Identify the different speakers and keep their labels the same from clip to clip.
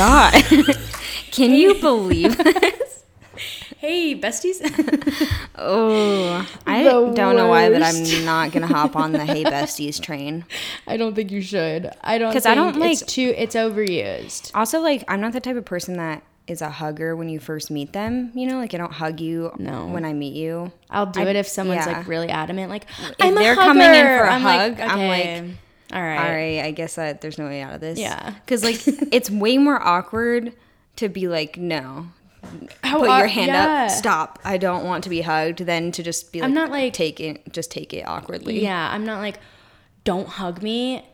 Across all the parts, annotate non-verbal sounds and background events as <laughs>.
Speaker 1: god. <laughs> Can you believe this?
Speaker 2: Hey, besties. <laughs>
Speaker 1: Oh, I
Speaker 2: The
Speaker 1: don't know why,
Speaker 2: worst.
Speaker 1: I'm not gonna hop on the Hey <laughs> Besties train.
Speaker 2: I don't think you should. I don't
Speaker 1: 'Cause I don't
Speaker 2: it's
Speaker 1: like-
Speaker 2: too it's overused.
Speaker 1: Also, like, I'm not the type of person that is a hugger when you first meet them. You know, like I don't hug you
Speaker 2: No.
Speaker 1: when I meet you.
Speaker 2: I'll do it if someone's
Speaker 1: yeah.
Speaker 2: like really adamant, like
Speaker 1: If
Speaker 2: I'm a
Speaker 1: they're coming in for a
Speaker 2: I'm
Speaker 1: hug,
Speaker 2: like,
Speaker 1: I'm like,
Speaker 2: okay, all right,
Speaker 1: All right, I guess that there's no way out of this.
Speaker 2: Yeah.
Speaker 1: because like <laughs> it's way more awkward to be like, no,
Speaker 2: How
Speaker 1: put your hand
Speaker 2: yeah.
Speaker 1: up, stop. I don't want to be hugged. Than to just be like,
Speaker 2: I'm not, like-
Speaker 1: take it, just take it awkwardly.
Speaker 2: Yeah, I'm not like, don't hug me.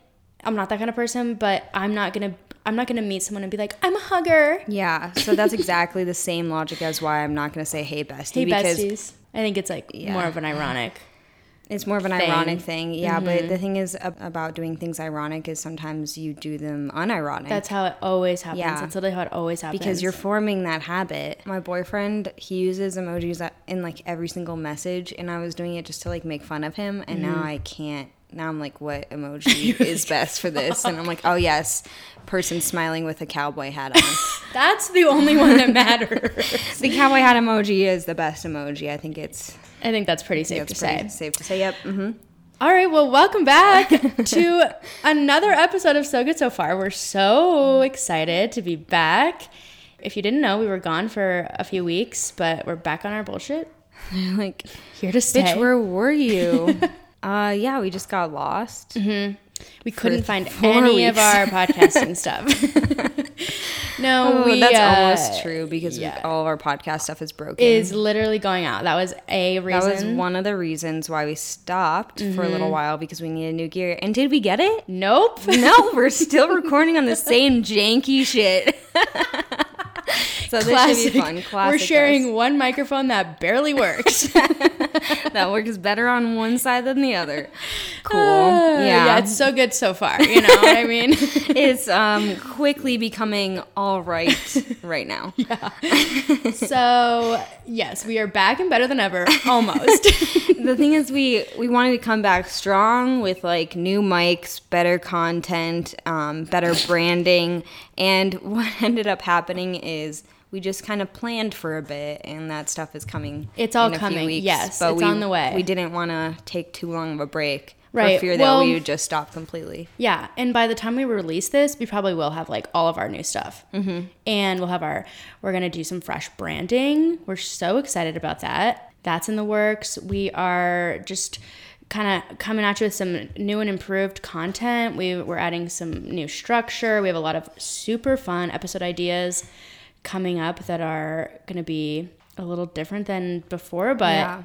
Speaker 2: I'm not that kind of person, but I'm not gonna. I'm not gonna meet someone and be like, I'm a hugger.
Speaker 1: Yeah, so that's exactly the same logic as why I'm not going to say hey bestie
Speaker 2: Hey,
Speaker 1: because
Speaker 2: besties. I think it's like more of an ironic.
Speaker 1: It's more of an
Speaker 2: thing. Mm-hmm.
Speaker 1: ironic thing. Yeah, but the thing is about doing things ironic is sometimes you do them unironic.
Speaker 2: That's how it always happens.
Speaker 1: Yeah.
Speaker 2: That's literally how it always happens.
Speaker 1: because you're forming that habit. My boyfriend, he uses emojis in like every single message, and I was doing it just to like make fun of him, and now
Speaker 2: Mm-hmm.
Speaker 1: I can't. Now I'm like, what <laughs> emoji is best for this? And I'm like, oh yes, person smiling with a cowboy hat on. <laughs>
Speaker 2: That's the only one that <laughs> matters.
Speaker 1: the cowboy hat emoji is the best emoji. I think it's
Speaker 2: I think that's pretty safe to
Speaker 1: pretty
Speaker 2: say.
Speaker 1: safe to say. Yep. hmm
Speaker 2: All right, well, welcome back <laughs> to another episode of So Good So Far. We're so excited to be back. If you didn't know, we were gone for a few weeks, but we're back on our bullshit. <laughs>
Speaker 1: like,
Speaker 2: Here to stay.
Speaker 1: bitch, where were you? <laughs> uh, yeah, we just got lost.
Speaker 2: we couldn't find any of our podcasting stuff. No,
Speaker 1: Oh,
Speaker 2: we
Speaker 1: that's
Speaker 2: uh,
Speaker 1: almost true because
Speaker 2: yeah.
Speaker 1: all of our podcast stuff is broken.
Speaker 2: Is literally going out. That was a reason.
Speaker 1: that was one of the reasons why we stopped for a little while because we needed new gear. And did we get it?
Speaker 2: Nope.
Speaker 1: No, we're <laughs> still recording on the same janky shit. <laughs> <laughs> so this should be fun. Classic
Speaker 2: We're sharing
Speaker 1: us.
Speaker 2: one microphone that barely works. <laughs>
Speaker 1: that works better on one side than the other. Cool.
Speaker 2: yeah.
Speaker 1: yeah.
Speaker 2: it's so good so far. You know what I mean? <laughs>
Speaker 1: it's um quickly becoming all right right now. Yeah.
Speaker 2: so yes, we are back and better than ever, almost.
Speaker 1: the thing is we we wanted to come back strong with like new mics better content um, better branding and what ended up happening is we just kind of planned for a bit and that stuff is coming
Speaker 2: It's all
Speaker 1: in a few
Speaker 2: coming.
Speaker 1: weeks,
Speaker 2: Yes,
Speaker 1: but
Speaker 2: it's
Speaker 1: we,
Speaker 2: on the way.
Speaker 1: we didn't want to take too long of a break
Speaker 2: Right,
Speaker 1: for fear
Speaker 2: well-
Speaker 1: that we would just stop completely
Speaker 2: yeah, and by the time we release this, we probably will have like all of our new stuff, mm-hmm. and we'll have our. We're gonna do some fresh branding. We're so excited about that. That's in the works. We are just kind of coming at you with some new and improved content. We, we're adding some new structure. We have a lot of super fun episode ideas coming up that are going to be a little different than before, but
Speaker 1: Yeah.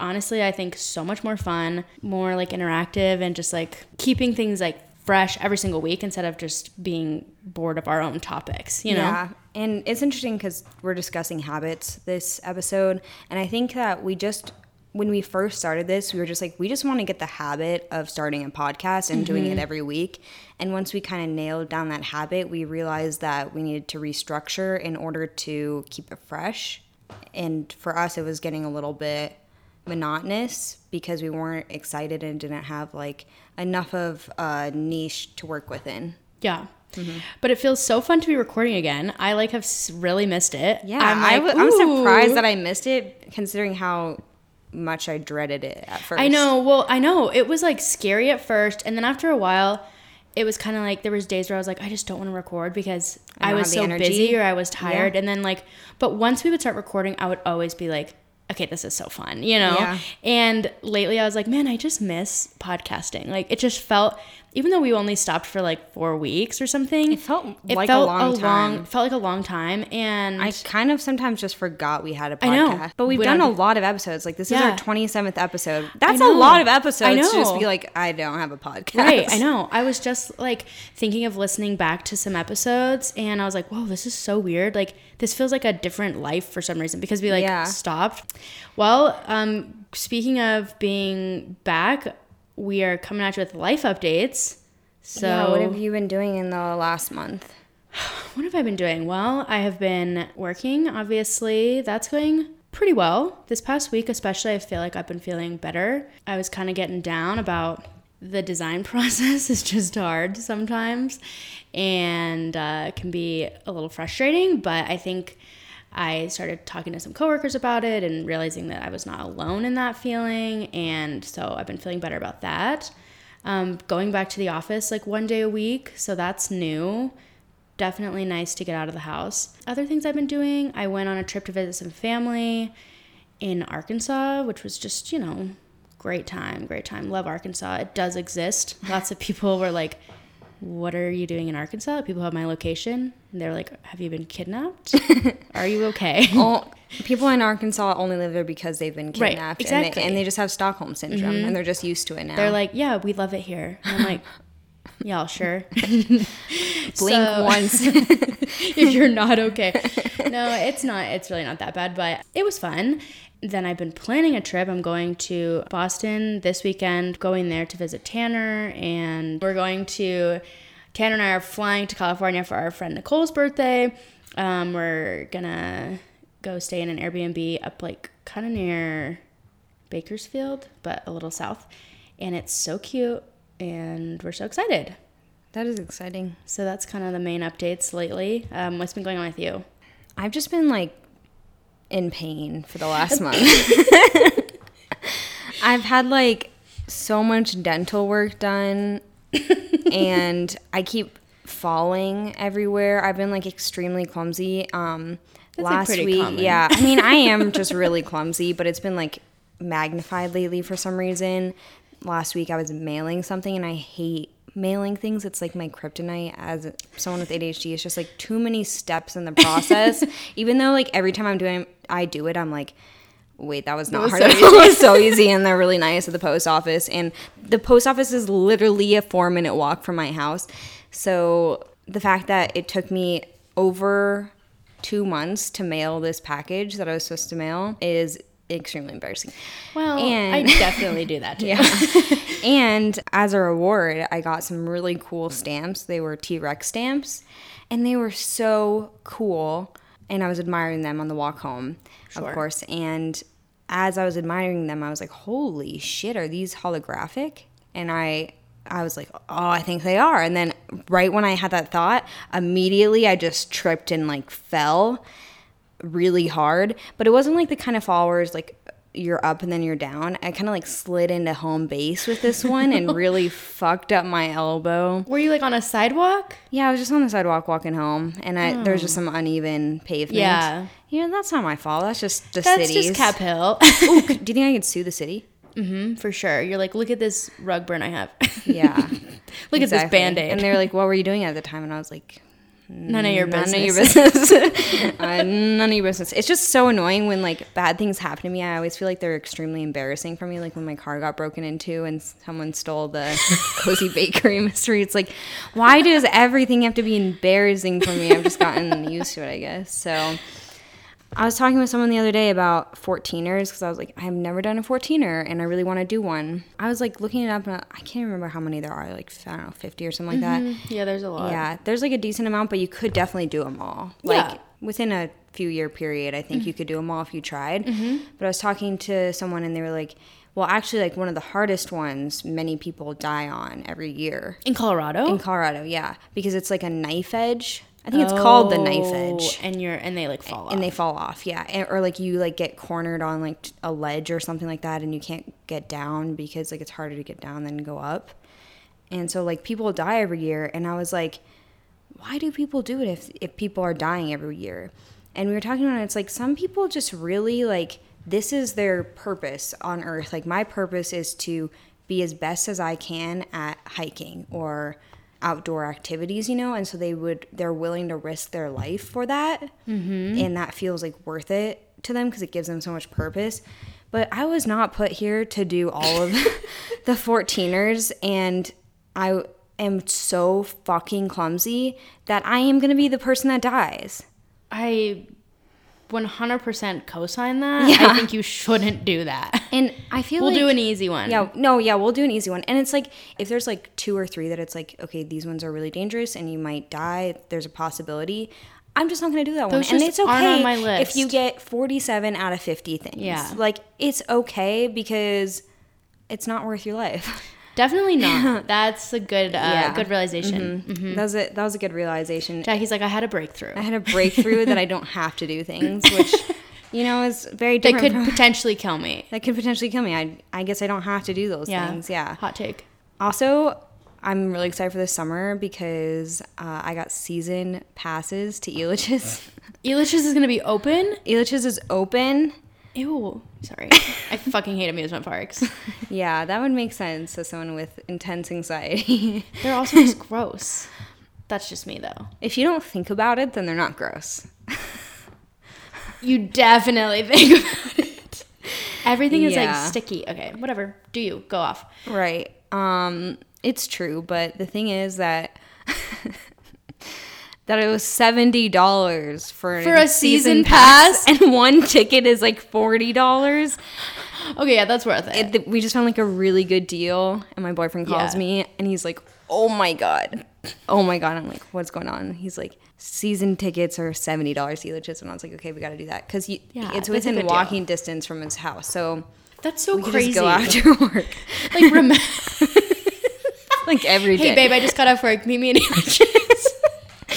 Speaker 2: honestly, I think so much more fun, more like interactive, and just like keeping things like fresh every single week instead of just being bored of our own topics, you know?
Speaker 1: Yeah. And it's interesting because we're discussing habits this episode. And I think that we just, when we first started this, we were just like, we just want to get the habit of starting a podcast and doing
Speaker 2: Mm-hmm.
Speaker 1: it every week. And once we kind of nailed down that habit, we realized that we needed to restructure in order to keep it fresh. And for us, it was getting a little bit monotonous because we weren't excited and didn't have like enough of a niche to work within.
Speaker 2: Yeah.
Speaker 1: Mm-hmm.
Speaker 2: But it feels so fun to be recording again. I like have really missed it.
Speaker 1: Yeah,
Speaker 2: I'm like,
Speaker 1: w- I'm surprised that I missed it, considering how much I dreaded it at first.
Speaker 2: I know. Well, I know it was like scary at first, and then after a while, it was kind of like there was days where I was like, I just don't want to record because
Speaker 1: I
Speaker 2: I, was so
Speaker 1: the
Speaker 2: busy or I was tired, and then like, but once we would start recording, I would always be like. Okay, this is so fun, you know?
Speaker 1: Yeah.
Speaker 2: And lately I was like, man, I just miss podcasting. Like, it just felt, even though we only stopped for like four weeks or something,
Speaker 1: It felt like a long time.
Speaker 2: felt like a long time. And
Speaker 1: I kind of sometimes just forgot we had a podcast.
Speaker 2: I know.
Speaker 1: But we've
Speaker 2: We
Speaker 1: done a lot of episodes. Like this is our 27th episode. That's a lot of episodes
Speaker 2: I know.
Speaker 1: to just be like, I don't have a podcast.
Speaker 2: Right, I <laughs> know. I was just like thinking of listening back to some episodes and I was like, whoa, this is so weird. Like, this feels like a different life for some reason because we like
Speaker 1: Yeah.
Speaker 2: stopped. Well, um, speaking of being back, we are coming at you with life updates. So,
Speaker 1: yeah, what have you been doing in the last month? <sighs>
Speaker 2: what have I been doing? Well, I have been working, obviously. That's going pretty well. This past week, especially, I feel like I've been feeling better. I was kind of getting down about the design <laughs> process is just hard sometimes and uh, can be a little frustrating. But I think I started talking to some coworkers about it and realizing that I was not alone in that feeling. And so I've been feeling better about that. Um, going back to the office like one day a week, so that's new. Definitely nice to get out of the house. Other things I've been doing, I went on a trip to visit some family in Arkansas, which was just, you know, great time, great time. Love Arkansas. It does exist. Lots of people were like, what are you doing in Arkansas? People have my location. And they're like, have you been kidnapped? <laughs> are you okay? <laughs>
Speaker 1: All, people in Arkansas only live there because they've been
Speaker 2: Right,
Speaker 1: kidnapped.
Speaker 2: exactly.
Speaker 1: And they, and they just have Stockholm syndrome and mm-hmm. they're just used to it now.
Speaker 2: They're like, yeah, we love it here. And I'm like, <laughs> y'all sure? <laughs>
Speaker 1: blink once. <laughs> <laughs>
Speaker 2: if you're not okay. No, it's not. It's really not that bad, but it was fun. Then I've been planning a trip. I'm going to Boston this weekend, going there to visit Tanner, and we're going to. Tanner and I are flying to California for our friend Nicole's birthday. Um, we're gonna go stay in an Airbnb up like kind of near Bakersfield, but a little south, and it's so cute, and we're so excited.
Speaker 1: that is exciting.
Speaker 2: So that's kind of the main updates lately. Um, what's been going on with you?
Speaker 1: I've just been like in pain for the last <laughs> month. I've had like so much dental work done and I keep falling everywhere. I've been like extremely clumsy. Um
Speaker 2: That's,
Speaker 1: last
Speaker 2: pretty
Speaker 1: week,
Speaker 2: common.
Speaker 1: yeah. I mean, I am just <laughs> really clumsy, but it's been like magnified lately for some reason. Last week I was mailing something and I hate mailing things. It's like my kryptonite as someone with ADHD. It's just like too many steps in the process. <laughs> Even though like every time I'm doing I do it, I'm like wait, that was not
Speaker 2: was
Speaker 1: hard
Speaker 2: so <laughs>
Speaker 1: all. It's so easy and they're really nice at the post office. And the post office is literally a four minute walk from my house. So the fact that it took me over two months to mail this package that I was supposed to mail is extremely embarrassing.
Speaker 2: Well,
Speaker 1: And-
Speaker 2: I <laughs> definitely do that too.
Speaker 1: Yeah. <laughs> and as a reward, I got some really cool stamps. They were T Rex stamps, and they were so cool. And I was admiring them on the walk home,
Speaker 2: Sure.
Speaker 1: of course. And as I was admiring them, I was like, "Holy shit, are these holographic?" And I, I was like, "Oh, I think they are." And then right when I had that thought, immediately I just tripped and like fell really hard, but it wasn't like the kind of followers like you're up and then you're down. I kind of like slid into home base with this one and <laughs> really fucked up my elbow.
Speaker 2: Were you like on a sidewalk?
Speaker 1: Yeah, I was just on the sidewalk walking home, and I there was just some uneven pavement.
Speaker 2: Yeah.
Speaker 1: yeah, that's not my fault. That's just the city.
Speaker 2: That's
Speaker 1: city's.
Speaker 2: just Cap Hill. <laughs>
Speaker 1: Ooh, <laughs> do you think I could sue the city?
Speaker 2: Mm-hmm, for sure. You're like, look at this rug burn I have.
Speaker 1: Yeah,
Speaker 2: look at this band aid.
Speaker 1: And they're like, "What were you doing at the time?" And I was like,
Speaker 2: None of your
Speaker 1: none
Speaker 2: business.
Speaker 1: of your business. <laughs> uh, none of your business. It's just so annoying when like bad things happen to me. I always feel like they're extremely embarrassing for me. Like when my car got broken into and someone stole the <laughs> cozy bakery mystery. It's like, why does everything have to be embarrassing for me? I've just gotten used to it, I guess. So. I was talking with someone the other day about 14ers because I was like, I've never done a 14er and I really want to do one. I was like looking it up and I can't remember how many there are, like, I don't know, 50 or something like that. Mm-hmm.
Speaker 2: yeah, there's a lot.
Speaker 1: Yeah, there's like a decent amount, but you could definitely do them all. Like
Speaker 2: Yeah.
Speaker 1: within a few year period, I think mm-hmm. you could do them all if you tried. Mm-hmm. But I was talking to someone and they were like, well, actually, like one of the hardest ones many people die on every year
Speaker 2: In Colorado?
Speaker 1: in Colorado. Yeah, because it's like a knife edge. I think it's called the knife
Speaker 2: Oh,
Speaker 1: edge.
Speaker 2: And you're and they like fall
Speaker 1: And
Speaker 2: off.
Speaker 1: they fall off, yeah, and, or like you like get cornered on like a ledge or something like that, and you can't get down because like it's harder to get down than go up. And so like people die every year, and I was like, why do people do it if if people are dying every year? And we were talking about it, it's like some people just really like this is their purpose on earth. Like my purpose is to be as best as I can at hiking or outdoor activities, you know, and so they would they're willing to risk their life for that, mm-hmm. and that feels like worth it to them because it gives them so much purpose. But I was not put here to do all of <laughs> the 14ers, and I am so fucking clumsy that I am gonna be the person that dies.
Speaker 2: I 100% co-sign that.
Speaker 1: Yeah.
Speaker 2: I think you shouldn't do that.
Speaker 1: And I feel
Speaker 2: We'll
Speaker 1: like
Speaker 2: do an easy one.
Speaker 1: Yeah, no, yeah, we'll do an easy one. And it's like if there's like two or three that it's like, okay, these ones are really dangerous and you might die, there's a possibility. I'm just not gonna do that one. And it's okay if you get 47 out of 50 things.
Speaker 2: Yeah.
Speaker 1: Like it's okay because it's not worth your life.
Speaker 2: Definitely not. <laughs> That's a good uh,
Speaker 1: Yeah.
Speaker 2: good realization. Mhm.
Speaker 1: That was a that was a good realization.
Speaker 2: Jackie's like, I had a breakthrough.
Speaker 1: I had a breakthrough that I don't have to do things, <laughs> which you know is very different.
Speaker 2: That could
Speaker 1: from-
Speaker 2: potentially kill me.
Speaker 1: that could potentially kill me. I I guess I don't have to do those
Speaker 2: Yeah.
Speaker 1: things. Yeah.
Speaker 2: Hot take.
Speaker 1: Also, I'm really excited for this summer because uh, I got season passes to Elitch's.
Speaker 2: Elitch's is gonna be open.
Speaker 1: Elitch's is open.
Speaker 2: Ew. Sorry. I <laughs> fucking hate amusement parks. <laughs>
Speaker 1: Yeah, that would make sense to someone with intense anxiety. <laughs>
Speaker 2: They're also just gross. That's just me though.
Speaker 1: if you don't think about it, then they're not gross.
Speaker 2: You definitely think about it. Everything is
Speaker 1: Yeah.
Speaker 2: like sticky. Okay, whatever. Do you go off?
Speaker 1: Right. Um, it's true, but the thing is that that it was seventy dollars for
Speaker 2: For a season pass? <laughs>
Speaker 1: and one ticket is like forty dollars.
Speaker 2: Okay, yeah, that's worth it.
Speaker 1: It, we just found like a really good deal, and my boyfriend calls
Speaker 2: Yeah.
Speaker 1: me and he's like, "Oh my god, oh my god!" I'm like, "What's going on?" He's like, "Season tickets are seventy dollars, Elitch's," and I was like, "Okay, we got to do that because
Speaker 2: Yeah,
Speaker 1: it's within
Speaker 2: good deal.
Speaker 1: walking distance from his house, so
Speaker 2: That's so crazy.
Speaker 1: just go after <laughs> work,
Speaker 2: like, remember, <laughs>
Speaker 1: like every day."
Speaker 2: hey babe, I just got off work. Meet me in.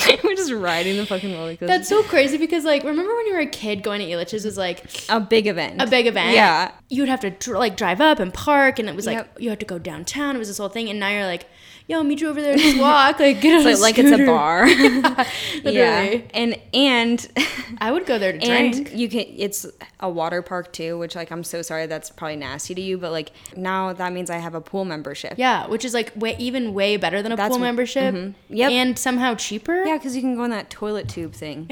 Speaker 2: <laughs>
Speaker 1: We're just riding the fucking roller coaster.
Speaker 2: That's so crazy because, like, remember when you were a kid going to Elitch's was like
Speaker 1: a big event.
Speaker 2: a big event.
Speaker 1: Yeah.
Speaker 2: you would have to like drive up and park, and it was like
Speaker 1: Yep.
Speaker 2: you had to go downtown. It was this whole thing, and now you're like, yo, I'll meet you over there, just walk, like get on
Speaker 1: But
Speaker 2: a
Speaker 1: like it's a bar. <laughs> <laughs> yeah.
Speaker 2: Literally.
Speaker 1: And and <laughs>
Speaker 2: I would go there to drink.
Speaker 1: and you can it's a water park too, which like I'm so sorry that's probably nasty to you, but like now that means I have a pool membership.
Speaker 2: yeah, which is like way even way better than a
Speaker 1: That's
Speaker 2: pool membership. Mm-hmm.
Speaker 1: Yep.
Speaker 2: and somehow cheaper.
Speaker 1: Yeah, because you can go in that toilet tube thing.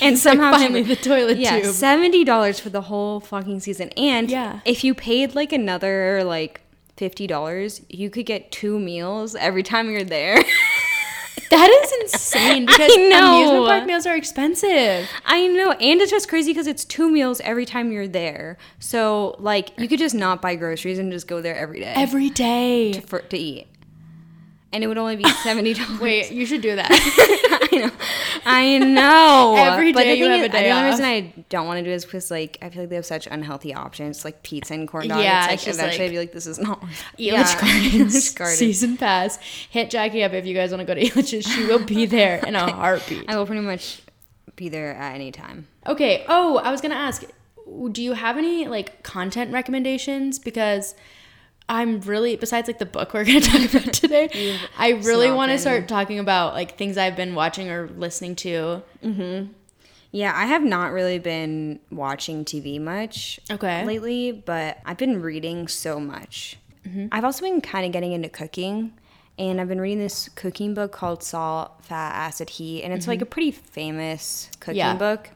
Speaker 1: and somehow
Speaker 2: finally the toilet
Speaker 1: yeah,
Speaker 2: tube.
Speaker 1: seventy dollars for the whole fucking season. And
Speaker 2: Yeah.
Speaker 1: if you paid like another like fifty dollars, you could get two meals every time you're there. <laughs>
Speaker 2: That is insane <laughs> because
Speaker 1: know.
Speaker 2: amusement park meals are expensive.
Speaker 1: I know, and it's just crazy because it's two meals every time you're there. So like you could just not buy groceries and just go there every day
Speaker 2: Every day.
Speaker 1: for to eat, and it would only be seventy dollars.
Speaker 2: Wait, you should do that. <laughs> <laughs>
Speaker 1: I know, I know. <laughs>
Speaker 2: Every
Speaker 1: But
Speaker 2: day you
Speaker 1: thing
Speaker 2: have
Speaker 1: is,
Speaker 2: a day
Speaker 1: The only
Speaker 2: off.
Speaker 1: reason I don't want to do it is because like I feel like they have such unhealthy options, like pizza and corn dogs.
Speaker 2: Yeah,
Speaker 1: it's like
Speaker 2: it's
Speaker 1: eventually
Speaker 2: like-
Speaker 1: I'd be like, this is not. worth it.
Speaker 2: Elitch <laughs> Gardens
Speaker 1: Elitch Gardens.
Speaker 2: season pass. Hit Jackie up if you guys want to go to Elitch's. She will be there in a heartbeat.
Speaker 1: I will pretty much be there at any time.
Speaker 2: Okay. Oh, I was gonna ask. Do you have any like content recommendations? Because I'm really besides like the book we're <laughs> gonna talk about today. I really want to start talking about like things I've been watching or listening to. Mm-hmm.
Speaker 1: Yeah, I have not really been watching TV much
Speaker 2: Okay.
Speaker 1: lately, but I've been reading so much. Mm-hmm. I've also been kind of getting into cooking, and I've been reading this cooking book called Salt, Fat, Acid, Heat, and it's like mm-hmm. a pretty famous cooking
Speaker 2: Yeah.
Speaker 1: book.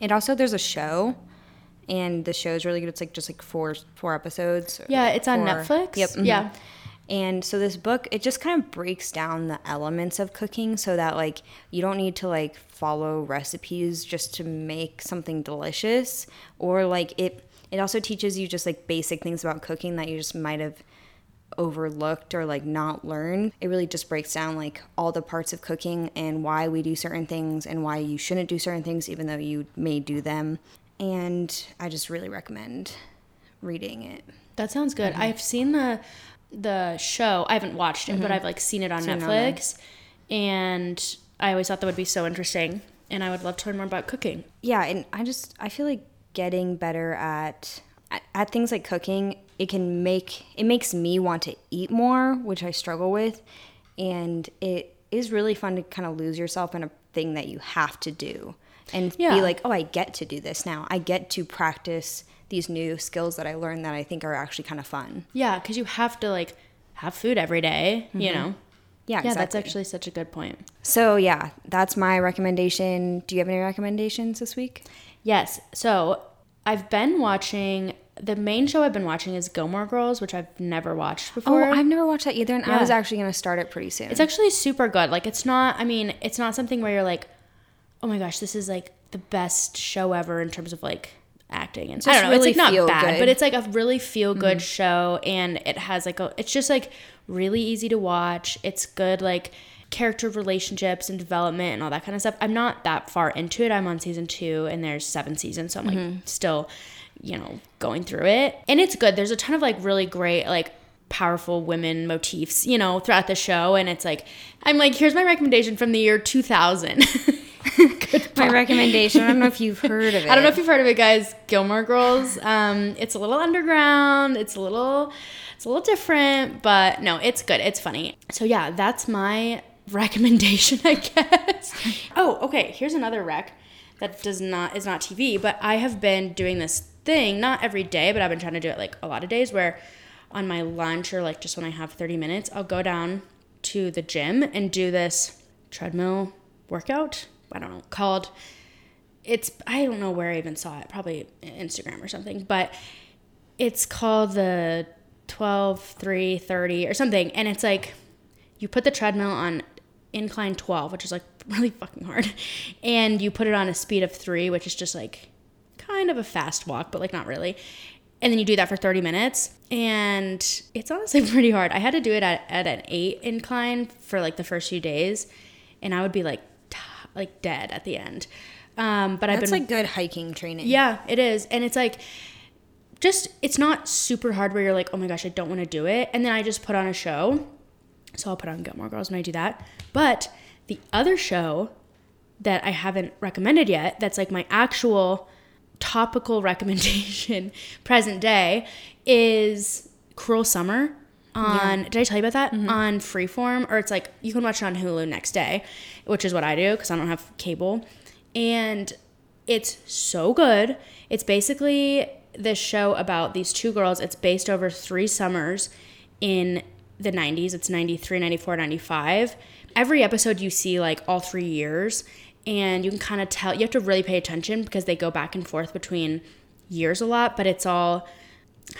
Speaker 1: It also there's a show, and the show is really good. It's like just like four four episodes.
Speaker 2: Yeah, it's on
Speaker 1: Four-
Speaker 2: Netflix.
Speaker 1: Yep. mhm.
Speaker 2: Yeah.
Speaker 1: And so this book, it just kind of breaks down the elements of cooking so that like you don't need to like follow recipes just to make something delicious or like it it also teaches you just like basic things about cooking that you just might have overlooked or like not learned. It really just breaks down like all the parts of cooking and why we do certain things and why you shouldn't do certain things even though you may do them. And I just really recommend reading it.
Speaker 2: That sounds good. I've seen the the show. I haven't watched it, but mm-hmm. I've like seen it on
Speaker 1: Seen it on.
Speaker 2: Netflix, and I always thought that would be so interesting. And I would love to learn more about cooking.
Speaker 1: yeah and i just i feel like getting better at, at things like cooking it can make it makes me want to eat more which i struggle with and it is really fun to kind of lose yourself in a thing that you have to do and
Speaker 2: Yeah.
Speaker 1: be like oh i get to do this now i get to practice these new skills that i learned that i think are actually kind of fun
Speaker 2: Yeah, because you have to like have food every day, You mm-hmm. know.
Speaker 1: yeah
Speaker 2: Yeah, that's actually such a good point.
Speaker 1: so yeah that's my recommendation do you have any recommendations this week
Speaker 2: Yes. So I've been watching. The main show I've been watching is Gilmore Girls, which I've never watched before.
Speaker 1: oh
Speaker 2: before.
Speaker 1: i've never watched that either and i was actually going to start it pretty soon
Speaker 2: It's actually super good. Like it's not I mean, it's not something where you're like, "Oh my gosh, this is like the best show ever in terms of like acting." And I don't know,
Speaker 1: really
Speaker 2: it's like not bad,
Speaker 1: good. Mm-hmm.
Speaker 2: but it's like a really feel good show and it has like a it's just like really easy to watch. It's good like character relationships and development and all that kind of stuff. I'm not that far into it. I'm on season two and there's seven seasons, so I'm like
Speaker 1: Mm-hmm.
Speaker 2: still, you know, going through it. And it's good. There's a ton of like really great, like, powerful women motifs, you know, throughout the show. And it's like, I'm like, here's my recommendation from the year 2000. <laughs>
Speaker 1: My recommendation. I don't know if you've <laughs> heard of it.
Speaker 2: I don't know if you've heard of it, guys. Gilmore Girls. Um, it's a little underground. It's a little, it's a little different, but no, it's good. It's funny. So yeah, that's my <laughs> recommendation, I guess. oh, okay. Here's another rec that does not is not TV, but I have been doing this thing not every day, but I've been trying to do it like a lot of days where on my lunch or like just when I have 30 minutes, I'll go down to the gym and do this treadmill workout. I don't know, called it's I don't know where I even saw it, probably Instagram or something, but it's called the 12 3 30 or something and it's like you put the treadmill on incline 12, which is like <laughs> really fucking hard, and you put it on a speed of 3, which is just like kind of a fast walk, but like not really. And then you do that for 30 minutes. And it's honestly <laughs> pretty hard. I had to do it at, at an 8 incline for like the first few days, and I would be like like dead at the end. Um, but I've
Speaker 1: That's
Speaker 2: been
Speaker 1: like good hiking training.
Speaker 2: yeah, it is. And it's like just it's not super hard where you're like, "Oh my gosh, I don't want to do it." And then I just put on a show. So I'll put on Gilmore Girls when I do that. But the other show that I haven't recommended yet, that's like my actual topical <laughs> recommendation present day is Cruel Summer on did I tell you about that? Mm-hmm. On Freeform or it's like you can watch it on Hulu next day, which is what I do because I don't have cable. And it's so good. It's basically this show about these two girls. It's based over three summers in the 90s. It's 93, 94, 95. Every episode you see like all three years, and you can kind of tell, you have to really pay attention because they go back and forth between years a lot, but it's all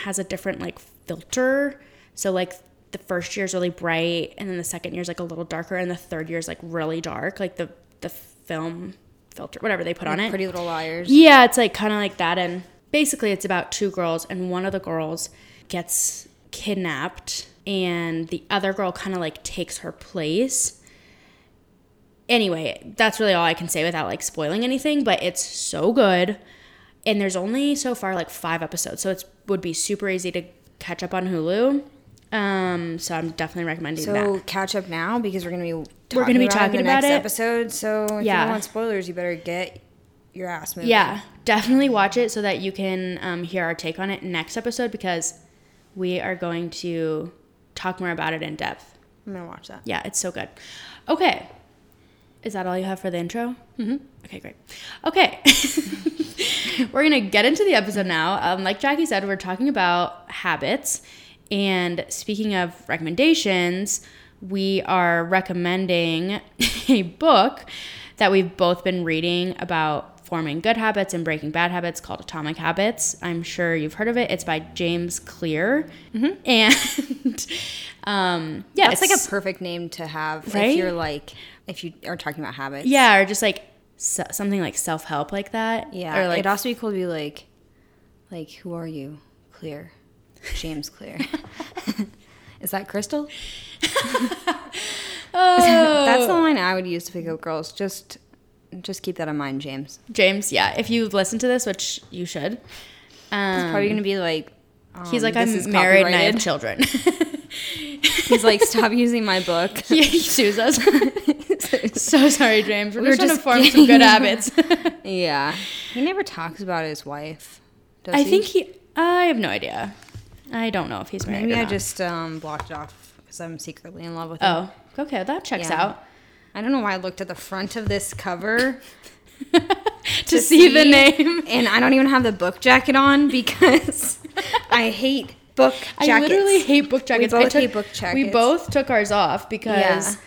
Speaker 2: has a different like filter. So like the first year is really bright, and then the second year is like a little darker, and the third year is like really dark, like the the film filter, whatever they put on it.
Speaker 1: Pretty Little Liars.
Speaker 2: Yeah, it's like kind of like that. And basically, it's about two girls, and one of the girls gets kidnapped, and the other girl kind of like takes her place. Anyway, that's really all I can say without like spoiling anything, but it's so good. And there's only so far like five episodes, so it would be super easy to catch up on Hulu. Um, so I'm definitely recommending that.
Speaker 1: So catch up now because we're gonna be talking
Speaker 2: We're gonna be
Speaker 1: about
Speaker 2: talking
Speaker 1: the
Speaker 2: about
Speaker 1: next
Speaker 2: it.
Speaker 1: episode. So if
Speaker 2: Yeah.
Speaker 1: you don't want spoilers, you better get your ass moving.
Speaker 2: Yeah, definitely watch it so that you can um, hear our take on it next episode because we are going to talk more about it in depth.
Speaker 1: I'm gonna watch that.
Speaker 2: Yeah, it's so good. Okay. Is that all you have for the intro? Mm-hmm. Okay, great. Okay. <laughs> we're going to get into the episode now. Um, like Jackie said, we're talking about habits. And speaking of recommendations, we are recommending <laughs> a book that we've both been reading about forming good habits and breaking bad habits called Atomic Habits. I'm sure you've heard of it. It's by James Clear. And <laughs> um, yeah,
Speaker 1: it's like a perfect name to have
Speaker 2: Right?
Speaker 1: if you're like if you are talking about habits.
Speaker 2: Yeah, or just like so, something like self help like that.
Speaker 1: Yeah.
Speaker 2: Or like
Speaker 1: It'd also be cool to be like, like, who are you? Clear. James Clear. <laughs> Is that Crystal?
Speaker 2: oh, <laughs> <laughs>
Speaker 1: That's the line I would use to pick up girls. Just, just keep that in mind, James.
Speaker 2: James. Yeah, if you listen to this, which you should. Um,
Speaker 1: He's probably gonna be like,
Speaker 2: he's
Speaker 1: um,
Speaker 2: like, I'm married and I have children.
Speaker 1: He's like, stop using my book.
Speaker 2: yeah, he sues us. so sorry, James. We're,
Speaker 1: We were
Speaker 2: just trying to
Speaker 1: just
Speaker 2: form some good habits.
Speaker 1: yeah. He never talks about his wife. Does
Speaker 2: I
Speaker 1: he?
Speaker 2: think he. I have no idea. I don't know if he's married.
Speaker 1: maybe I
Speaker 2: not.
Speaker 1: just um, blocked it off because I'm secretly in love with him.
Speaker 2: Oh, okay. That checks
Speaker 1: Yeah.
Speaker 2: out.
Speaker 1: I don't know why I looked at the front of this cover <laughs>
Speaker 2: To, see, the name.
Speaker 1: and I don't even have the book jacket on because <laughs> I hate book jackets.
Speaker 2: I literally hate book jackets. I
Speaker 1: both
Speaker 2: took-
Speaker 1: hate book jackets.
Speaker 2: We both took ours off because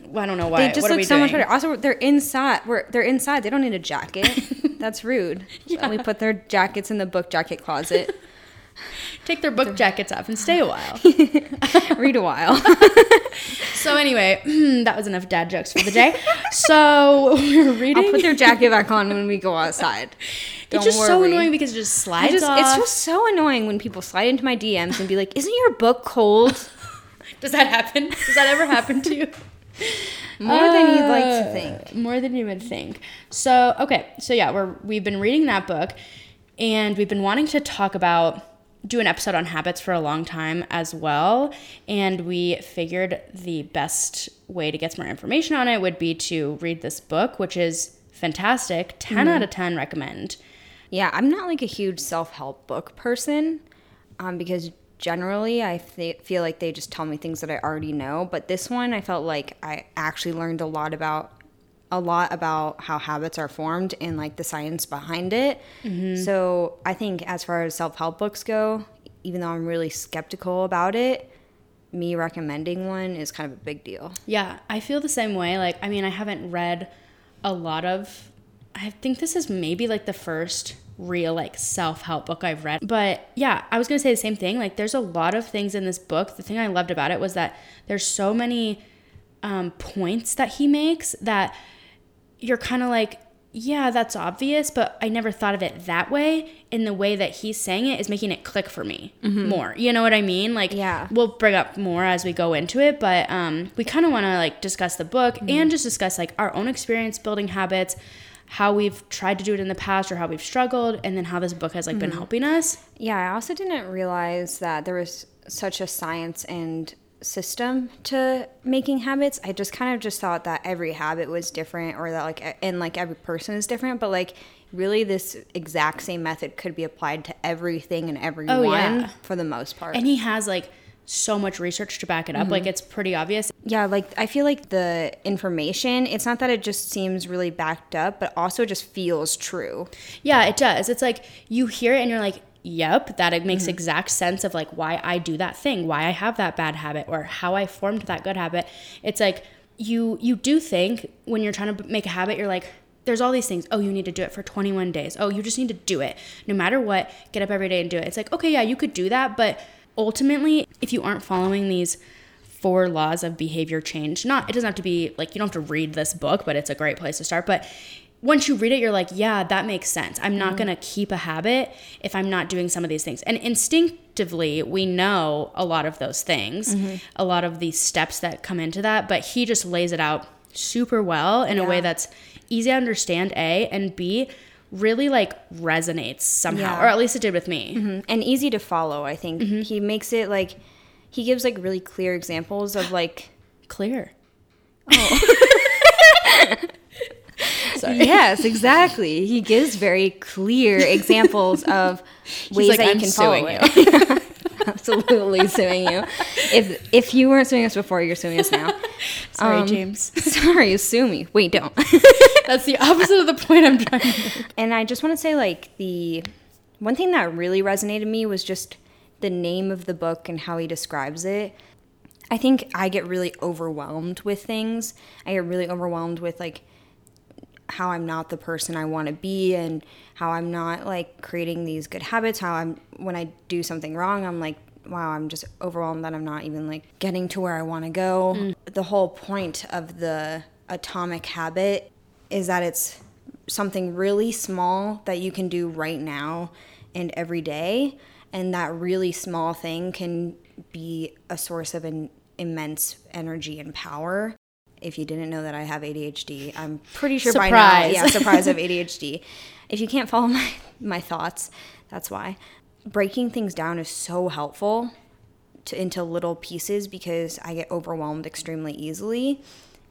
Speaker 2: well, I don't know why.
Speaker 1: They just
Speaker 2: what
Speaker 1: look
Speaker 2: we
Speaker 1: so much better. Also, they're inside. We're they're inside. They don't need a jacket. <laughs> That's rude.
Speaker 2: Yeah.
Speaker 1: We put their jackets in the book jacket closet. <laughs>
Speaker 2: Take their book jackets off and stay a while. <laughs>
Speaker 1: Read a while. <laughs>
Speaker 2: so anyway, <clears throat> that was enough dad jokes for the day. So we're reading.
Speaker 1: I'll put their jacket back on when we go outside. Don't
Speaker 2: it's just so annoying because it just slides
Speaker 1: just,
Speaker 2: off.
Speaker 1: it's just so annoying when people slide into my DMs and be like, "Isn't your book cold?"
Speaker 2: Does that happen? Does that ever happen to you?
Speaker 1: More than you'd like to
Speaker 2: Uh,
Speaker 1: think.
Speaker 2: More than you would think. So, okay. So yeah, we're we've been reading that book and we've been wanting to talk about do an episode on habits for a long time as well, and we figured the best way to get some more information on it would be to read this book, which is fantastic. 10 out of 10 recommend.
Speaker 1: Yeah, I'm not like a huge self help book person um, because generally I th- feel like they just tell me things that I already know. But this one, I felt like I actually learned a lot about a lot about how habits are formed and like the science behind it. So I think as far as self help books go, even though I'm really skeptical about it, me recommending one is kind of a big deal.
Speaker 2: Yeah, I feel the same way. Like, I mean, I haven't read a lot of. I think this is maybe like the first real like self-help book I've read. But yeah, I was going to say the same thing. Like there's a lot of things in this book. The thing I loved about it was that there's so many um, points that he makes that you're kind of like, yeah, that's obvious, but I never thought of it that way. In the way that he's saying it is making it click for me mm-hmm. more. You know what I mean? Like,
Speaker 1: Yeah.
Speaker 2: we'll bring up more as we go into it, but um, we kind of want to like discuss the book mm-hmm. and just discuss like our own experience building habits, how we've tried to do it in the past or how we've struggled, and then how this book has like been mm-hmm. helping us.
Speaker 1: Yeah, I also didn't realize that there was such a science and system to making habits. I just kind of just thought that every habit was different or that like and like every person is different, but like really this exact same method could be applied to everything and everyone
Speaker 2: Oh, yeah.
Speaker 1: for the most part.
Speaker 2: And he has like so much research to back it up. Like mm-hmm. it's pretty obvious.
Speaker 1: yeah, like I feel like the information, it's not that it just seems really backed up, but also just feels true.
Speaker 2: Yeah, it does. It's like you hear it and you're like, yep, that it makes mm-hmm. exact sense of like why I do that thing, why I have that bad habit or how I formed that good habit. It's like you you do think when you're trying to make a habit, you're like there's all these things. Oh, you need to do it for 21 days. Oh, you just need to do it. No matter what, get up every day and do it. It's like, okay, yeah, you could do that, but ultimately, if you aren't following these four laws of behavior change. Not it doesn't have to be like you don't have to read this book, but it's a great place to start. But once you read it, you're like, yeah, that makes sense. I'm not gonna keep a habit if I'm not doing some of these things. And instinctively, we know a lot of those things, a lot of these steps that come into that. But he just lays it out super well in a way that's easy to understand, A, and B, really like resonates somehow.
Speaker 1: Yeah.
Speaker 2: Or at least it did with me. Mm-hmm.
Speaker 1: and easy to follow. I think mm-hmm. he makes it like he gives like really clear examples of like
Speaker 2: Clear. Oh. <laughs> <laughs>
Speaker 1: yes, exactly. He gives very clear examples of <laughs> ways
Speaker 2: like,
Speaker 1: that you
Speaker 2: "I'm
Speaker 1: can follow it. <laughs> Absolutely suing you. If if you weren't suing us before, you're suing us now.
Speaker 2: Sorry,
Speaker 1: Um,
Speaker 2: James.
Speaker 1: Sorry, sue me. Wait, don't.
Speaker 2: That's the opposite of the point I'm trying to make.
Speaker 1: and I just want to say like the one thing that really resonated me was just the name of the book and how he describes it. I think I get really overwhelmed with things. I get really overwhelmed with like how I'm not the person I want to be and how I'm not like creating these good habits, how I'm when I do something wrong, I'm like wow, I'm just overwhelmed that I'm not even like getting to where I want to go. Mm. The whole point of the atomic habit is that it's something really small that you can do right now and every day and that really small thing can be a source of an immense energy and power if you didn't know that I have ADHD, I'm pretty sure by now,
Speaker 2: Surprise.
Speaker 1: yeah, surprise of <laughs> ADHD. If you can't follow my my thoughts, that's why. Breaking things down is so helpful to into little pieces because I get overwhelmed extremely easily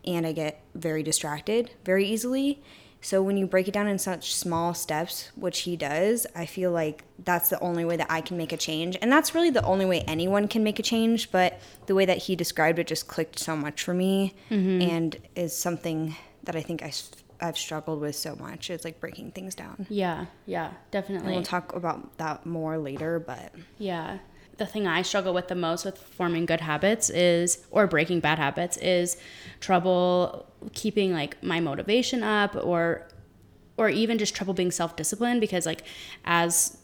Speaker 1: and I get very distracted very easily. So when you break it down in such small steps, which he does, I feel like that's the only way that I can make a change. And that's really the only way anyone can make a change, but the way that he described it just clicked so much for me mm-hmm. and is something that I think I, have struggled with so much. It's like breaking things down.
Speaker 2: Yeah, yeah,
Speaker 1: And
Speaker 2: definitely.
Speaker 1: we'll talk about that more later, but
Speaker 2: Yeah. The thing I struggle with the most with forming good habits is, or breaking bad habits, is trouble keeping like my motivation up or, or even just trouble being self disciplined because, like, as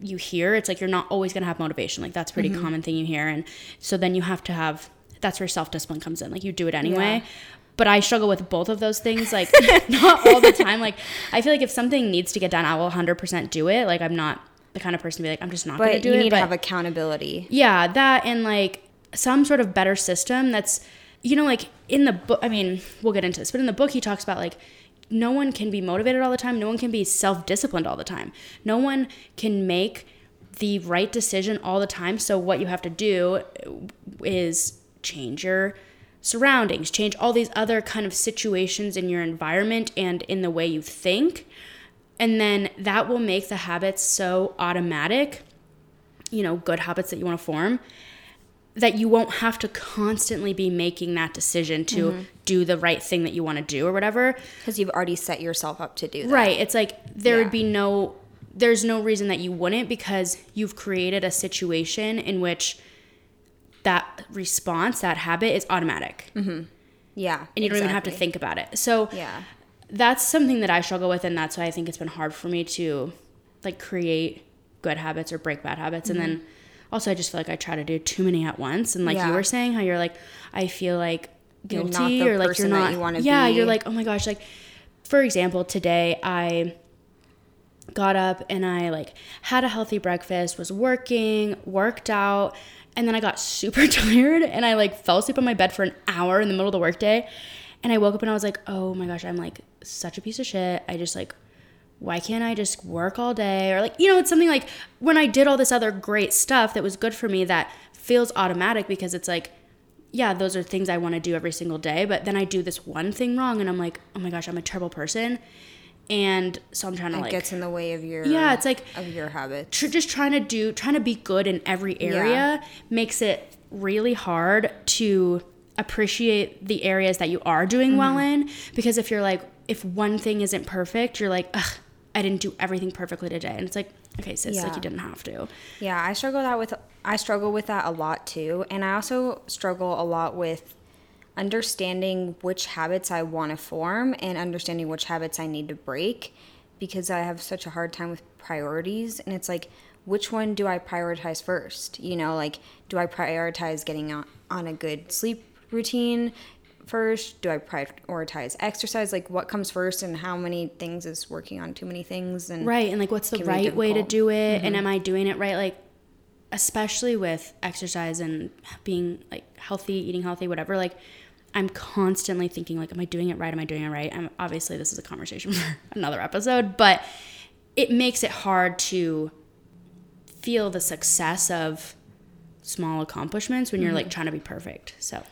Speaker 2: you hear, it's like you're not always going to have motivation. Like, that's a pretty mm-hmm. common thing you hear. And so then you have to have, that's where self discipline comes in. Like, you do it anyway.
Speaker 1: Yeah.
Speaker 2: But I struggle with both of those things, like, <laughs> not all the time. Like, I feel like if something needs to get done, I will 100% do it. Like, I'm not the kind of person to be like, I'm just not going to
Speaker 1: but
Speaker 2: do
Speaker 1: you need to have accountability.
Speaker 2: yeah, that and like some sort of better system that's you know, like in the book, I mean, we'll get into this, but in the book, he talks about like, no one can be motivated all the time. No one can be self disciplined all the time. No one can make the right decision all the time. So, what you have to do uh, is change your surroundings, change all these other kind of situations in your environment and in the way you think. And then that will make the habits so automatic, you know, good habits that you want to form, that you won't have to constantly be making that decision to mm-hmm. do the right thing that you want to do or whatever.
Speaker 1: Because you've already set yourself up to do that.
Speaker 2: Right. It's like there yeah. would be no, there's no reason that you wouldn't because you've created a situation in which that response, that habit is automatic.
Speaker 1: Mm-hmm. Yeah.
Speaker 2: And you don't even have to think about it. So
Speaker 1: yeah,
Speaker 2: that's something that I struggle with. And that's why I think it's been hard for me to like create good habits or break bad habits. Mm-hmm. And then also, I just feel like I try to do too many at once. And like yeah. you were saying, how you're like, I feel like guilty or like you're not. You yeah, be. you're like, oh my gosh. Like, for example, today I got up and I like had a healthy breakfast, was working, worked out, and then I got <laughs> super tired and I like fell asleep on my bed for an hour in the middle of the workday. And I woke up and I was like, oh my gosh, I'm like such a piece of shit. I just like, why can't I just work all day? Or like, you know, it's something like when I did all this other great stuff that was good for me that feels automatic because it's like, yeah, those are things I want to do every single day. But then I do this one thing wrong and I'm like, oh my gosh, I'm a terrible person and so I'm trying to
Speaker 1: it
Speaker 2: like
Speaker 1: gets in the way of your
Speaker 2: yeah it's like
Speaker 1: of your habits
Speaker 2: tr- just trying to do trying to be good in every area yeah. makes it really hard to appreciate the areas that you are doing mm-hmm. well in because if you're like if one thing isn't perfect you're like ugh I didn't do everything perfectly today and it's like okay sis yeah. like you didn't have to
Speaker 1: yeah I struggle that with I struggle with that a lot too and I also struggle a lot with understanding which habits I want to form and understanding which habits I need to break because I have such a hard time with priorities. And it's like, which one do I prioritize first? You know, like, do I prioritize getting on, on a good sleep routine first? Do I prioritize exercise? Like, what comes first, and how many things is working on too many things? And
Speaker 2: right, and like, what's the right way to do it? Mm-hmm. And am I doing it right? Like, especially with exercise and being like healthy, eating healthy, whatever. Like, I'm constantly thinking like, am I doing it right? Am I doing it right? I'm obviously this is a conversation for <laughs> another episode, but it makes it hard to feel the success of small accomplishments when you're mm-hmm. like trying to be perfect. So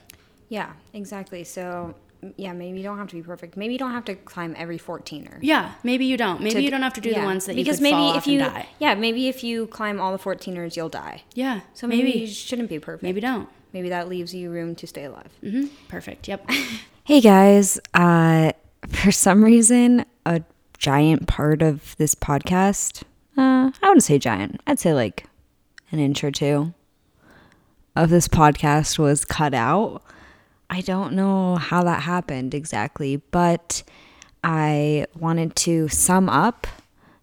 Speaker 1: yeah, exactly. So yeah, maybe you don't have to be perfect. Maybe you don't have to climb every 14er.
Speaker 2: Yeah, maybe you don't. Maybe to, you don't have to do yeah. the ones that because maybe if you die.
Speaker 1: yeah maybe if you climb all the 14ers you'll die.
Speaker 2: Yeah,
Speaker 1: so maybe, maybe you shouldn't be perfect.
Speaker 2: Maybe don't
Speaker 1: maybe that leaves you room to stay alive.
Speaker 2: Mm-hmm. Perfect. Yep. <laughs>
Speaker 1: hey guys, uh, for some reason, a giant part of this podcast, uh, I wouldn't say giant, I'd say like an inch or two of this podcast was cut out. I don't know how that happened exactly, but I wanted to sum up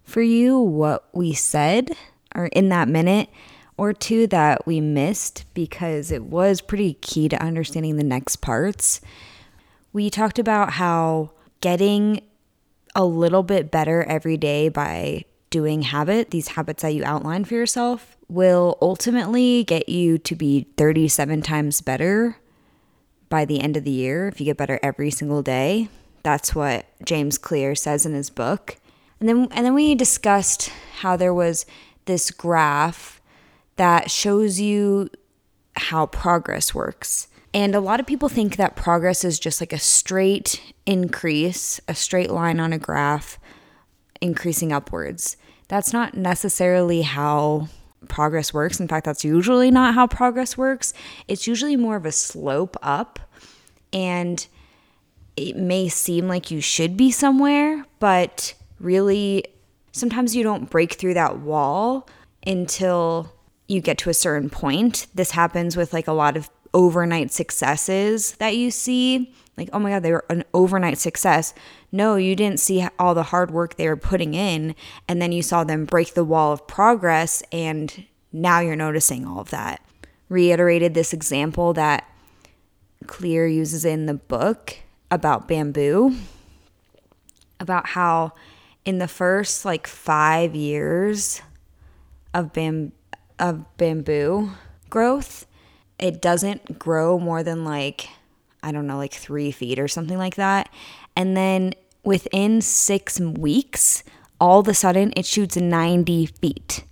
Speaker 1: for you what we said or in that minute or two that we missed because it was pretty key to understanding the next parts. We talked about how getting a little bit better every day by doing habit, these habits that you outline for yourself, will ultimately get you to be 37 times better by the end of the year if you get better every single day. That's what James Clear says in his book. And then and then we discussed how there was this graph that shows you how progress works. And a lot of people think that progress is just like a straight increase, a straight line on a graph increasing upwards. That's not necessarily how progress works. In fact, that's usually not how progress works. It's usually more of a slope up. And it may seem like you should be somewhere, but really, sometimes you don't break through that wall until you get to a certain point. This happens with like a lot of overnight successes that you see. Like, oh my God, they were an overnight success. No, you didn't see all the hard work they were putting in. And then you saw them break the wall of progress. And now you're noticing all of that. Reiterated this example that Clear uses in the book about bamboo, about how in the first like five years of bamboo, of bamboo growth, it doesn't grow more than like I don't know, like three feet or something like that. And then within six weeks, all of a sudden it shoots 90 feet,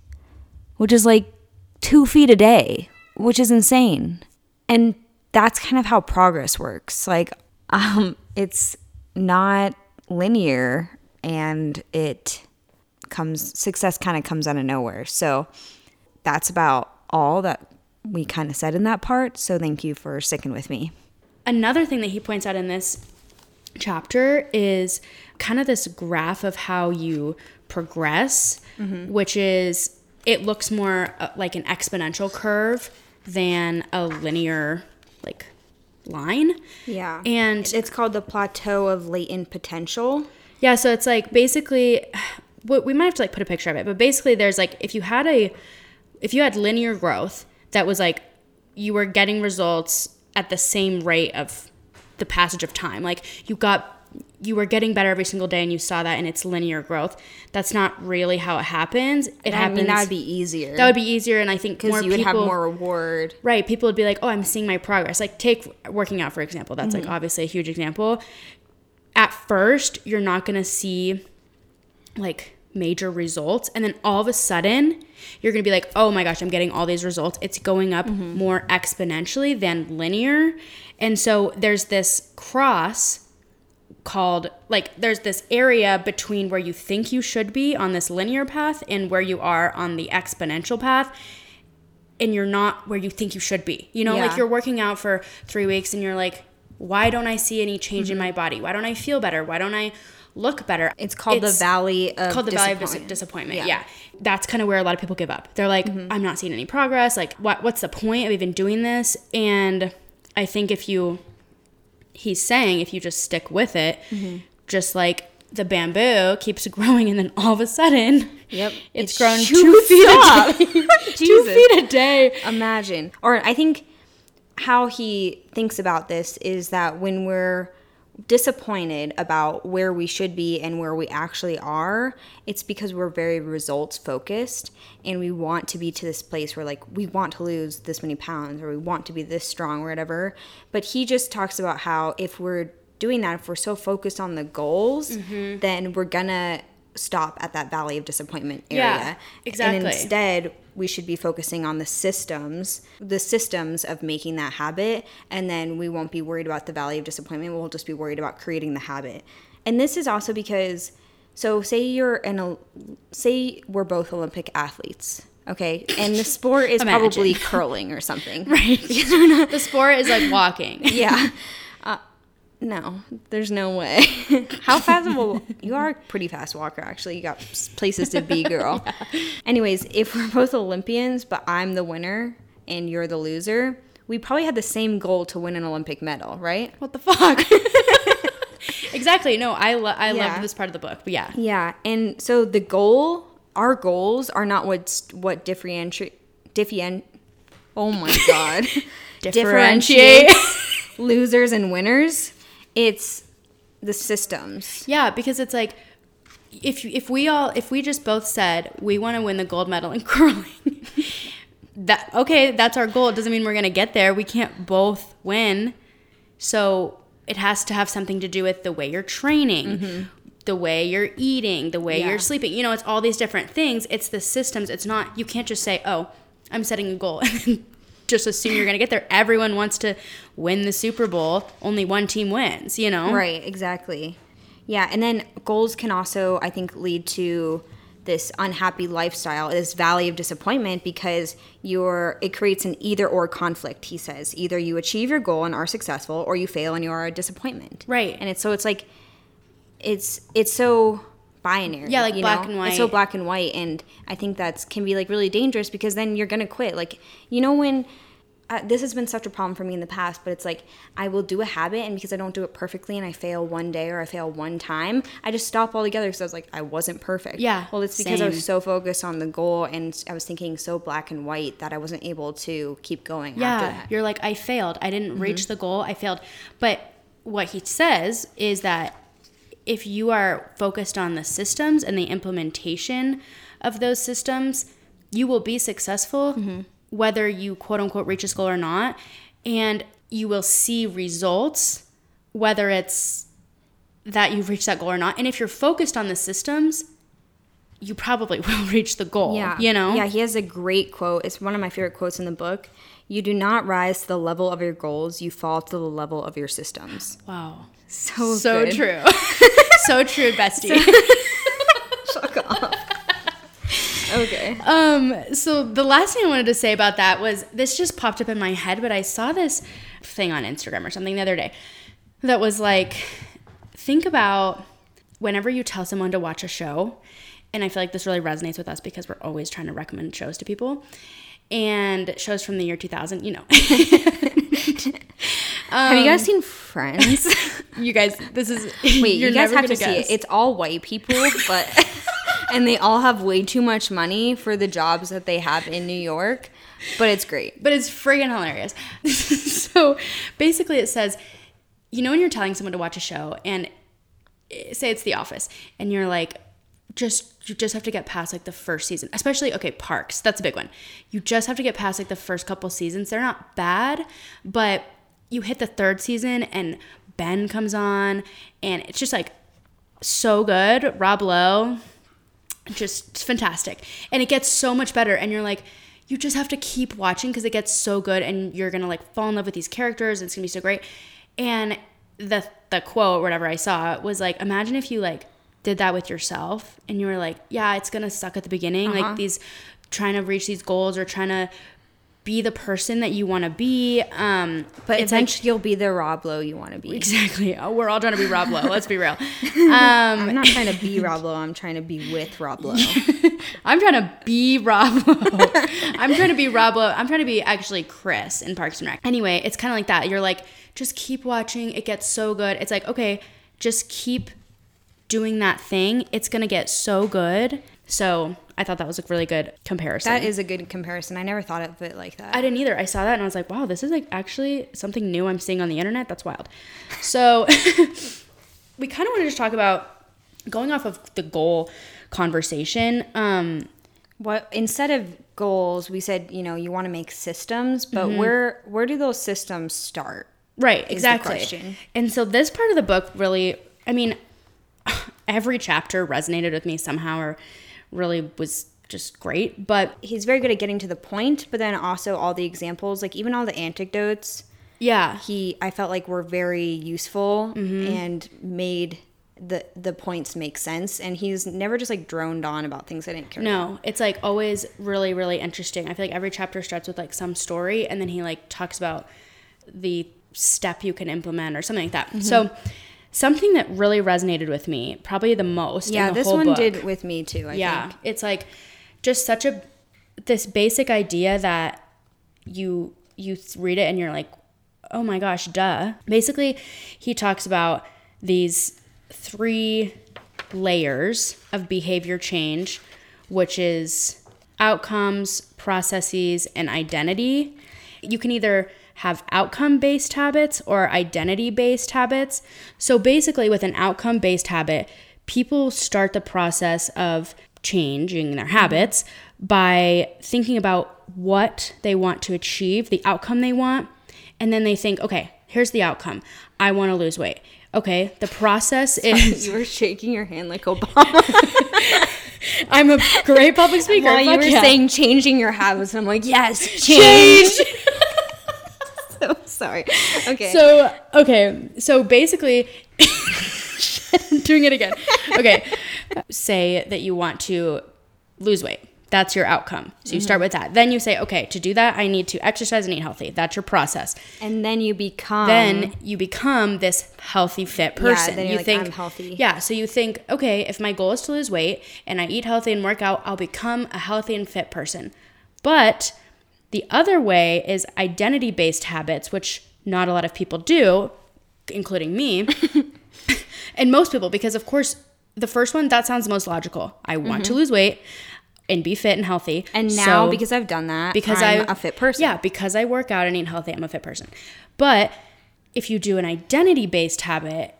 Speaker 1: which is like two feet a day, which is insane. And that's kind of how progress works. Like, <laughs> um, it's not linear and it comes, success kind of comes out of nowhere. So that's about all that we kind of said in that part. So thank you for sticking with me.
Speaker 2: Another thing that he points out in this chapter is kind of this graph of how you progress, mm-hmm. which is it looks more uh, like an exponential curve than a linear like line.
Speaker 1: Yeah.
Speaker 2: And
Speaker 1: it's called the plateau of latent potential.
Speaker 2: Yeah, so it's like basically <sighs> we might have to like put a picture of it, but basically there's like if you had a if you had linear growth that was like you were getting results at the same rate of the passage of time. Like you got you were getting better every single day and you saw that in its linear growth. That's not really how it happens. It
Speaker 1: I
Speaker 2: happens
Speaker 1: mean, that would be easier.
Speaker 2: That would be easier and I think
Speaker 1: because
Speaker 2: more
Speaker 1: you would
Speaker 2: people,
Speaker 1: have more reward.
Speaker 2: Right. People would be like, Oh, I'm seeing my progress. Like take working out for example. That's mm-hmm. like obviously a huge example. At first, you're not gonna see like major results and then all of a sudden you're going to be like oh my gosh i'm getting all these results it's going up mm-hmm. more exponentially than linear and so there's this cross called like there's this area between where you think you should be on this linear path and where you are on the exponential path and you're not where you think you should be you know yeah. like you're working out for 3 weeks and you're like why don't i see any change mm-hmm. in my body why don't i feel better why don't i look better.
Speaker 1: It's called it's the valley of
Speaker 2: called the valley of dis- disappointment. Yeah. yeah. that's kind of where a lot of people give up. They're like, mm-hmm. I'm not seeing any progress. Like, what what's the point of even doing this? And I think if you, he's saying, if you just stick with it, mm-hmm. just like the bamboo keeps <laughs> growing, and then all of a sudden,
Speaker 1: yep,
Speaker 2: it's it grown two feet up. a day. <laughs> two <laughs> feet a day.
Speaker 1: Imagine, or I think how he thinks about this is that when we're disappointed about where we should be and where we actually are, it's because we're very results focused and we want to be to this place where like we want to lose this many pounds or we want to be this strong or whatever. But he just talks about how if we're doing that, if we're so focused on the goals, mm-hmm. then we're gonna stop at that valley of disappointment area.
Speaker 2: Yeah, exactly.
Speaker 1: And instead, we should be focusing on the systems, the systems of making that habit, and then we won't be worried about the valley of disappointment. We'll just be worried about creating the habit. And this is also because, so say you're in a, say we're both Olympic athletes. Okay, and the sport is <laughs> probably curling or something, <laughs>
Speaker 2: right? <laughs> the sport is like walking.
Speaker 1: yeah, no, there's no way. <laughs> How fast will you are a pretty fast walker actually. You got places to be, girl. <laughs> yeah. Anyways, if we're both Olympians, but I'm the winner and you're the loser, we probably had the same goal to win an Olympic medal, right?
Speaker 2: What the fuck? <laughs> exactly. No, I lo- I yeah. love this part of the book. But yeah.
Speaker 1: Yeah, and so the goal, our goals are not what's what differentiate different. Oh my god.
Speaker 2: differentiate
Speaker 1: losers and winners it's the systems.
Speaker 2: Yeah, because it's like if if we all if we just both said we want to win the gold medal in <laughs> curling, that okay, that's our goal. It doesn't mean we're gonna get there. We can't both win. So it has to have something to do with the way you're training, mm-hmm. the way you're eating, the way yeah. you're sleeping. You know, it's all these different things. It's the systems. It's not you can't just say, "Oh, I'm setting a goal." <laughs> just assume you're going to get there. Everyone wants to win the Super Bowl. Only one team wins, you know?
Speaker 1: Right, exactly. Yeah, and then goals can also, I think, lead to this unhappy lifestyle, this valley of disappointment because you're it creates an either or conflict, he says. Either you achieve your goal and are successful or you fail and you are a disappointment.
Speaker 2: Right.
Speaker 1: And it's so it's like it's it's so binary.
Speaker 2: Yeah, like black
Speaker 1: know?
Speaker 2: and white.
Speaker 1: It's so black and white, and I think that's can be like really dangerous because then you're gonna quit. Like you know when. Uh, this has been such a problem for me in the past, but it's like I will do a habit, and because I don't do it perfectly, and I fail one day or I fail one time, I just stop altogether because I was like, I wasn't perfect.
Speaker 2: Yeah.
Speaker 1: Well, it's because same. I was so focused on the goal, and I was thinking so black and white that I wasn't able to keep going.
Speaker 2: Yeah. You're like, I failed. I didn't mm-hmm. reach the goal. I failed. But what he says is that if you are focused on the systems and the implementation of those systems, you will be successful mm-hmm. whether you quote unquote reach a goal or not. And you will see results, whether it's that you've reached that goal or not. And if you're focused on the systems, you probably <laughs> will reach the goal.
Speaker 1: Yeah.
Speaker 2: You know?
Speaker 1: Yeah, he has a great quote. It's one of my favorite quotes in the book. You do not rise to the level of your goals, you fall to the level of your systems.
Speaker 2: Wow.
Speaker 1: So
Speaker 2: So
Speaker 1: good.
Speaker 2: true. <laughs> so true, bestie. <laughs>
Speaker 1: Fuck off. okay.
Speaker 2: Um, so the last thing I wanted to say about that was this just popped up in my head, but I saw this thing on Instagram or something the other day that was like, think about whenever you tell someone to watch a show, and I feel like this really resonates with us because we're always trying to recommend shows to people. And shows from the year 2000, you know. <laughs> <laughs>
Speaker 1: have you guys seen Friends? <laughs>
Speaker 2: you guys, this is <laughs>
Speaker 1: Wait, you guys have to
Speaker 2: gonna
Speaker 1: see it. It's all white people, but <laughs> and they all have way too much money for the jobs that they have in New York. But it's great.
Speaker 2: but it's friggin' hilarious. so basically, it says, you know, when you're telling someone to watch a show, and eh, say it's The Office, and you're like, just you just have to get past like the first season, especially okay, Parks. That's a big one. You just have to get past like the first couple seasons. They're not bad, but you hit the third season, and Ben comes on, and it's just like so good. Rob Lowe, just fantastic. And it gets so much better. And you're like, you just have to keep watching because it gets so good and you're gonna like fall in love with these characters and it's gonna be so great. And the the quote, whatever I saw, was like, imagine if you like did that with yourself and you were like, yeah, it's gonna suck at the beginning, like uh-huh. these trying to reach these goals or trying to be the person that you want to be. Um,
Speaker 1: But
Speaker 2: it's like
Speaker 1: eventually you'll be the Rob Lowe you want to be.
Speaker 2: exactly. <laughs> Oh, we're all trying to be Rob Lowe. Let's be real. <laughs>
Speaker 1: Um, I'm not trying to be Rob Lowe. I'm trying to be with Rob Lowe. <laughs>
Speaker 2: I'm trying to be Rob Lowe. I'm trying to be Rob Lowe. I'm trying to be actually Chris in Parks and Rec. Anyway, it's kind of like that. You're like, just keep watching. It gets so good. It's like, okay, just keep doing that thing. It's going to get so good. So I thought that was a really good comparison.
Speaker 1: That is a good comparison. I never thought of it like that.
Speaker 2: I didn't either. I saw that and I was like, wow, this is like actually something new I'm seeing on the internet. That's wild. So <laughs> we kind of wanted to talk about going off of the goal conversation. Um,
Speaker 1: what instead of goals, we said you know you want to make systems, but
Speaker 2: Mm-hmm.
Speaker 1: where where do those systems start?
Speaker 2: Right, exactly. And so this part of the book really, I mean, <sighs> every chapter resonated with me somehow or really was just great. But
Speaker 1: He's very good at getting to the point, but then also all the examples, like even all the anecdotes,
Speaker 2: yeah,
Speaker 1: he I felt like were very useful
Speaker 2: Mm-hmm.
Speaker 1: and made the the points make sense. And he's never just like droned on about things I didn't care. about.
Speaker 2: no, it's like always really, really interesting. I feel like every chapter starts with like some story and then he like talks about the step you can implement or something like that.
Speaker 1: Mm-hmm.
Speaker 2: So something that really resonated with me, probably the most. in
Speaker 1: Yeah,
Speaker 2: the
Speaker 1: this one
Speaker 2: book,
Speaker 1: did with me too. I
Speaker 2: yeah
Speaker 1: think.
Speaker 2: it's like just such a this basic idea that you you read it and you're like oh my gosh duh basically he talks about these three layers of behavior change which is outcomes processes and identity you can either have outcome based habits or identity based habits so basically with an outcome based habit people start the process of changing their habits by thinking about what they want to achieve, the outcome they want, and then they think, okay, here's the outcome. I want to lose weight. Okay, the process is
Speaker 1: You were shaking your hand like Obama <laughs>
Speaker 2: I'm a great public speaker.
Speaker 1: while you were
Speaker 2: yeah.
Speaker 1: saying changing your habits. And I'm like, yes, change.
Speaker 2: change. <laughs>
Speaker 1: so <laughs> sorry. Okay.
Speaker 2: So okay, so basically, I'm <laughs> doing it again. Okay, say that you want to lose weight. That's your outcome. So you start mm-hmm. with that. Then you say, okay, to do that, I need to exercise and eat healthy. That's your process.
Speaker 1: and then you become
Speaker 2: then you become this healthy, fit person.
Speaker 1: you're
Speaker 2: you
Speaker 1: like,
Speaker 2: think
Speaker 1: "I'm healthy."
Speaker 2: Yeah. So you think, okay, if my goal is to lose weight and I eat healthy and work out, I'll become a healthy and fit person. But the other way is identity based habits, which not a lot of people do, including me, <laughs> and most people, because of course, the first one, that sounds most logical. I want to lose weight and be fit and healthy.
Speaker 1: Mm-hmm. And now
Speaker 2: So-
Speaker 1: because I've done that,
Speaker 2: because
Speaker 1: I'm
Speaker 2: I
Speaker 1: a fit person.
Speaker 2: Yeah, because I work out and eat healthy, I'm a fit person. But if you do an identity based habit,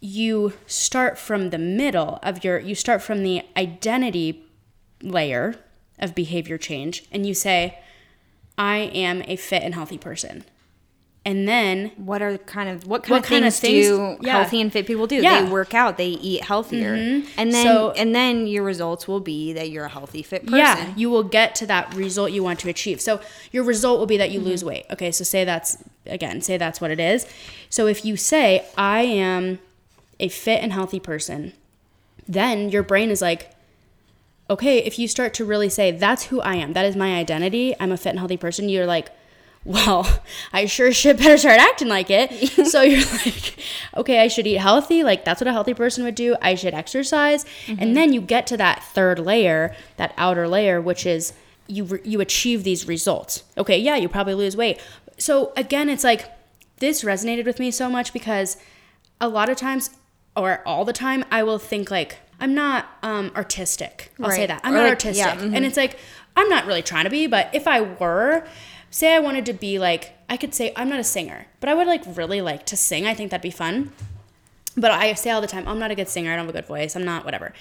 Speaker 2: you start from the middle of your you start from the identity layer of behavior change and you say I am a fit and healthy person. And then
Speaker 1: what are kind of what kind
Speaker 2: What
Speaker 1: of
Speaker 2: kind of
Speaker 1: things, do
Speaker 2: yeah.
Speaker 1: healthy and fit people do?
Speaker 2: Yeah. Mm-hmm.
Speaker 1: They work out, they eat healthier, and then
Speaker 2: So-
Speaker 1: and then your results will be that you're a healthy fit person.
Speaker 2: Yeah, you will get to that result you want to achieve. So your result will be that you lose
Speaker 1: Mm-hmm.
Speaker 2: weight. Okay, so say that's again, say that's what it is. So if you say I am a fit and healthy person, then your brain is like okay, if you start to really say that's who I am, that is my identity, I'm a fit and healthy person, you're like well, <laughs> I sure should better start acting like it. <laughs> so you're like, okay, I should eat healthy. Like that's what a healthy person would do. I should exercise. And mm-hmm. then you get to that third layer, that outer layer, which is you re- you achieve these results. Okay, yeah, you probably lose weight. So again, it's like this resonated with me so much because a lot of times or all the time I will think like I'm not um, artistic. I'll say that. I'm
Speaker 1: Or
Speaker 2: not
Speaker 1: like-
Speaker 2: artistic.
Speaker 1: yeah, mhm.
Speaker 2: And it's like I'm not really trying to be, but if I were, say I wanted to be like I could say I'm not a singer, but I would like really like to sing. I think that'd be fun. But I say all the time, I'm not a good singer. I don't have a good voice. I'm not whatever.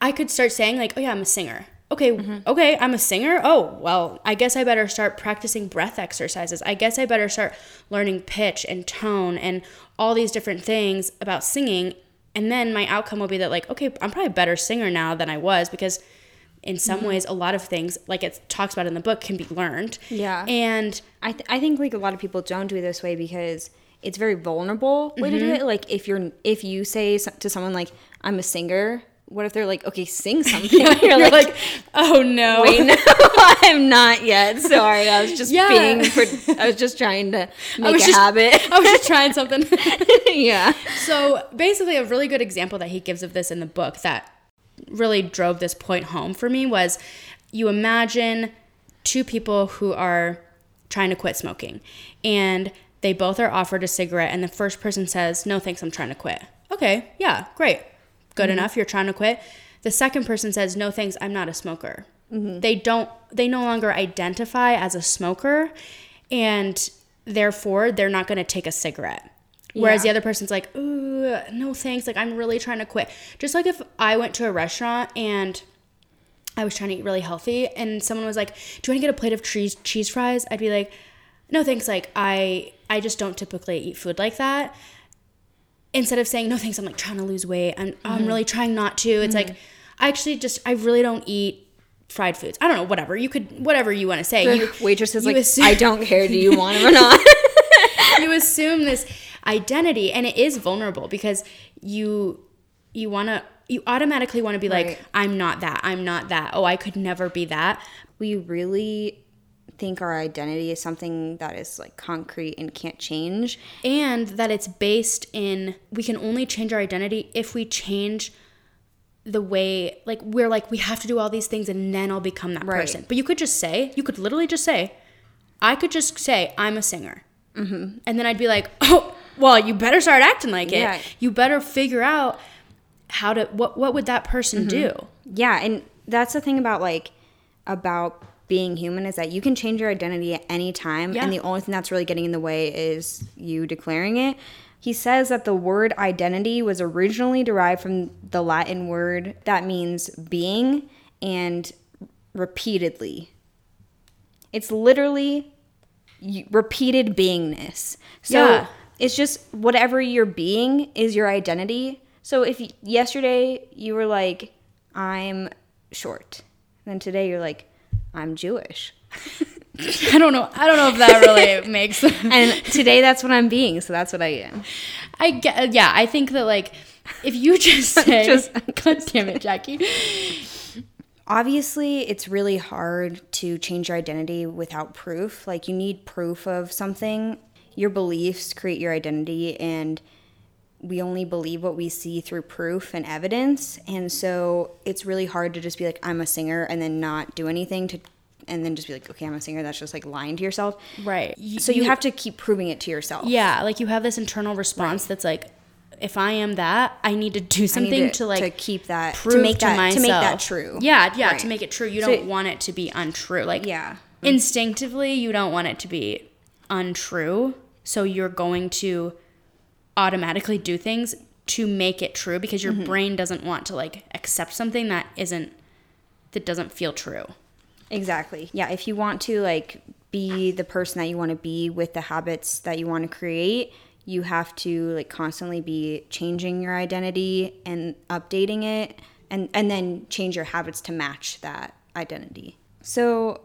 Speaker 2: I could start saying like, "Oh yeah, I'm a singer." Okay,
Speaker 1: Mm-hmm.
Speaker 2: okay, I'm a singer. Oh, well, I guess I better start practicing breath exercises. I guess I better start learning pitch and tone and all these different things about singing. And then my outcome will be that like, okay, I'm probably a better singer now than I was because in some
Speaker 1: Mm-hmm.
Speaker 2: ways a lot of things like it talks about in the book can be learned.
Speaker 1: Yeah.
Speaker 2: And
Speaker 1: I, th- I think like a lot of people don't do it this way because it's very vulnerable way to do
Speaker 2: Mm-hmm.
Speaker 1: it. Like if you're if you say to someone like I'm a singer, what if they're like okay sing <laughs> something? <laughs> you're,
Speaker 2: you're
Speaker 1: like,
Speaker 2: like, oh no.
Speaker 1: wait no <laughs> I'm not yet. Sorry, I was just
Speaker 2: Yeah.
Speaker 1: being I was just trying to make a
Speaker 2: just-
Speaker 1: habit.
Speaker 2: I was just trying something.
Speaker 1: yeah.
Speaker 2: So basically, a really good example that he gives of this in the book that really drove this point home for me was you imagine two people who are trying to quit smoking and they both are offered a cigarette and the first person says no thanks i'm trying to quit okay yeah great good mm-hmm. enough you're trying to quit the second person says no thanks i'm not a smoker mm-hmm. they don't they no longer identify as a smoker and therefore they're not going to take a cigarette Whereas the other person's like, ooh, no thanks. Like, I'm really trying to quit. Just like if I went to a restaurant and I was trying to eat really healthy and someone was like, do you want to get a plate of cheese, cheese fries? I'd be like, no thanks. Like, I, I just don't typically eat food like that. Instead of saying, no thanks, I'm like trying to lose weight. I'm,
Speaker 1: Mm-hmm.
Speaker 2: I'm really trying not to. It's like, I actually just, I really don't eat fried foods. I don't know, whatever. You could, whatever you want to say. You, <laughs>
Speaker 1: Waitress is
Speaker 2: you
Speaker 1: like
Speaker 2: assume-
Speaker 1: I don't care. Do you want them or not? <laughs>
Speaker 2: you assume this identity and it is vulnerable because you you want to you automatically want to be
Speaker 1: Right.
Speaker 2: like i'm not that i'm not that oh i could never be that
Speaker 1: we really think our identity is something that is like concrete and can't change.
Speaker 2: and that it's based in we can only change our identity if we change the way like we're like we have to do all these things and then i'll become that
Speaker 1: Right.
Speaker 2: person but you could just say you could literally just say i could just say i'm a singer mm-hmm. and then i'd be like <laughs> oh well you better start acting like it
Speaker 1: Yeah.
Speaker 2: you better figure out how to what what would that person
Speaker 1: Mm-hmm.
Speaker 2: do
Speaker 1: Yeah, and that's the thing about like about being human is that you can change your identity at any time
Speaker 2: Yeah.
Speaker 1: and the only thing that's really getting in the way is you declaring it. He says that the word identity was originally derived from the Latin word that means being and repeatedly. It's literally repeated beingness. So
Speaker 2: Yeah.
Speaker 1: it's just whatever you're being is your identity. So if yesterday you were like, I'm short, then today you're like, I'm Jewish. <laughs>
Speaker 2: i don't know i don't know if that really <laughs> makes
Speaker 1: And <laughs> today that's what I'm being, so that's what I am.
Speaker 2: i get uh, yeah i think that like if you just say
Speaker 1: Just-
Speaker 2: god damn it jackie
Speaker 1: Obviously, it's really hard to change your identity without proof. Like, you need proof of something. Your beliefs create your identity, and we only believe what we see through proof and evidence. And so, it's really hard to just be like, I'm a singer, and then not do anything to, and then just be like, okay, I'm a singer. That's just like lying to yourself.
Speaker 2: right
Speaker 1: So, you, have to keep proving it to yourself.
Speaker 2: Yeah, like you have this internal response that's like, if I am that, I need to do something to, like
Speaker 1: to keep that,
Speaker 2: prove
Speaker 1: to make
Speaker 2: to
Speaker 1: that,
Speaker 2: myself.
Speaker 1: to make that true.
Speaker 2: Yeah, yeah,
Speaker 1: Right.
Speaker 2: to make it true. You
Speaker 1: So-
Speaker 2: don't want it to be untrue. Like
Speaker 1: Yeah.
Speaker 2: instinctively, you don't want it to be untrue. So you're going to automatically do things to make it true because
Speaker 1: Mm-hmm.
Speaker 2: your brain doesn't want to like accept something that isn't that doesn't feel true.
Speaker 1: Exactly. Yeah, if you want to like be the person that you want to be with the habits that you want to create, you have to like constantly be changing your identity and updating it and and then change your habits to match that identity. So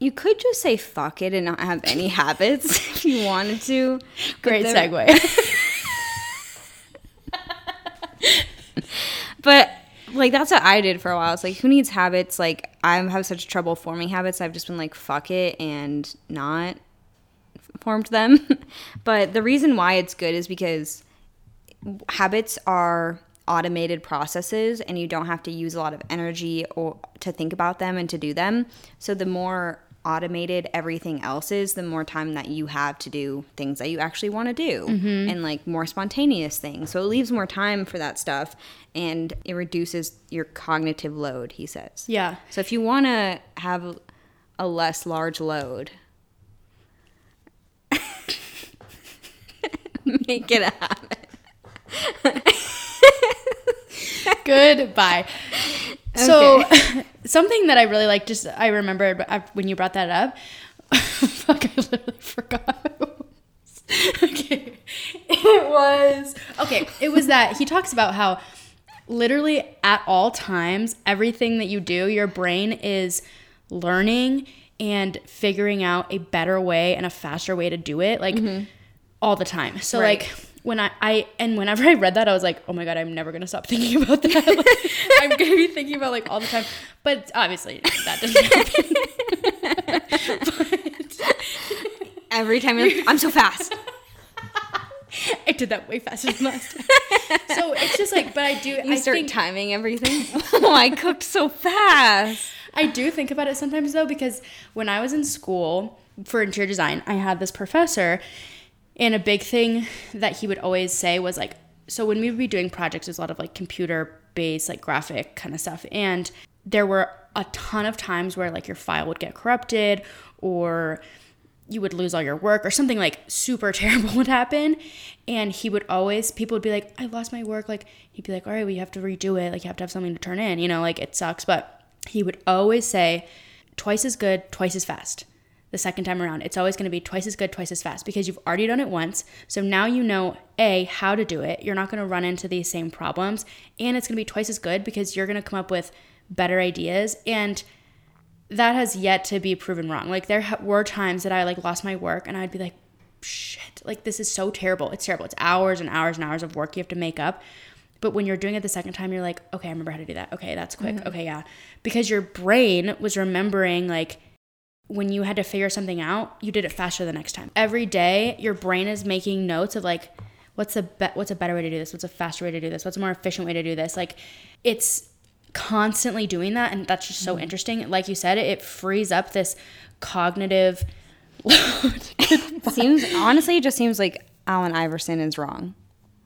Speaker 1: you could just say fuck it and not have any <laughs> habits if you wanted to.
Speaker 2: Great
Speaker 1: the-
Speaker 2: segue. <laughs> <laughs>
Speaker 1: But like that's what I did for a while. It's like who needs habits? Like I have such trouble forming habits. I've just been like fuck it and not formed them. <laughs> but the reason why it's good is because habits are automated processes and you don't have to use a lot of energy or to think about them and to do them. So the more automated everything else is, the more time that you have to do things that you actually want to do mm-hmm. and like more spontaneous things. So it leaves more time for that stuff and it reduces your cognitive load, he says.
Speaker 2: yeah.
Speaker 1: So if you want to have a less large load, <laughs> make it happen. habit. <laughs>
Speaker 2: Goodbye. So, <laughs> something that I really like, just I remembered uh, when you brought that up. <laughs> Fuck, I literally forgot. what it was. <laughs> okay, it was okay. It was that he talks about how literally at all times, everything that you do, your brain is learning and figuring out a better way and a faster way to do it, like all the time. So,
Speaker 1: Right.
Speaker 2: like when I, I and whenever <laughs> I read that, I was like, oh my god, I'm never gonna stop thinking <laughs> about that. Like, I'm gonna be thinking about like all the time. But obviously, that doesn't happen. <laughs>
Speaker 1: Every time you're I'm so fast.
Speaker 2: I did that way faster than last time. So it's just like, but I do.
Speaker 1: You
Speaker 2: I
Speaker 1: start
Speaker 2: think
Speaker 1: timing everything. oh, I cooked so fast.
Speaker 2: I do think about it sometimes though, because when I was in school for interior design, I had this professor, and a big thing that he would always say was like, so when we would be doing projects, there's a lot of like computer based, like graphic kind of stuff. And there were a ton of times where like your file would get corrupted or you would lose all your work or something like super <laughs> terrible would happen. And he would always, people would be like, I lost my work. Like, he'd be like, all right, you have to redo it. Like, you have to have something to turn in, you know, like it sucks. But he would always say, twice as good, twice as fast. The second time around, it's always going to be twice as good, twice as fast because you've already done it once. So now you know A, how to do it. You're not going to run into these same problems. And it's going to be twice as good because you're going to come up with better ideas. And that has yet to be proven wrong. Like there were times that I like lost my work and I'd be like, shit, like this is so terrible. It's terrible. It's hours and hours and hours of work you have to make up. But when you're doing it the second time, you're like, okay, I remember how to do that. Okay, that's quick. Mm-hmm. Okay, yeah. Because your brain was remembering like when you had to figure something out, you did it faster the next time. Every day, your brain is making notes of like, what's a be- what's a better way to do this? What's a faster way to do this? What's a more efficient way to do this? Like, it's constantly doing that, and that's just so interesting. Like you said, it frees up this cognitive <laughs> load.
Speaker 1: Seems honestly, it just seems like Allen Iverson is wrong.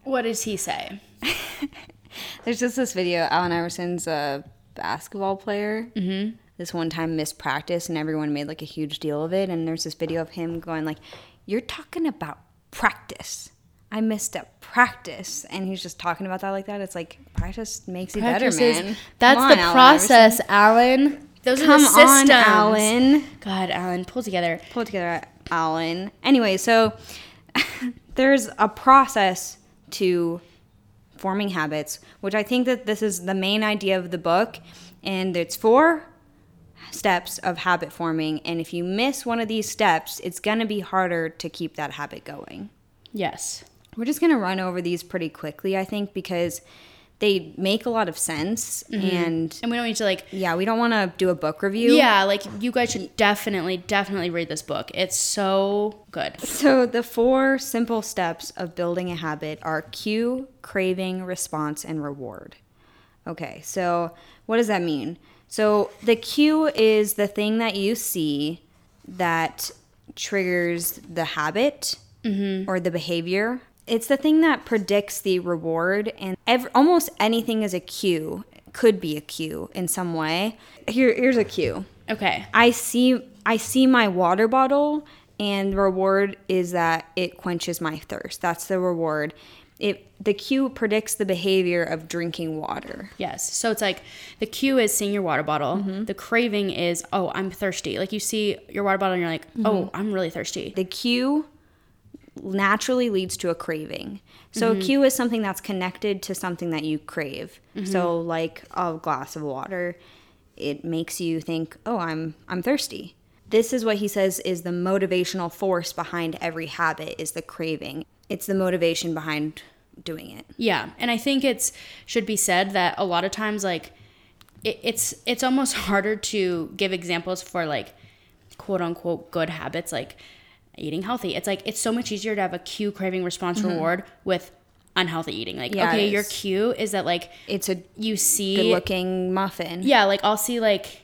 Speaker 2: what does he say? <laughs>
Speaker 1: There's just this video. Allen Iverson's a basketball player. Mm-hmm. This one time missed practice, and everyone made like a huge deal of it. And there's this video of him going like, "You're talking about practice. I missed a practice," and he's just talking about that like that. It's like practice makes you better, man.
Speaker 2: That's
Speaker 1: Come
Speaker 2: the
Speaker 1: on,
Speaker 2: process,
Speaker 1: Iverson.
Speaker 2: Allen. Those
Speaker 1: Come
Speaker 2: are the systems.
Speaker 1: on, Allen.
Speaker 2: God, Allen, pull together.
Speaker 1: pull together, Allen. Anyway, so <laughs> there's a process to forming habits, which I think that this is the main idea of the book, and it's four steps of habit forming. And if you miss one of these steps, it's gonna be harder to keep that habit going.
Speaker 2: Yes.
Speaker 1: We're just gonna run over these pretty quickly, I think, because they make a lot of sense, mm-hmm. and
Speaker 2: And we don't need to like
Speaker 1: yeah, we don't want to do a book review.
Speaker 2: Yeah, like you guys should definitely, definitely read this book. It's so good.
Speaker 1: So, the four simple steps of building a habit are cue, craving, response, and reward. Okay, so what does that mean? So, the cue is the thing that you see that triggers the habit mm-hmm. or the behavior. It's the thing that predicts the reward, and ev- almost anything is a cue, could be a cue in some way. Here, here's a cue.
Speaker 2: Okay.
Speaker 1: I see I see my water bottle and the reward is that it quenches my thirst. That's the reward. It the cue predicts the behavior of drinking water.
Speaker 2: Yes. So it's like the cue is seeing your water bottle.
Speaker 1: Mm-hmm.
Speaker 2: The craving is, oh, I'm thirsty. Like you see your water bottle and you're like,
Speaker 1: Mm-hmm.
Speaker 2: oh, I'm really thirsty.
Speaker 1: The cue naturally leads to a craving. So a cue is something that's connected to something that you crave. So like a glass of water, it makes you think, "Oh, I'm I'm thirsty." This is what he says is the motivational force behind every habit is the craving. It's the motivation behind doing it.
Speaker 2: Yeah, and I think it's should be said that a lot of times like it, it's it's almost <laughs> harder to give examples for like quote unquote good habits like eating healthy. It's like it's so much easier to have a cue craving response reward with unhealthy eating. Like
Speaker 1: Mm-hmm. Yeah,
Speaker 2: okay, your cue is that like
Speaker 1: It's a
Speaker 2: you see
Speaker 1: good-looking muffin.
Speaker 2: yeah, like I'll see like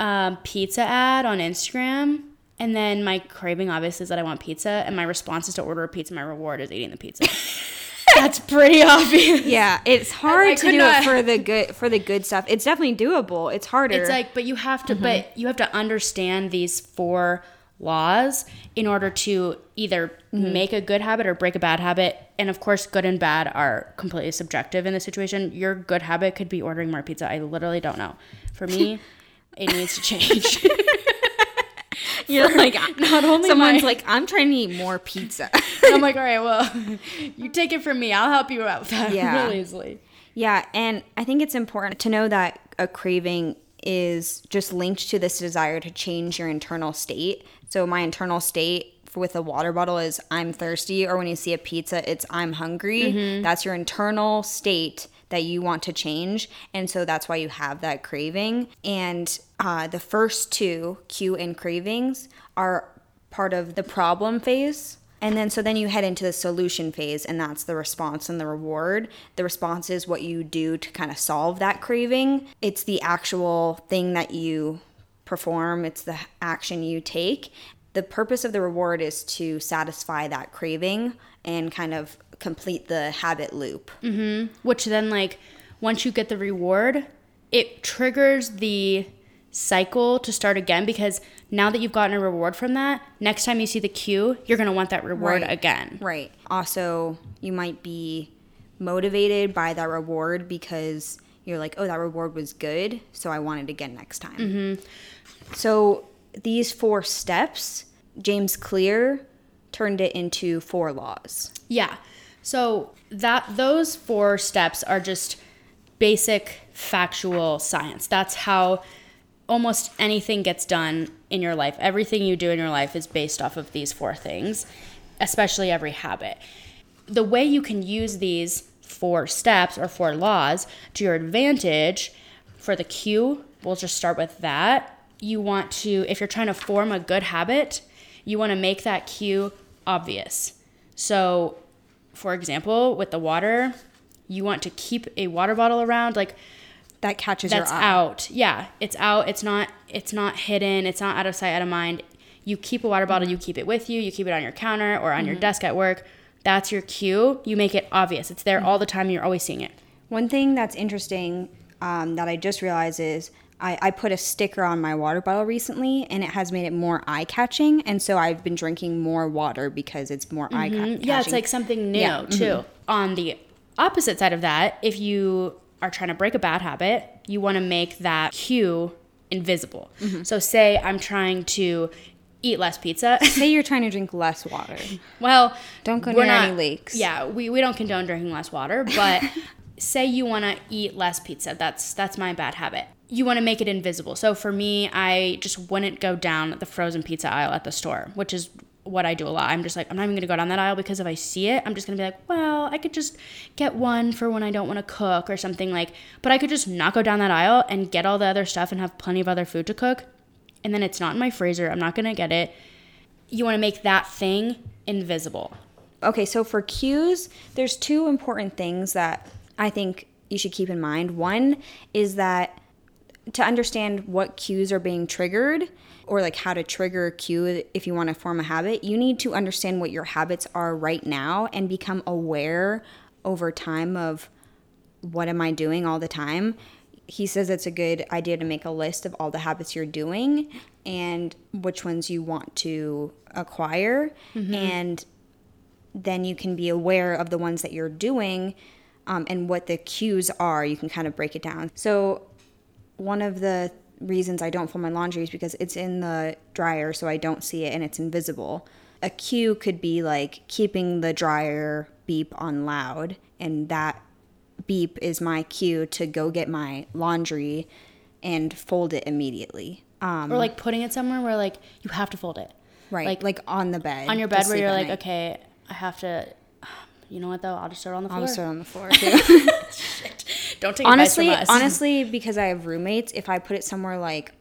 Speaker 2: um, pizza ad on Instagram, and then my craving obviously is that I want pizza, and my response is to order a pizza. My reward is eating the pizza. <laughs> That's pretty obvious.
Speaker 1: Yeah, it's hard
Speaker 2: I
Speaker 1: to do
Speaker 2: not-
Speaker 1: it for the good for the good stuff. It's definitely doable. It's harder.
Speaker 2: It's like, but you have to, but mm-hmm. you have to understand these four laws in order to either mm-hmm. make a good habit or break a bad habit. And of course, good and bad are completely subjective in this situation. Your good habit could be ordering more pizza. I literally don't know. For me, it needs to change. <laughs> <laughs>
Speaker 1: You're like <laughs>
Speaker 2: Not only
Speaker 1: someone's
Speaker 2: my-
Speaker 1: like, I'm trying to eat more pizza. <laughs>
Speaker 2: I'm like, all right, well, you take it from me. I'll help you out with that
Speaker 1: Yeah.
Speaker 2: really easily.
Speaker 1: yeah, and I think it's important to know that a craving is just linked to this desire to change your internal state. So my internal state with a water bottle is I'm thirsty, or when you see a pizza, it's I'm hungry. Mm-hmm. That's your internal state that you want to change, and so that's why you have that craving. And uh, the first two, cue and cravings, are part of the problem phase. And then, so then you head into the solution phase, and that's the response and the reward. The response is what you do to kind of solve that craving, it's the actual thing that you perform, it's the action you take. The purpose of the reward is to satisfy that craving and kind of complete the habit loop. Mm-hmm.
Speaker 2: which then like once you get the reward it triggers the cycle to start again because now that you've gotten a reward from that next time you see the cue you're going to want that reward
Speaker 1: Right.
Speaker 2: again
Speaker 1: Right. Also, you might be motivated by that reward because you're like, oh, that reward was good, so I want it again next time. Mm-hmm. So these four steps, James Clear turned it into four laws.
Speaker 2: yeah so that those four steps are just basic factual science that's how almost anything gets done in your life everything you do in your life is based off of these four things especially every habit the way you can use these four steps or four laws to your advantage for the cue, we'll just start with that. You want to, if you're trying to form a good habit, you want to make that cue obvious. So, for example, with the water, you want to keep a water bottle around like
Speaker 1: That catches
Speaker 2: that's
Speaker 1: your eye.
Speaker 2: out. Yeah, it's out. It's not it's not hidden. It's not out of sight, out of mind. You keep a water bottle, you keep it with you, you keep it on your counter or on your desk at work. That's your cue. You make it obvious. It's there all the time. You're always seeing it.
Speaker 1: One thing that's interesting um, that I just realized is I, I put a sticker on my water bottle recently and it has made it more eye catching. And so I've been drinking more water because it's more eye catching.
Speaker 2: Yeah, it's like something new
Speaker 1: Yeah,
Speaker 2: too. Mm-hmm. On the opposite side of that, if you are trying to break a bad habit, you want to make that cue invisible. Mm-hmm. So say I'm trying to eat less pizza. <laughs>
Speaker 1: Say you're trying to drink less water.
Speaker 2: well,
Speaker 1: Don't go near any lakes.
Speaker 2: Yeah, we, we don't condone drinking less water, but <laughs> say you want to eat less pizza. That's that's my bad habit. You want to make it invisible. So for me, I just wouldn't go down the frozen pizza aisle at the store, which is what I do a lot. I'm just like, I'm not even gonna go down that aisle because if I see it, I'm just gonna be like, well, I could just get one for when I don't want to cook or something like. But I could just not go down that aisle and get all the other stuff and have plenty of other food to cook, and then it's not in my freezer. I'm not gonna get it. You want to make that thing invisible.
Speaker 1: Okay, so for cues, there's two important things that I think you should keep in mind. One is that to understand what cues are being triggered or like how to trigger a cue if you want to form a habit, you need to understand what your habits are right now and become aware over time of what am I doing all the time. He says it's a good idea to make a list of all the habits you're doing and which ones you want to acquire and then you can be aware of the ones that you're doing um, and what the cues are. You can kind of break it down. So, one of the reasons I don't fold my laundry is because it's in the dryer, so I don't see it and it's invisible. A cue could be like keeping the dryer beep on loud, and that beep is my cue to go get my laundry and fold it immediately. Um,
Speaker 2: or like putting it somewhere where like you have to fold it.
Speaker 1: right,
Speaker 2: like-
Speaker 1: like, on the bed.
Speaker 2: On your bed where you're like,
Speaker 1: night.
Speaker 2: okay, I have to. <sighs> You know what though? I'll just throw it on the floor.
Speaker 1: I'll just throw it on the floor <laughs> too.
Speaker 2: Don't take
Speaker 1: honestly,
Speaker 2: advice from us.
Speaker 1: honestly, because I have roommates, if I put it somewhere like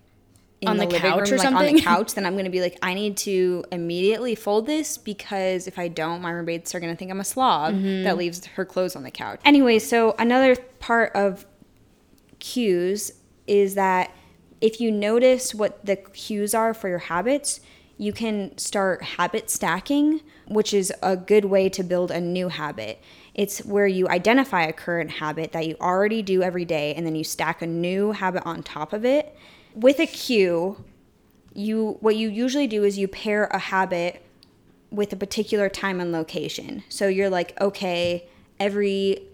Speaker 1: in
Speaker 2: On the
Speaker 1: living
Speaker 2: couch
Speaker 1: room,
Speaker 2: or
Speaker 1: like on
Speaker 2: something?
Speaker 1: the couch, then I'm gonna be like, I need to immediately fold this because if I don't, my roommates are gonna think I'm a slob
Speaker 2: Mm-hmm.
Speaker 1: that leaves her clothes on the couch. Anyway, so another part of cues is that if you notice what the cues are for your habits, you can start habit stacking, which is a good way to build a new habit. It's where you identify a current habit that you already do every day and then you stack a new habit on top of it. With a cue, you what you usually do is you pair a habit with a particular time and location. So you're like, okay, every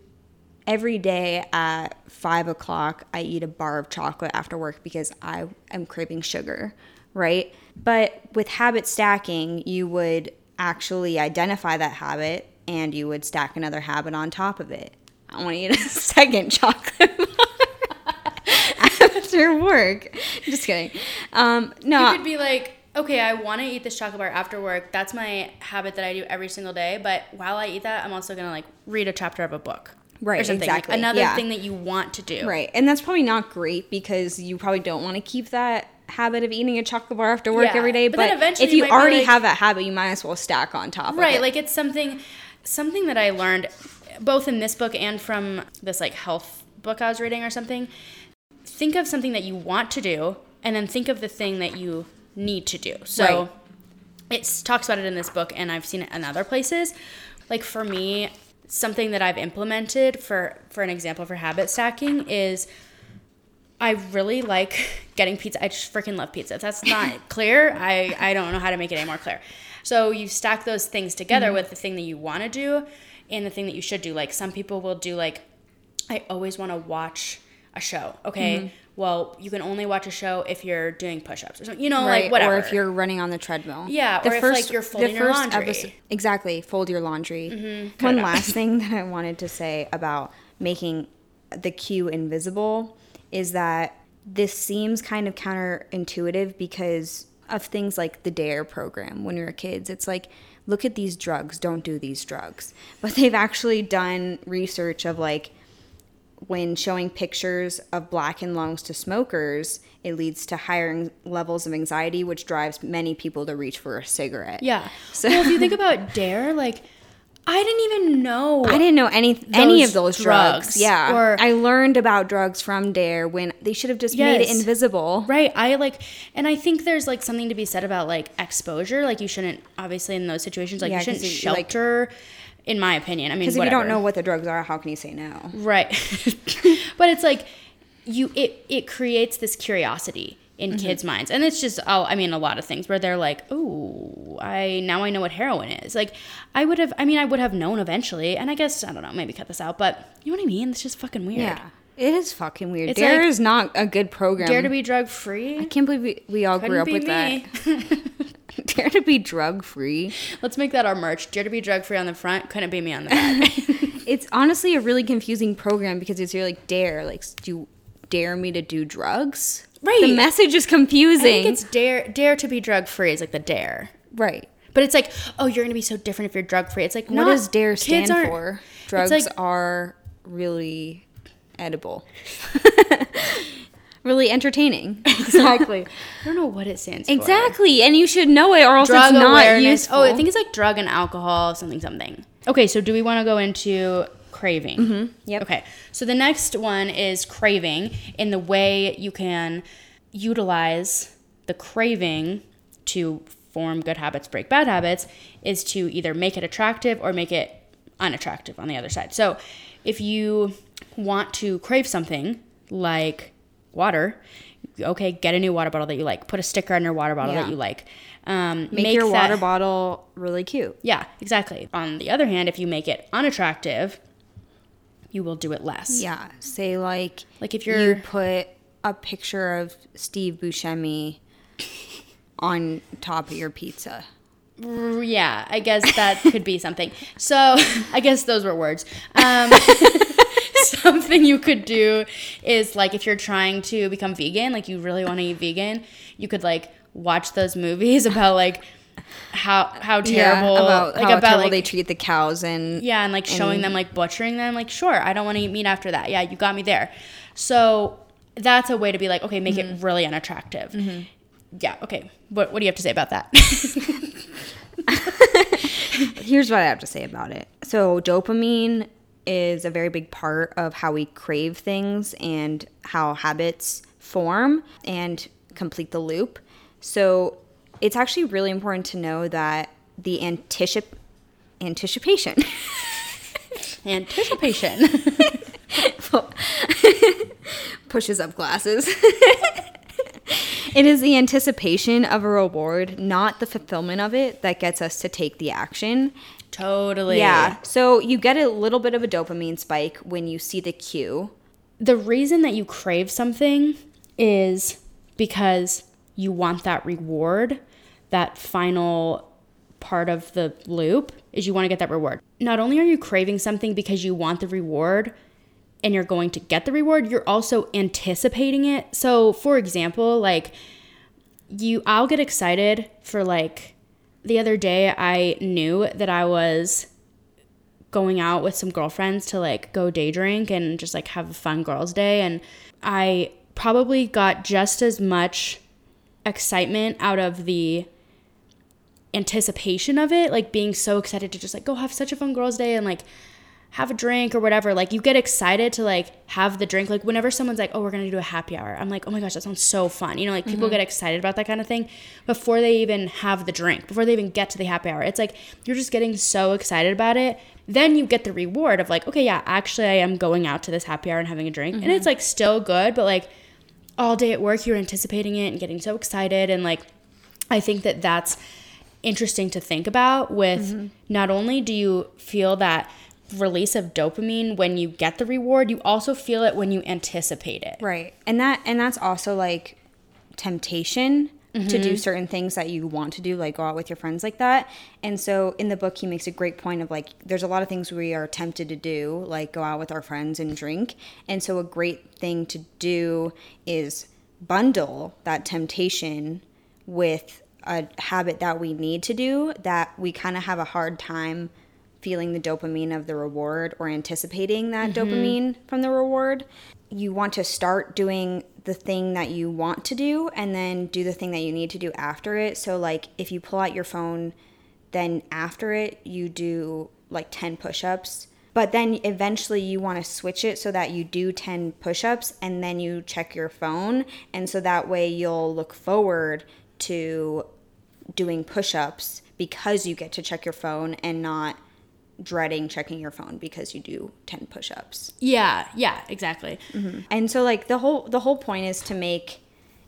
Speaker 1: every day at five o'clock, I eat a bar of chocolate after work because I am craving sugar, right? But with habit stacking, you would actually identify that habit and you would stack another habit on top of it. I want to eat a <laughs> second chocolate bar <laughs> after work. Just kidding. Um, no,
Speaker 2: You could be like, okay, I want to eat this chocolate bar after work. That's my habit that I do every single day. But while I eat that, I'm also gonna like read a chapter of a book.
Speaker 1: Right,
Speaker 2: Or something. Like,
Speaker 1: exactly,
Speaker 2: another
Speaker 1: yeah.
Speaker 2: thing that you want to do.
Speaker 1: Right. And that's probably not great because you probably don't want to keep that habit of eating a chocolate bar after work
Speaker 2: Yeah,
Speaker 1: every day.
Speaker 2: but
Speaker 1: But,
Speaker 2: then eventually
Speaker 1: if
Speaker 2: you
Speaker 1: you, already
Speaker 2: like-
Speaker 1: have that habit, you might as well stack on top of
Speaker 2: Right. Like it's something something that I learned both in this book and from this like health book I was reading or something. Think of something that you want to do and then think of the thing that you need to do. So
Speaker 1: Right.
Speaker 2: it talks about it in this book and I've seen it in other places. Like for me, something that I've implemented for for an example for habit stacking is I really like getting pizza. I just freaking love pizza. If that's not <laughs> clear, I, I don't know how to make it any more clear. So you stack those things together
Speaker 1: Mm-hmm.
Speaker 2: with the thing that you want to do and the thing that you should do. Like some people will do like, I always want to watch a show. Okay,
Speaker 1: Mm-hmm.
Speaker 2: well you can only watch a show if you're doing push-ups or something. You know,
Speaker 1: right.
Speaker 2: like whatever.
Speaker 1: Or if you're running on the treadmill.
Speaker 2: Yeah, or if, like, you're folding your laundry.
Speaker 1: exactly. Fold your laundry.
Speaker 2: Cut
Speaker 1: One last <laughs> thing that I wanted to say about making the cue invisible is that this seems kind of counterintuitive because of things like the DARE program when we were kids. It's like, look at these drugs, don't do these drugs. <laughs> But they've actually done research of like, when showing pictures of blackened lungs to smokers, it leads to higher levels of anxiety, which drives many people to reach for a cigarette.
Speaker 2: yeah.
Speaker 1: So-
Speaker 2: well, if you think <laughs> about Dare, like I didn't even know.
Speaker 1: I didn't know any any of those drugs.
Speaker 2: drugs,
Speaker 1: Yeah,
Speaker 2: or-
Speaker 1: I learned about drugs from Dare when they should have just made it invisible.
Speaker 2: Right. I like, and I think there's like something to be said about like exposure. Like you shouldn't, obviously, in those situations, like
Speaker 1: Yeah,
Speaker 2: you shouldn't
Speaker 1: you, like-
Speaker 2: shelter. in my opinion, I mean,
Speaker 1: Because if you don't know what the drugs are, how can you say no?
Speaker 2: right? <laughs> but it's like you, it it creates this curiosity in
Speaker 1: Mm-hmm.
Speaker 2: kids' minds, and it's just, oh, I mean, a lot of things where they're like, oh, I now I know what heroin is. Like, I would have, I mean, I would have known eventually, and I guess I don't know, maybe cut this out, but you know what I mean? It's just fucking weird.
Speaker 1: Yeah, it is fucking weird.
Speaker 2: It's
Speaker 1: Dare
Speaker 2: like-
Speaker 1: is not a good program.
Speaker 2: Dare to be drug free.
Speaker 1: I can't believe we, we all grew
Speaker 2: Couldn't
Speaker 1: up
Speaker 2: be
Speaker 1: with
Speaker 2: me.
Speaker 1: that. <laughs> Dare to be drug free. <laughs>
Speaker 2: Let's make that our merch. Dare to be drug free on the front. Couldn't be me on the back. <laughs>
Speaker 1: It's honestly a really confusing program because it's really like dare. Like, do you dare me to do drugs?
Speaker 2: Right.
Speaker 1: The message is confusing.
Speaker 2: I think it's dare dare to be drug free is like the dare.
Speaker 1: right.
Speaker 2: But it's like, oh, you're gonna be so different if you're drug free. It's like,
Speaker 1: What does dare stand for? Drugs
Speaker 2: like-
Speaker 1: are really edible. <laughs> really entertaining. <laughs> Exactly.
Speaker 2: I don't know what it stands for.
Speaker 1: exactly. And you should know it or else
Speaker 2: Drug
Speaker 1: it's not
Speaker 2: awareness.
Speaker 1: useful.
Speaker 2: Oh, I think it's like drug and alcohol, something, something. Okay, so do we want to go into craving? Mm-hmm.
Speaker 1: Yep.
Speaker 2: Okay, so the next one is craving in the way you can utilize the craving to form good habits, break bad habits, is to either make it attractive or make it unattractive on the other side. So if you want to crave something like water, Okay, get a new water bottle that you like. Put a sticker on your water bottle
Speaker 1: Yeah.
Speaker 2: that you like. Um,
Speaker 1: Make, your
Speaker 2: that-
Speaker 1: water bottle really cute.
Speaker 2: Yeah, exactly. On the other hand, if you make it unattractive, you will do it less.
Speaker 1: Yeah. Say like
Speaker 2: Like if
Speaker 1: you
Speaker 2: you're
Speaker 1: put a picture of Steve Buscemi <laughs> on top of your pizza.
Speaker 2: Yeah, I guess that <laughs> could be something. So <laughs> I guess those were words. Um, something you could do is like if you're trying to become vegan, like you really want to eat vegan, you could like watch those movies about like how how terrible
Speaker 1: about
Speaker 2: like
Speaker 1: how
Speaker 2: about
Speaker 1: terrible
Speaker 2: like
Speaker 1: they treat the cows and
Speaker 2: yeah, and like showing them like butchering them. Like sure, I don't want to eat meat after that. Yeah, you got me there. So that's a way to be like, okay, make it mm-hmm. really unattractive. Mm-hmm. Yeah, okay. What what do you have to say about that? <laughs>
Speaker 1: here's what I have to say about it. So, dopamine is a very big part of how we crave things and how habits form and complete the loop. So, it's actually really important to know that the anticip- anticipation. <laughs>
Speaker 2: Anticipation. <laughs>
Speaker 1: pushes up glasses. <laughs> it is the anticipation of a reward, not the fulfillment of it, that gets us to take the action.
Speaker 2: totally.
Speaker 1: Yeah. So you get a little bit of a dopamine spike when you see the cue.
Speaker 2: the reason that you crave something is because you want that reward, that final part of the loop is you want to get that reward. Not only are you craving something because you want the reward and you're going to get the reward, you're also anticipating it. So, for example, like you I'll get excited for like the other day I knew that I was going out with some girlfriends to like go day drink and just like have a fun girls day and I probably got just as much excitement out of the anticipation of it like being so excited to just like go have such a fun girls day and like have a drink or whatever like you get excited to like have the drink like whenever someone's like oh we're gonna do a happy hour i'm like oh my gosh that sounds so fun you know like people mm-hmm. get excited about that kind of thing before they even have the drink before they even get to the happy hour it's like you're just getting so excited about it then you get the reward of like okay yeah actually i am going out to this happy hour and having a drink and it's mm-hmm. like still good but like all day at work you're anticipating it and getting so excited and like i think that that's interesting to think about with mm-hmm. not only do you feel that release of dopamine when you get the reward you also feel it when you anticipate it
Speaker 1: Right. And that and that's also like temptation to do mm-hmm. certain things that you want to do, like go out with your friends like that. And so in the book he makes a great point of like there's a lot of things we are tempted to do, like go out with our friends and drink. And so a great thing to do is bundle that temptation with a habit that we need to do that we kind of have a hard time feeling the dopamine of the reward or anticipating that mm-hmm. dopamine from the reward. You want to start doing the thing that you want to do and then do the thing that you need to do after it. So, like, if you pull out your phone, then after it, you do like 10 push ups. But then eventually you want to switch it so that you do 10 push ups and then you check your phone. And so that way you'll look forward to doing push ups because you get to check your phone and not dreading checking your phone because you do 10 push ups.
Speaker 2: yeah yeah exactly mm-hmm.
Speaker 1: And so like the whole the whole point is to make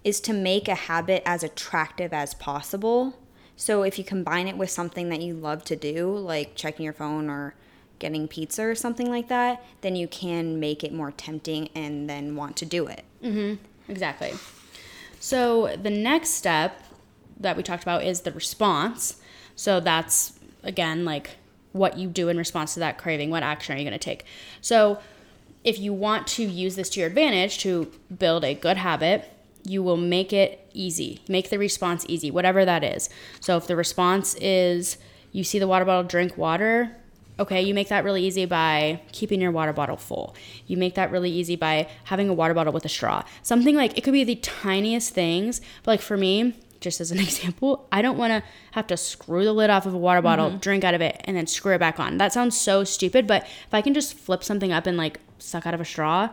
Speaker 1: is to make a habit as attractive as possible. So if you combine it with something that you love to do, like checking your phone or getting pizza or something like that, then you can make it more tempting and then want to do it. Mm-hmm.
Speaker 2: Exactly. So the next step that we talked about is the response. So that's again like what you do in response to that craving. What action are you going to take? So if you want to use this to your advantage to build a good habit, you will make it easy. Make the response easy, whatever that is. So if the response is you see the water bottle, drink water, okay, you make that really easy by keeping your water bottle full. You make that really easy by having a water bottle with a straw. Something like it could be the tiniest things, but like for me, just as an <laughs> example, I don't want to have to screw the lid off of a water bottle, drink out of it, and then screw it back on. That sounds so stupid, but if I can just flip something up and like suck out of a straw,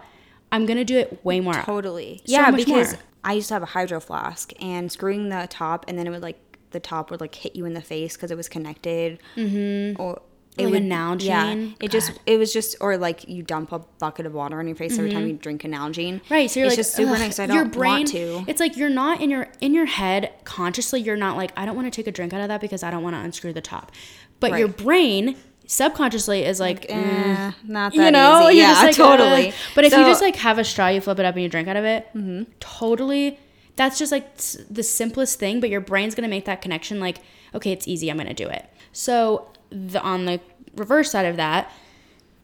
Speaker 2: I'm gonna do it way more.
Speaker 1: Totally.
Speaker 2: So
Speaker 1: yeah, because
Speaker 2: more.
Speaker 1: I used to have a hydro flask and screwing the top and then it would like the top would like hit you in the face because it was connected. Mm-hmm. Or it
Speaker 2: Like
Speaker 1: would
Speaker 2: a Nalgene?
Speaker 1: it just it was just or like you dump a bucket of water on your face every time you drink a Nalgene.
Speaker 2: Mm-hmm. Right, so you're
Speaker 1: it's
Speaker 2: like
Speaker 1: just super nice. I don't
Speaker 2: your brain,
Speaker 1: want to.
Speaker 2: It's like you're not in your in your head consciously. You're not like I don't want to take a drink out of that because I don't want to unscrew the top. But your brain subconsciously is like, mm,
Speaker 1: Eh, not that
Speaker 2: you know,
Speaker 1: easy. <laughs> Yeah,
Speaker 2: just like,
Speaker 1: totally.
Speaker 2: "Ugh." But if you
Speaker 1: So- Mm-hmm.
Speaker 2: just like have a straw, you flip it up and you drink out of it. Mm-hmm. Totally, that's just like the simplest thing. But your brain's gonna make that connection. Like, okay, it's easy. I'm gonna do it. So the on the reverse side of that,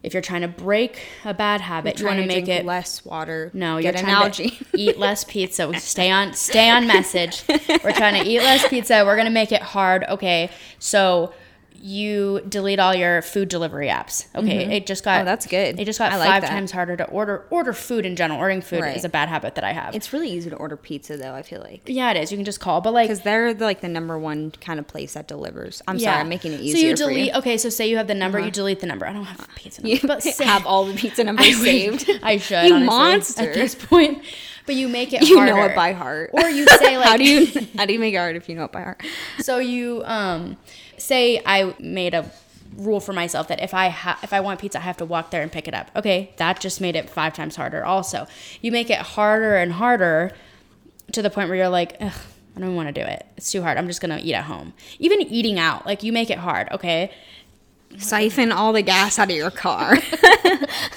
Speaker 2: if you're trying to break a bad habit, you want
Speaker 1: trying
Speaker 2: to make it
Speaker 1: less water.
Speaker 2: no,
Speaker 1: get
Speaker 2: you're trying
Speaker 1: algae.
Speaker 2: to <laughs> eat less pizza. <laughs> Stay on stay on message. We're trying to eat less pizza. We're gonna make it hard. Okay, so you delete all your food delivery apps. Okay, it just got
Speaker 1: Oh, that's good.
Speaker 2: It just got
Speaker 1: I
Speaker 2: five
Speaker 1: that.
Speaker 2: times harder to order order food in general. Ordering food
Speaker 1: Right.
Speaker 2: is a bad habit that I have.
Speaker 1: It's really easy to order pizza though. I feel like
Speaker 2: yeah, it is. You can just call, but like
Speaker 1: because they're the, like the number one kind of place that delivers. I'm sorry, I'm making it easier
Speaker 2: So you delete.
Speaker 1: you. Uh-huh.
Speaker 2: Okay, so say you have the number, you delete the number. I don't have pizza number, <laughs>
Speaker 1: You
Speaker 2: but <laughs> say,
Speaker 1: have all the pizza <laughs> numbers
Speaker 2: I
Speaker 1: saved.
Speaker 2: I should.
Speaker 1: You
Speaker 2: honestly,
Speaker 1: monster.
Speaker 2: At this point, but you make it.
Speaker 1: You
Speaker 2: harder.
Speaker 1: know it by heart.
Speaker 2: Or you say like <laughs>
Speaker 1: how do you <laughs> how do you make it hard if you know it by heart?
Speaker 2: So you um say I made a rule for myself that if I ha- if I want pizza I have to walk there and pick it up. Okay, that just made it 5 times harder also. You make it harder and harder to the point where you're like, Ugh, I don't want to do it. It's too hard. I'm just going to eat at home. Even eating out, like you make it hard, okay?
Speaker 1: Siphon all the gas out of your car. <laughs>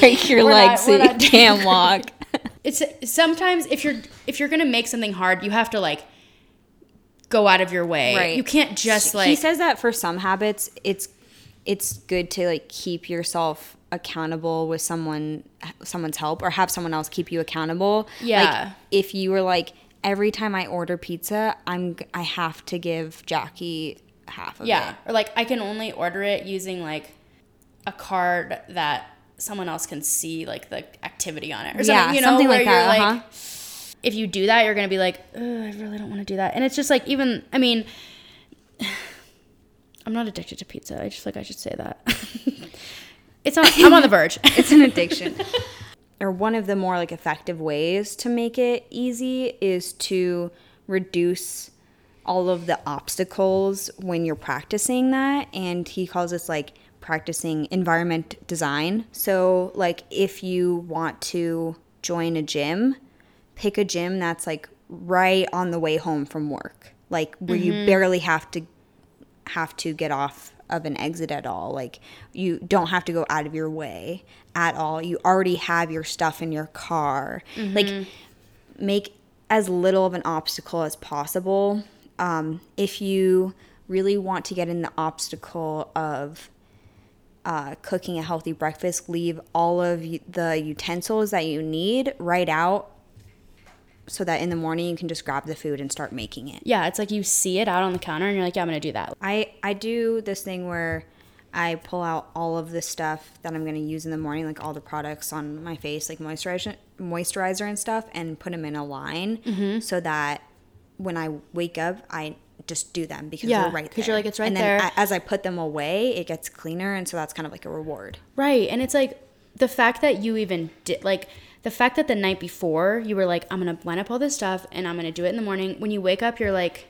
Speaker 1: Break your
Speaker 2: We're not-
Speaker 1: legs so you can't walk.
Speaker 2: It's sometimes if you're if you're to make something hard, you have to like go out of your way.
Speaker 1: Right.
Speaker 2: You can't just like
Speaker 1: he says that for some habits, it's it's good to like keep yourself accountable with someone someone's help or have someone else keep you accountable.
Speaker 2: Yeah.
Speaker 1: Like if you were like every time I order pizza, I'm I have to give Jackie half of
Speaker 2: Yeah,
Speaker 1: it. Yeah.
Speaker 2: Or like I can only order it using like a card that someone else can see like the activity on it or something.
Speaker 1: Yeah,
Speaker 2: you know,
Speaker 1: something
Speaker 2: where
Speaker 1: like
Speaker 2: you're
Speaker 1: that,
Speaker 2: like,
Speaker 1: uh-huh.
Speaker 2: if you do that, you're gonna be like, I really don't want to do that, and it's just like even I mean, <sighs> I'm not addicted to pizza. I just like I should say that. <laughs> it's on. I'm on the verge. <laughs>
Speaker 1: It's an addiction. <laughs> or one of the more like effective ways to make it easy is to reduce all of the obstacles when you're practicing that and he calls this like practicing environment design so like if you want to join a gym pick a gym that's like right on the way home from work like where you barely have to have to get off of an exit at all. Like you don't have to go out of your way at all. You already have your stuff in your car. Like make as little of an obstacle as possible. Um, if you really want to get in the obstacle of uh, cooking a healthy breakfast, leave all of the utensils that you need right out so that in the morning you can just grab the food and start making it.
Speaker 2: yeah, it's like you see it out on the counter and you're like, yeah, I'm gonna do that.
Speaker 1: I I do this thing where I pull out all of the stuff that I'm going to use in the morning, like all the products on my face, like moisturizer, moisturizer and stuff, and put them in a line
Speaker 2: Mm-hmm.
Speaker 1: so that when I wake up, I just do them because
Speaker 2: Yeah,
Speaker 1: they're right there.
Speaker 2: 'cause you're like, it's right
Speaker 1: and
Speaker 2: there.
Speaker 1: then as I put them away, it gets cleaner, and so that's kind of like a reward.
Speaker 2: Right. And it's like the fact that you even did, like, the fact that the night before you were like, I'm going to line up all this stuff and I'm going to do it in the morning. When you wake up, you're like,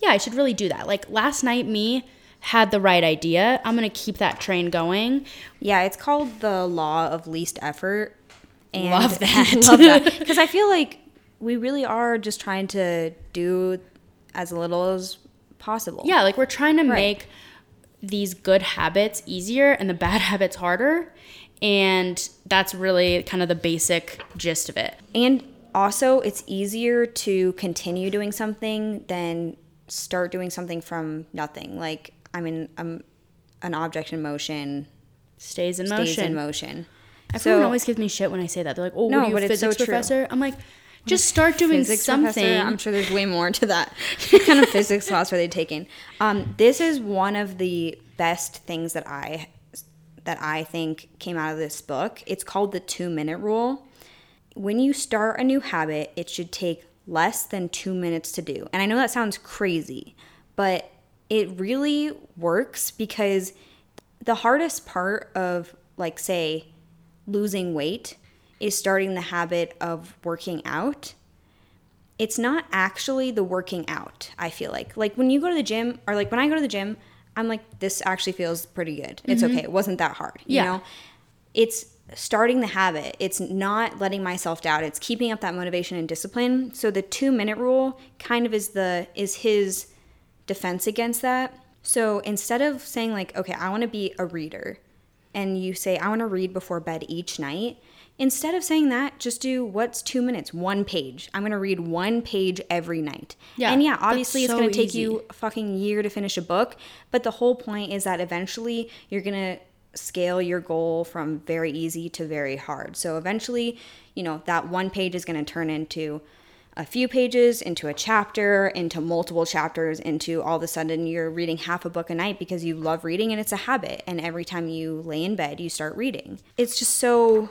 Speaker 2: yeah, I should really do that. Like, last night, me had the right idea. I'm going to keep that train going.
Speaker 1: Yeah, it's called the law of least effort. And
Speaker 2: Love that. <laughs>
Speaker 1: love that <laughs> because I feel like we really are just trying to do as little as possible.
Speaker 2: Yeah. Like, we're trying to make these good habits easier and the <laughs> bad habits harder. And that's really kind of the basic gist of it.
Speaker 1: And also, it's easier to continue doing something than start doing something from nothing. Like, I mean, um, an object in motion
Speaker 2: Stays in
Speaker 1: stays
Speaker 2: motion.
Speaker 1: in motion.
Speaker 2: Everyone
Speaker 1: So-
Speaker 2: always gives me shit when I say that. They're like, "Oh,
Speaker 1: No,
Speaker 2: what are you,
Speaker 1: but it's so
Speaker 2: physics
Speaker 1: true.
Speaker 2: professor?" I'm like, just start doing
Speaker 1: Physics
Speaker 2: something.
Speaker 1: professor, I'm sure there's way more to that. <laughs> what kind of physics class are they taking? Um, this is one of the best things that I that I think came out of this book. It's called the two minute rule. When you start a new habit, it should take less than two minutes to do. And I know that sounds crazy, but it really works because the hardest part of, like, say, losing weight is starting the habit of working out it's not actually the working out i feel like like when you go to the gym or like when i go to the gym I'm like, this actually feels pretty good. It's mm-hmm. okay. It wasn't that hard. You
Speaker 2: Yeah.
Speaker 1: know? It's starting the habit. It's not letting myself down. It's keeping up that motivation and discipline. So the two minute rule kind of is the is his defense against that. So instead of saying like, okay, I want to be a reader, and you say I want to read before bed each night, instead of saying that, just do what's two minutes, one page. I'm gonna read one page every night.
Speaker 2: Yeah,
Speaker 1: and yeah, obviously it's
Speaker 2: so
Speaker 1: gonna take you a fucking year to finish a book, but the whole point is that eventually you're gonna scale your goal from very easy to very hard. So eventually, you know, that one page is gonna turn into a few pages into a chapter, into multiple chapters, into all of a sudden you're reading half a book a night because you love reading and it's a habit. And every time you lay in bed, you start reading. It's just so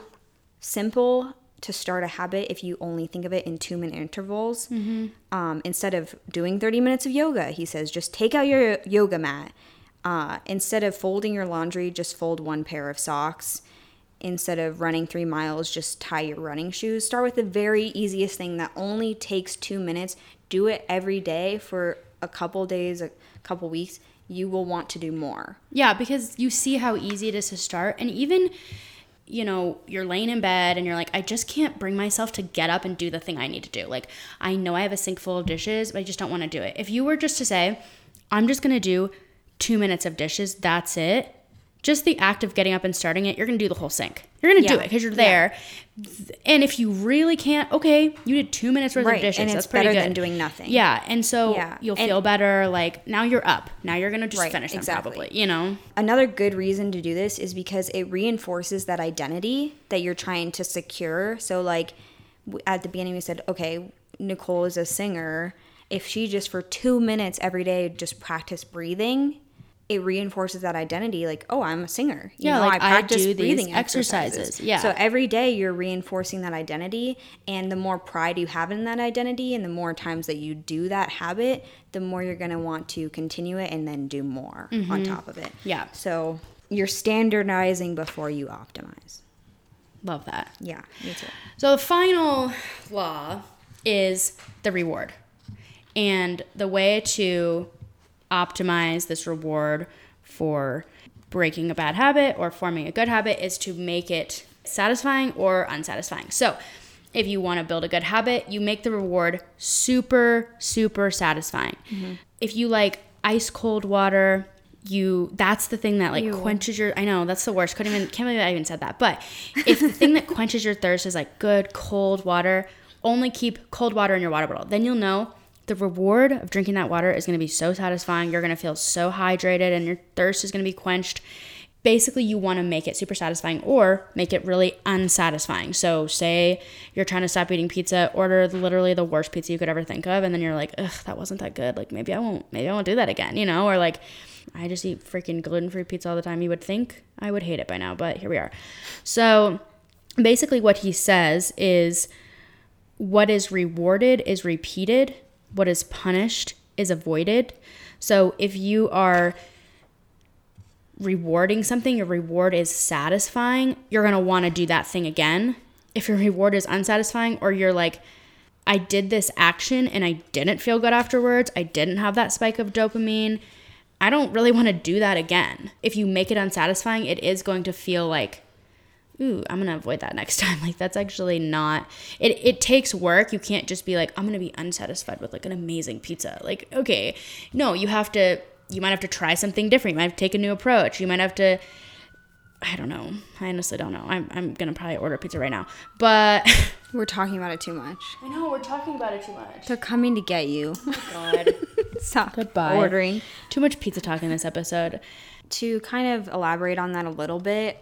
Speaker 1: simple to start a habit if you only think of it in two minute intervals. Um, instead of doing 30 minutes of yoga, he says, just take out your yoga mat. Uh, instead of folding your laundry, just fold one pair of socks instead of running three miles, just tie your running shoes. Start with the very easiest thing that only takes two minutes. Do it every day for a couple days, a couple weeks. You will want to do more.
Speaker 2: Yeah, because you see how easy it is to start. And even, you know, you're laying in bed and you're like, I just can't bring myself to get up and do the thing I need to do. Like, I know I have a sink full of dishes, but I just don't want to do it. If you were just to say, I'm just going to do two minutes of dishes, that's it. Just the act of getting up and starting it, you're to do the whole sink. You're going to do it because you're there. And if you really can't, okay, you did two minutes worth
Speaker 1: Right,
Speaker 2: of dishes.
Speaker 1: and it's
Speaker 2: that's pretty
Speaker 1: better
Speaker 2: good.
Speaker 1: than doing nothing.
Speaker 2: Yeah, and so
Speaker 1: Yeah,
Speaker 2: you'll
Speaker 1: and-
Speaker 2: feel better. Like now you're up. Now you're gonna just
Speaker 1: Right,
Speaker 2: finish them
Speaker 1: exactly.
Speaker 2: probably. You know.
Speaker 1: Another good reason to do this is because it reinforces that identity that you're trying to secure. So, like at the beginning, we said, okay, Nicole is a singer. If she just for two minutes every day just practice breathing, it reinforces that identity. Like, oh, I'm a singer. You
Speaker 2: Yeah,
Speaker 1: know,
Speaker 2: like, I
Speaker 1: practice
Speaker 2: do these
Speaker 1: breathing
Speaker 2: exercises. Yeah.
Speaker 1: So every day you're reinforcing that identity, and the more pride you have in that identity, and the more times that you do that habit, the more you're gonna want to continue it and then do more on top of it.
Speaker 2: Mm-hmm. Yeah.
Speaker 1: So you're standardizing before you optimize.
Speaker 2: Love that.
Speaker 1: Yeah, me too.
Speaker 2: So the final law is the reward. And the way to optimize this reward for breaking a bad habit or forming a good habit is to make it satisfying or unsatisfying. So, if you want to build a good habit, you make the reward super, super satisfying. Mm-hmm. If you like ice cold water, you that's the thing that like
Speaker 1: Ew.
Speaker 2: quenches your I know that's the worst. Couldn't even can't believe I even said that. But if the thing that quenches your thirst is like good cold water, only keep cold water in your water bottle. Then you'll know the reward of drinking that water is going to be so satisfying. You're going to feel so hydrated and your thirst is going to be quenched. Basically, you want to make it super satisfying or make it really unsatisfying. So, say you're trying to stop eating pizza, order literally the worst pizza you could ever think of, and then you're like, ugh, that wasn't that good. Like, maybe I won't, maybe I won't do that again, you know? Or like, I just eat freaking gluten free pizza all the time. You would think I would hate it by now, but here we are. So, basically, what he says is what is rewarded is repeated, what is punished is avoided. So if you are rewarding something, your reward is satisfying, you're going to want to do that thing again. If your reward is unsatisfying or you're like I did this action and I didn't feel good afterwards, I didn't have that spike of dopamine, I don't really want to do that again. If you make it unsatisfying, it is going to feel like ooh, I'm gonna avoid that next <laughs> time. Like that's actually not it it takes work. You can't just be like, I'm gonna be unsatisfied with like an amazing pizza. Like, okay. No, you have to you might have to try something different. You might have to take a new approach. You might have to I don't know. I honestly don't know. I'm I'm gonna probably order pizza right now. But <laughs>
Speaker 1: We're talking about it too much.
Speaker 2: I know we're talking about it too much.
Speaker 1: They're coming to get you.
Speaker 2: Oh God. <laughs>
Speaker 1: Stop
Speaker 2: Goodbye.
Speaker 1: ordering.
Speaker 2: Too much pizza talk in this episode.
Speaker 1: to kind of elaborate on that a little bit,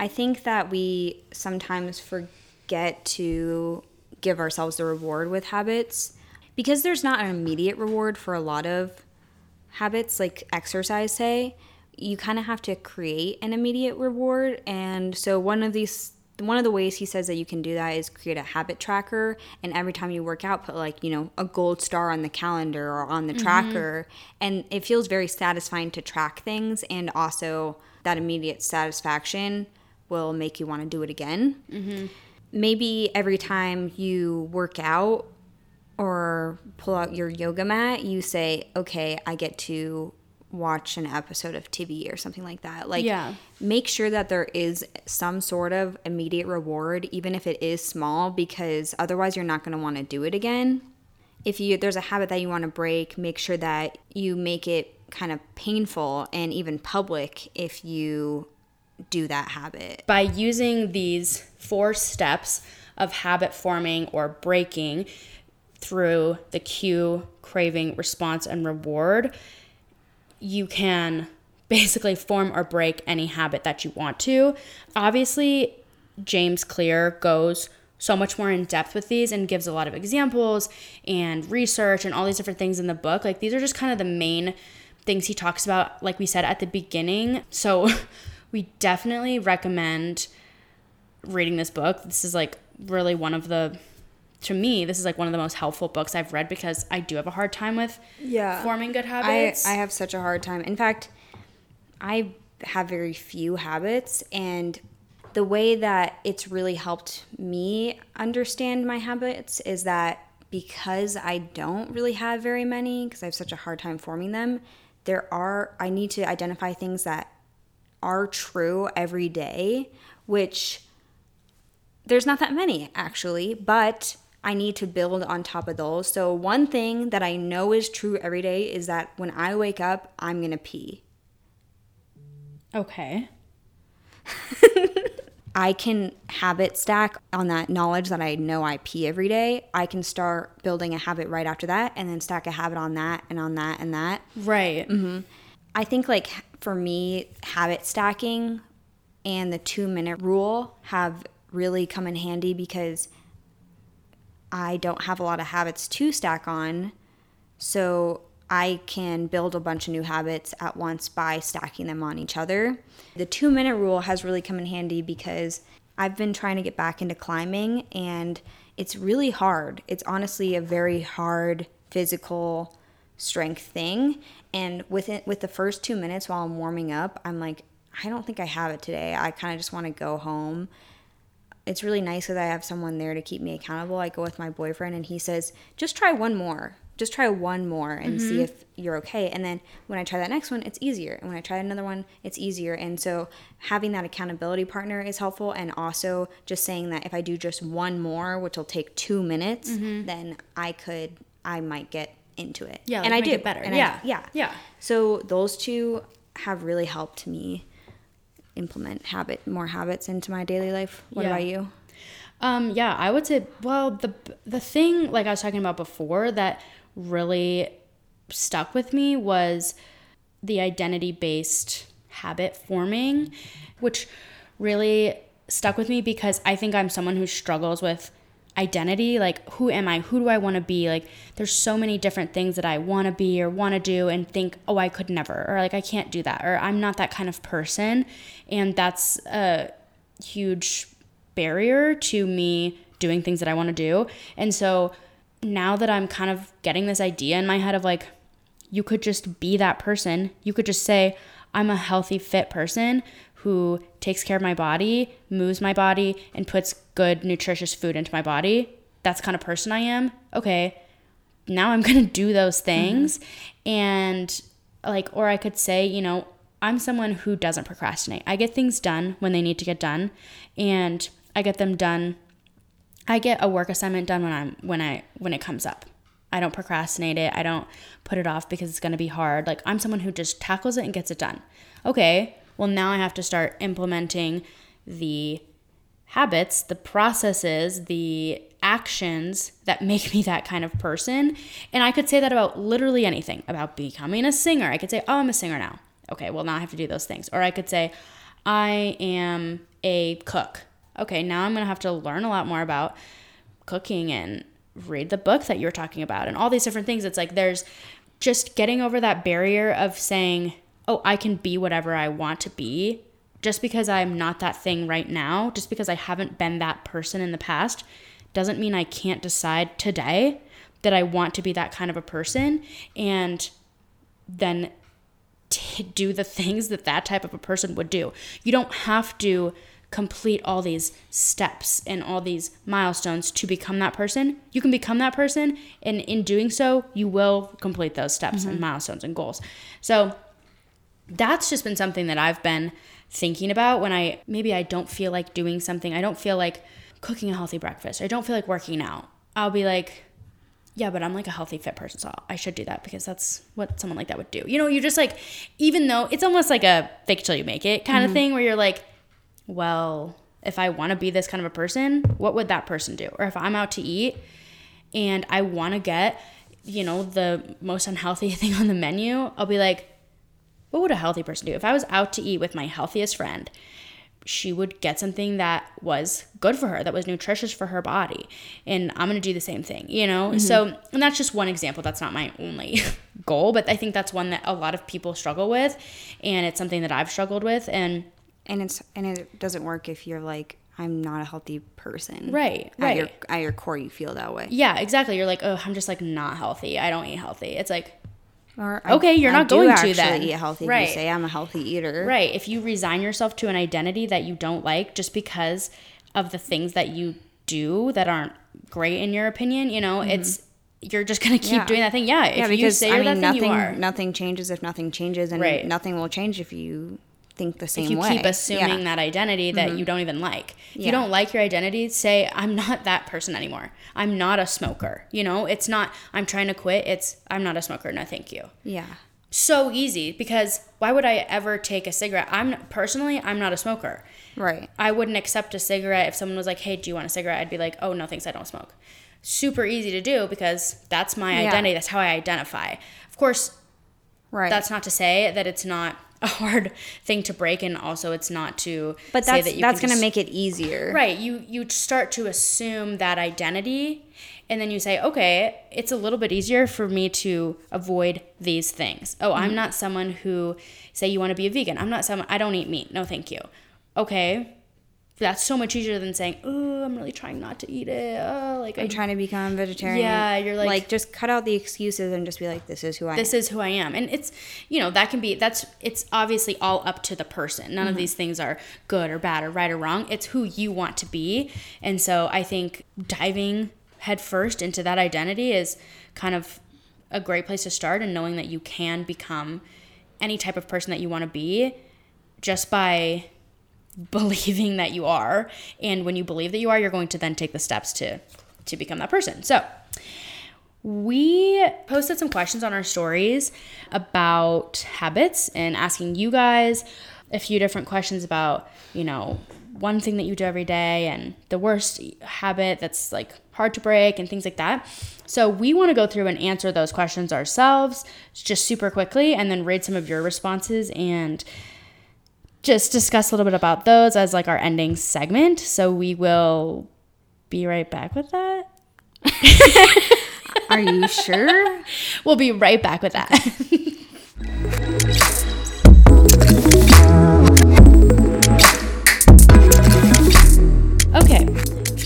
Speaker 1: I think that we sometimes forget to give ourselves the reward with habits because there's not an immediate reward for a lot of habits, like exercise, say. You kind of have to create an immediate reward. And so, one of these one of the ways he says that you can do that is create a habit tracker and every time you work out put like you know a gold star on the calendar or on the mm-hmm. tracker and it feels very satisfying to track things and also that immediate satisfaction will make you want to do it again mm-hmm. maybe every time you work out or pull out your yoga mat you say okay i get to watch an episode of TV or something like that. Like,
Speaker 2: Yeah.
Speaker 1: make sure that there is some sort of immediate reward, even if it is small, because otherwise you're not going to want to do it again. If you there's a habit that you want to break, make sure that you make it kind of painful and even public if you do that habit.
Speaker 2: by using these four steps of habit forming or breaking through the cue, craving, response, and reward, you can basically form or break any habit that you want to. Obviously, James Clear goes so much more in depth with these and gives a lot of examples and research and all these different things in the book. Like, these are just kind of the main things he talks about, like we said at the beginning. So, <laughs> we definitely recommend reading this book. This is like really one of the to me, this is like one of the most helpful books I've read because I do have a hard time with
Speaker 1: Yeah.
Speaker 2: forming good
Speaker 1: I,
Speaker 2: habits.
Speaker 1: I have such a hard time. In fact, I have very few habits, and the way that it's really helped me understand my habits is that because I don't really have very many, because I have such a hard time forming them, there are, I need to identify things that are true every day, which there's not that many actually, but I need to build on top of those. So, one thing that I know is true every day is that when I wake up, I'm gonna pee.
Speaker 2: okay. <laughs>
Speaker 1: I can habit stack on that knowledge that I know I pee every day. I can start building a habit right after that and then stack a habit on that and on that and that.
Speaker 2: Right. Mm-hmm.
Speaker 1: I think like for me, habit stacking and the two minute rule have really come in handy because I don't have a lot of habits to stack on. So I can build a bunch of new habits at once by stacking them on each other. The two minute rule has really come in handy because I've been trying to get back into climbing and it's really hard. It's honestly a very hard physical strength thing. And with it, with the first two minutes while I'm warming up, I'm like, I don't think I have it today. I kind of just want to go home it's really nice because I have someone there to keep me accountable. I go with my boyfriend and he says, just try one more. Just try one more and see mm-hmm. if you're okay. And then when I try that next one, it's easier. And when I try another one, it's easier. And so having that accountability partner is helpful. And also just saying that if I do just one more, which will take two minutes, mm-hmm. then I could, I might get into it.
Speaker 2: Yeah,
Speaker 1: and
Speaker 2: like
Speaker 1: I
Speaker 2: make
Speaker 1: do
Speaker 2: it better.
Speaker 1: And I-
Speaker 2: Yeah.
Speaker 1: yeah,
Speaker 2: Yeah.
Speaker 1: So those two have really helped me implement habit more habits into my daily life. What
Speaker 2: Yeah.
Speaker 1: about you?
Speaker 2: Um, yeah, I would say, well, the the thing like I was talking about before that really stuck with me was the identity based habit forming, which really stuck with me because I think I'm someone who struggles with identity like who am i? Who do i want to be? Like there's so many different things that i want to be or want to do and think oh i could never or like i can't do that or i'm not that kind of person. And that's a huge barrier to me doing things that I want to do. And so now that I'm kind of getting this idea in my head of like, you could just be that person, you could just say, I'm a healthy, fit person who takes care of my body, moves my body, and puts good, nutritious food into my body. That's the kind of person I am. Okay, now I'm <laughs> gonna do those mm-hmm. things. And like, or I could say, you know, I'm someone who doesn't procrastinate. I get things done when they need to get done, and I get them done. I get a work assignment done when I'm when I when it comes up. I don't procrastinate it. I don't put it off because it's going to be hard. Like I'm someone who just tackles it and gets it done. Okay, well now I have to start implementing the habits, the processes, the actions that make me that kind of person. And I could say that about literally anything, about becoming a singer. I could say, "Oh, I'm a singer now." Okay, well now I have to do those things. Or I could say, "I am a cook." Okay, now I'm to have to learn a lot more about cooking and read the book that you were talking about and all these different things. It's like there's just getting over that barrier of saying, oh, I can be whatever I want to be just because I'm not that thing right now, just because I haven't been that person in the past, doesn't mean I can't decide today that I want to be that kind of a person and then to do the things that that type of a person would do. You don't have to complete all these steps and all these milestones to become that person. You can become that person, and in doing so, you will complete those steps and mm-hmm. milestones and goals. So, that's just been something that I've been thinking about when I maybe I don't feel like doing something. I don't feel like cooking a healthy breakfast. Or I don't feel like working out. I'll be like, yeah, but I'm like a healthy fit person, so I should do that because that's what someone like that would do. You know, you just like, even though it's almost like a fake till you make it kind of mm-hmm. thing where you're like, well, if I want to be this kind of a person, what would that person do? Or if I'm out to eat and I want to get, you know, the most unhealthy <laughs> thing on the menu, I'll be like, what would a healthy person do? If I was out to eat with my healthiest friend, she would get something that was good for her, that was nutritious for her body. And I'm going to do the same thing, you know? Mm-hmm. So, and that's just one example. That's not my only <laughs> goal, but I think that's one that a lot of people struggle with. And it's something that I've struggled with. And
Speaker 1: And it's and it doesn't work if you're like I'm not a healthy person.
Speaker 2: Right,
Speaker 1: At your
Speaker 2: right.
Speaker 1: at your core, you feel that way.
Speaker 2: yeah, exactly. You're like, oh, I'm just like not healthy. I don't eat healthy. It's like,
Speaker 1: Or
Speaker 2: Okay, you're not going to
Speaker 1: actually
Speaker 2: then.
Speaker 1: eat healthy.
Speaker 2: Right.
Speaker 1: you say I'm a healthy eater.
Speaker 2: Right. If you resign yourself to an identity that you don't like just because of the things that you do that aren't great in your opinion, you know, it's you're just gonna keep
Speaker 1: Mm-hmm. Yeah.
Speaker 2: doing that thing. Yeah. If
Speaker 1: Yeah,
Speaker 2: you
Speaker 1: because
Speaker 2: say
Speaker 1: I
Speaker 2: you're
Speaker 1: mean,
Speaker 2: that thing,
Speaker 1: nothing
Speaker 2: you
Speaker 1: nothing changes if nothing changes, and
Speaker 2: Right.
Speaker 1: nothing will change if you think the same
Speaker 2: if you
Speaker 1: way.
Speaker 2: keep assuming
Speaker 1: Yeah. Mm-hmm.
Speaker 2: that identity that you don't even like. If you don't like your identity, say I'm not that person anymore. I'm not a smoker. You know, it's not I'm trying to quit. It's I'm not a smoker. No, thank you.
Speaker 1: Yeah.
Speaker 2: So easy because why would I ever take a cigarette? I'm personally I'm not a smoker.
Speaker 1: Right.
Speaker 2: I wouldn't accept a cigarette if someone was like, "Hey, do you want a cigarette?" I'd be like, "Oh, no, thanks, I don't smoke." Super easy to do because that's my
Speaker 1: Yeah.
Speaker 2: identity. That's how I identify. Of course,
Speaker 1: Right.
Speaker 2: that's not to say that it's not a hard thing to break, and also it's not to
Speaker 1: but
Speaker 2: say
Speaker 1: that's
Speaker 2: that you
Speaker 1: that's gonna make it easier.
Speaker 2: right. You you start to assume that identity, and then you say, "Okay, it's a little bit easier for me to avoid these things." Oh,
Speaker 1: Mm-hmm.
Speaker 2: I'm not someone who say you want to be a vegan. I'm not someone I don't eat meat. No, thank you. Okay, that's so much easier than saying, "Oh, I'm really trying not to eat it." Oh, like I
Speaker 1: I'm trying to become vegetarian.
Speaker 2: Yeah, you're like-
Speaker 1: like just cut out the excuses and just be like, this is who I
Speaker 2: this is who I am. And it's, you know, that can be, that's, it's obviously all up to the person. None of mm-hmm. these things are good or bad or right or wrong. It's who you want to be. And so I think diving headfirst into that identity is kind of a great place to start and knowing that you can become any type of person that you want to be just by believing that you are and when you believe that you are you're going to then take the steps to to become that person so we posted some questions on our stories about habits and asking you guys a few different questions about, you know, one thing that you do every day and the worst habit that's like hard to break and things like that. So we want to go through and answer those questions ourselves just super quickly and then read some of your responses and just discuss a little bit about those as like our ending segment. So we will be right back with that.
Speaker 1: Are you sure? <laughs>
Speaker 2: We'll be right back with that. <laughs> okay,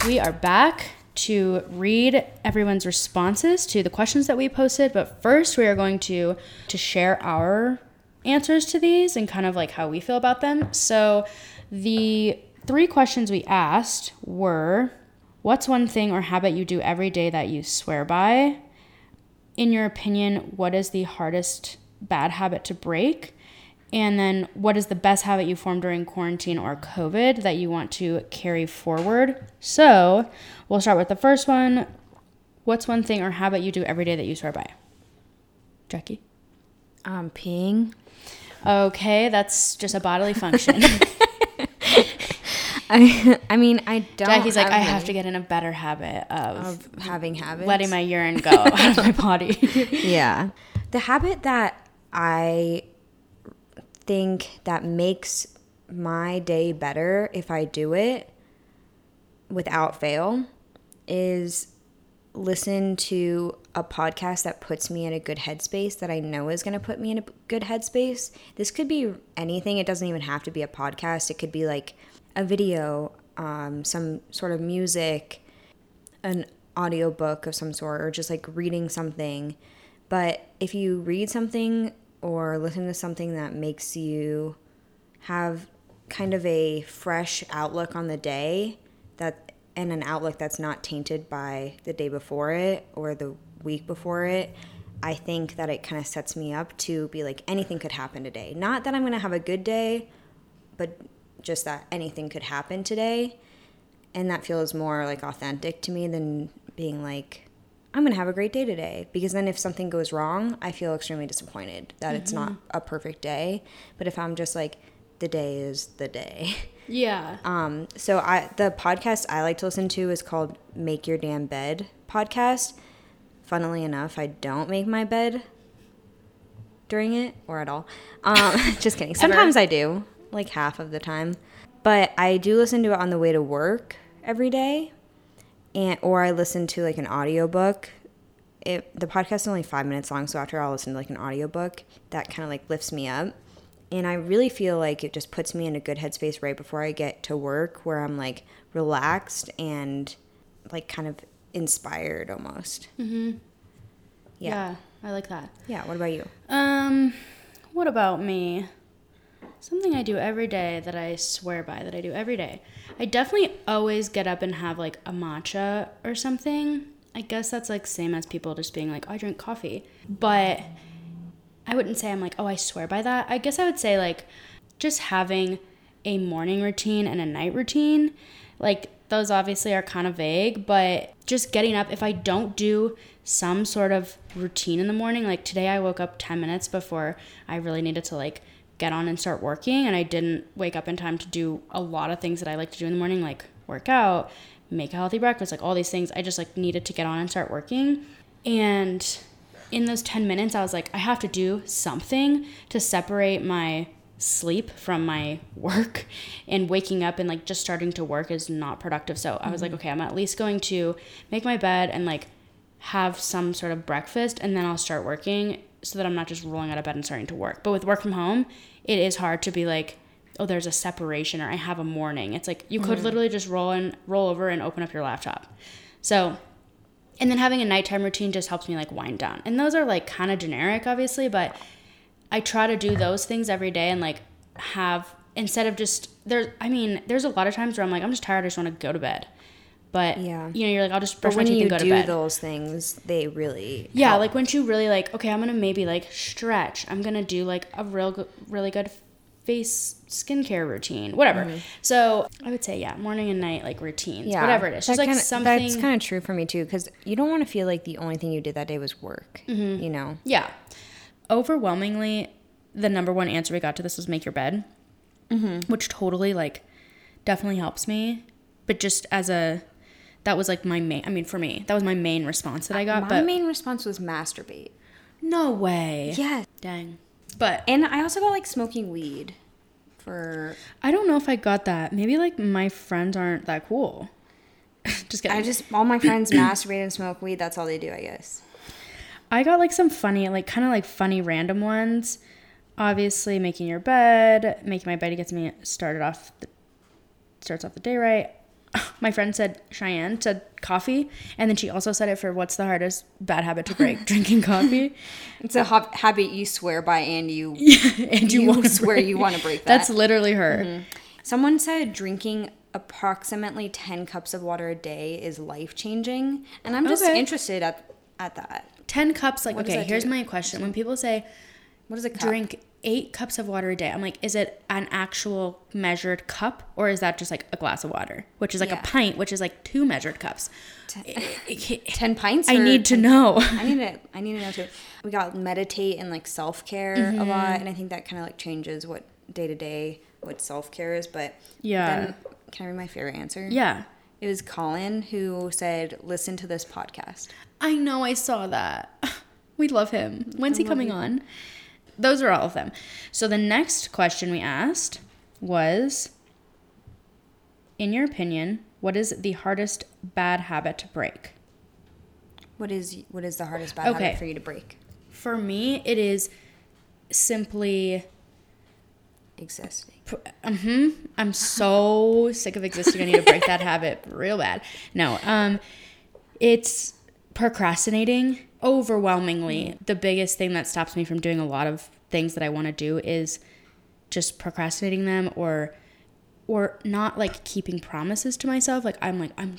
Speaker 2: we are back to read everyone's responses to the questions that we posted, but first we are going to to share our answers to these and kind of like how we feel about them. So, the three questions we asked were what's one thing or habit you do every day that you swear by? in your opinion, what is the hardest bad habit to break? And then, what is the best habit you formed during quarantine or COVID that you want to carry forward? So, we'll start with the first one. What's one thing or habit you do every day that you swear by? Jackie?
Speaker 1: Um, peeing.
Speaker 2: Okay, that's just a bodily function. <laughs>
Speaker 1: I, I mean, I don't.
Speaker 2: Jackie's like, I
Speaker 1: have
Speaker 2: have to get in a better habit of
Speaker 1: of having habits.
Speaker 2: letting my urine go out of my body. <laughs>
Speaker 1: yeah. The habit that I think that makes my day better if I do it without fail is listen to a podcast that puts me in a good headspace that I know is going to put me in a good headspace. This could be anything. It doesn't even have to be a podcast. It could be like a video, um, some sort of music, an audiobook of some sort or just like reading something. But if you read something or listen to something that makes you have kind of a fresh outlook on the day that and an outlook that's not tainted by the day before it or the week before it, I think that it kind of sets me up to be like anything could happen today. Not that I'm going to have a good day, but just that anything could happen today. And that feels more like authentic to me than being like I'm going to have a great day today because then if something goes wrong, I feel extremely disappointed that mm-hmm. it's not mm-hmm. a perfect day. But if I'm just like the day is the day.
Speaker 2: Yeah. <laughs>
Speaker 1: Um so I the podcast I like to listen to is called Make Your Damn Bed podcast. Funnily enough, I don't make my bed during it or at all. Um <laughs> just kidding. Sometimes I do, like half of the time. But I do listen to it on the way to work every day and or I listen to like an audiobook. It, the podcast is only five minutes long, so after I'll listen to like an audiobook that kind of like lifts me up. And I really feel like it just puts me in a good headspace right before I get to work where I'm like relaxed and like kind of inspired almost.
Speaker 2: Mm-hmm. Yeah. yeah, I like that.
Speaker 1: Yeah, what about you?
Speaker 2: Um, what about me? Something I do every day that I swear by that I do every day. I definitely always get up and have like a matcha or something. I guess that's like same as people just being like, oh, I drink coffee. But I wouldn't say I'm like, oh, I swear by that. I guess I would say like just having a morning routine and a night routine. Like those obviously are kind of vague, but just getting up, if I don't do some sort of routine in the morning, like today I woke up 10 minutes before I really needed to like get on and start working and I didn't wake up in time to do a lot of things that I like to do in the morning like work out, make a healthy breakfast, like all these things. I just like needed to get on and start working. And in those 10 minutes I was like I have to do something to separate my sleep from my work <laughs> and waking up and like just starting to work is not productive. So I was like, mm-hmm. okay, I'm at least going to make my bed and like have some sort of breakfast and then I'll start working so that I'm not just rolling out of bed and starting to work. But with work from home, it is hard to be like, oh, there's a separation or I have a morning. It's like you could mm-hmm. literally just roll and roll over and open up your laptop. So, and then having a nighttime routine just helps me like wind down. And those are like kind of generic, obviously, but I try to do those things every day and like have instead of just there's I mean, there's a lot of times where I'm like, I'm just tired, I just want to go to bed. But yeah, you know, you're like, I'll just brush my teeth and go to bed. When you do
Speaker 1: those things, they really
Speaker 2: yeah. Help. Like when you really like, okay, I'm gonna maybe like stretch. I'm gonna do like a real, really good face skincare routine, whatever. Mm-hmm. So I would say, yeah, morning and night like routines, yeah, whatever it is. Just like
Speaker 1: kinda,
Speaker 2: something.
Speaker 1: That's kind of true for me too, because you don't want to feel like the only thing you did that day was work. Mm-hmm. You know?
Speaker 2: Yeah. Overwhelmingly, the number one answer we got to this was make your bed, mm-hmm. which totally like definitely helps me. But just as a that was like my main. I mean, for me, that was my main response that I got.
Speaker 1: My
Speaker 2: but
Speaker 1: main response was masturbate.
Speaker 2: No way.
Speaker 1: Yes.
Speaker 2: Dang. But
Speaker 1: and I also got like smoking weed. For
Speaker 2: I don't know if I got that. Maybe like my friends aren't that cool. <laughs>
Speaker 1: just kidding. I just all my friends <clears throat> masturbate and smoke weed. That's all they do, I guess.
Speaker 2: I got like some funny, like kind of like funny random ones. Obviously, making your bed, making my bed gets me started off. The, starts off the day right <sighs> my friend said Cheyenne said coffee, and then she also said it for what's the hardest bad habit to break? <laughs> drinking coffee.
Speaker 1: It's a ha- habit you swear by, and you <laughs> yeah, and you, you <laughs> swear break. you want to break that.
Speaker 2: That's literally her. Mm-hmm.
Speaker 1: Someone said drinking approximately ten cups of water a day is life changing, and I'm just okay. interested at at that.
Speaker 2: Ten cups, like what okay. Here's do? my question: When people say,
Speaker 1: "What is a
Speaker 2: cup? drink eight cups of water a day. I'm like, is it an actual measured cup or is that just like a glass of water, which is like yeah. a pint, which is like two measured cups?
Speaker 1: Ten, eh, eh, eh, <laughs> ten pints.
Speaker 2: I need to know. <laughs>
Speaker 1: I need to. <laughs> I need to know too. We got meditate and like self care mm-hmm. a lot, and I think that kind of like changes what day to day what self care is. But
Speaker 2: yeah, then,
Speaker 1: can I read my favorite answer?
Speaker 2: Yeah.
Speaker 1: It was Colin who said, "Listen to this podcast."
Speaker 2: I know. I saw that. We love him. When's he coming you. on? Those are all of them. So the next question we asked was in your opinion, what is the hardest bad habit to break?
Speaker 1: What is what is the hardest bad okay. habit for you to break?
Speaker 2: For me, it is simply
Speaker 1: existing.
Speaker 2: Mm-hmm. I'm so sick of existing. I need to break that <laughs> habit real bad. No, um, it's procrastinating overwhelmingly mm. the biggest thing that stops me from doing a lot of things that I want to do is just procrastinating them or or not like keeping promises to myself. Like I'm like I'm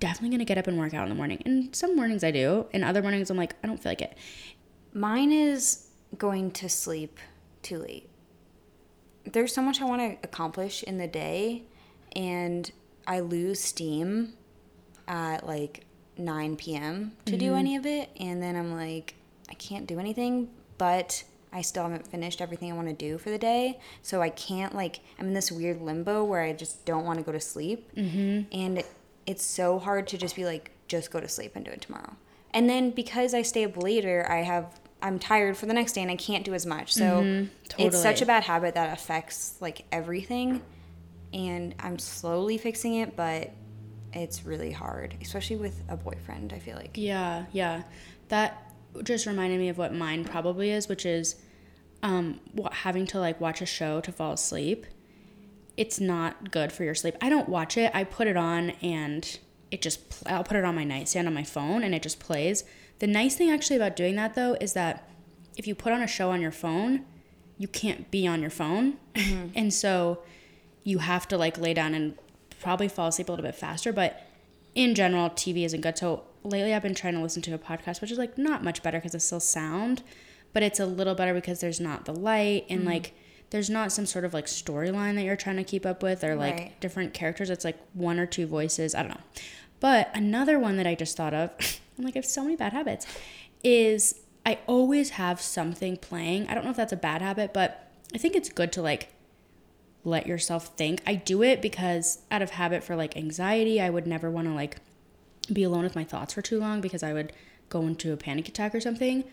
Speaker 2: definitely going to get up and work out in the morning. And some mornings I do, and other mornings I'm like I don't feel like it.
Speaker 1: Mine is going to sleep too late. There's so much I want to accomplish in the day, and I lose steam at like 9 p.m. to do any of it. And then I'm like, I can't do anything, but I still haven't finished everything I want to do for the day. So I can't, like, I'm in this weird limbo where I just don't want to go to sleep. Mm-hmm. And it's so hard to just be like, just go to sleep and do it tomorrow. And then because I stay up later, I have I'm tired for the next day and I can't do as much. So
Speaker 2: Mm-hmm.
Speaker 1: it's such a bad habit that affects like everything. And I'm slowly fixing it, but it's really hard, especially with a boyfriend, I feel like.
Speaker 2: Yeah, yeah. That just reminded me of what mine probably is, which is um, having to like watch a show to fall asleep. It's not good for your sleep. I don't watch it. I put it on and it just pl- I'll put it on my nightstand on my phone and it just plays. The nice thing actually about doing that though is that if you put on a show on your phone, you can't be on your phone. and so you have to like lay down and probably fall asleep a little bit faster, but in general, TV isn't good. So lately, I've been trying to listen to a podcast, which is like not much better because it's still sound, but it's a little better because there's not the light and mm. like there's not some sort of like storyline that you're trying to keep up with or like
Speaker 1: Right.
Speaker 2: different characters. It's like one or two voices. I don't know. But another one that I just thought of, <laughs> I'm like, I have so many bad habits, is I always have something playing. I don't know if that's a bad habit, but I think it's good to like let yourself think. I do it because out of habit for like anxiety, I would never want to like be alone with my thoughts for too long because I would go into a panic attack or something.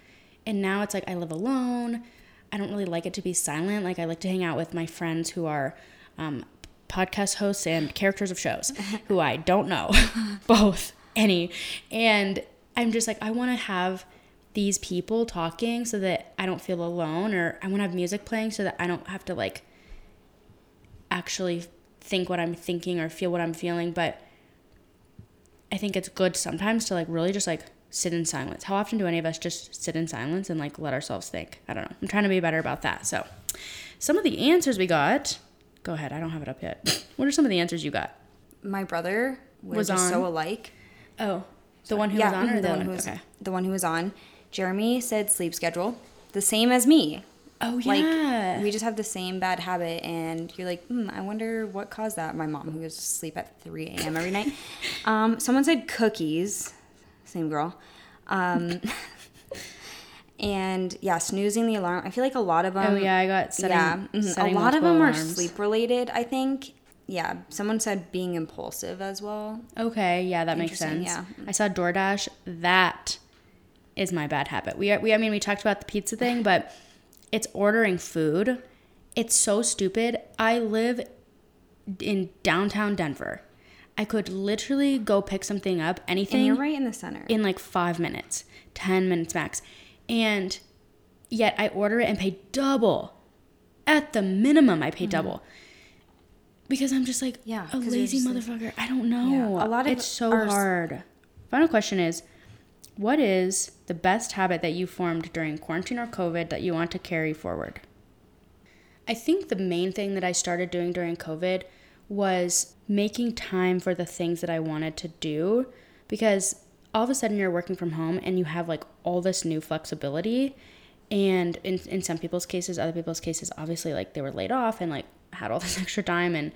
Speaker 2: And now it's like I live alone. I don't really like it to be silent. Like I like to hang out with my friends who are um, podcast hosts and characters of shows <laughs> who I don't know, <laughs> both any. And I'm just like I want to have these people talking so that I don't feel alone, or I want to have music playing so that I don't have to like actually think what I'm thinking or feel what I'm feeling. But I think it's good sometimes to like really just like sit in silence. How often do any of us just sit in silence and like let ourselves think? I don't know. I'm trying to be better about that. So, some of the answers we got. Go ahead. I don't have it up yet. <laughs> What are some of the answers you got?
Speaker 1: My brother was just so alike.
Speaker 2: Oh, the one who was on or the,
Speaker 1: one
Speaker 2: one
Speaker 1: who was
Speaker 2: Okay.
Speaker 1: the one who was on. Jeremy said sleep schedule, the same as me.
Speaker 2: Oh yeah.
Speaker 1: Like we just have the same bad habit, and you're like, hmm, I wonder what caused that. My mom, who goes to sleep at 3 a.m. every night. <laughs> Um, someone said cookies. Same girl. Um, <laughs> and yeah, snoozing the alarm. I feel like a lot of them.
Speaker 2: oh yeah, I got setting,
Speaker 1: yeah, mhm. a lot of them are sleep related. I think. Yeah, someone said being impulsive as well.
Speaker 2: Okay, yeah, that makes sense.
Speaker 1: yeah.
Speaker 2: I saw DoorDash. That is my bad habit. We, are, we, I mean, we talked about the pizza thing, but it's ordering food. It's so stupid. I live in downtown Denver. I could literally go pick something up, anything,
Speaker 1: And you're right in the center.
Speaker 2: in like five minutes, 10 minutes max. And yet I order it and pay double. At the minimum, I pay double. Because I'm just like
Speaker 1: Mm-hmm. Yeah,
Speaker 2: a lazy
Speaker 1: just like-
Speaker 2: motherfucker. I don't know.
Speaker 1: Yeah, a lot of
Speaker 2: it's so hard. Final question is what is the best habit that you formed during quarantine or COVID that you want to carry forward? I think the main thing that I started doing during COVID was making time for the things that I wanted to do because all of a sudden you're working from home and you have like all this new flexibility. And in, in some people's cases, other people's cases, obviously, like they were laid off and like had all this <laughs> extra time. And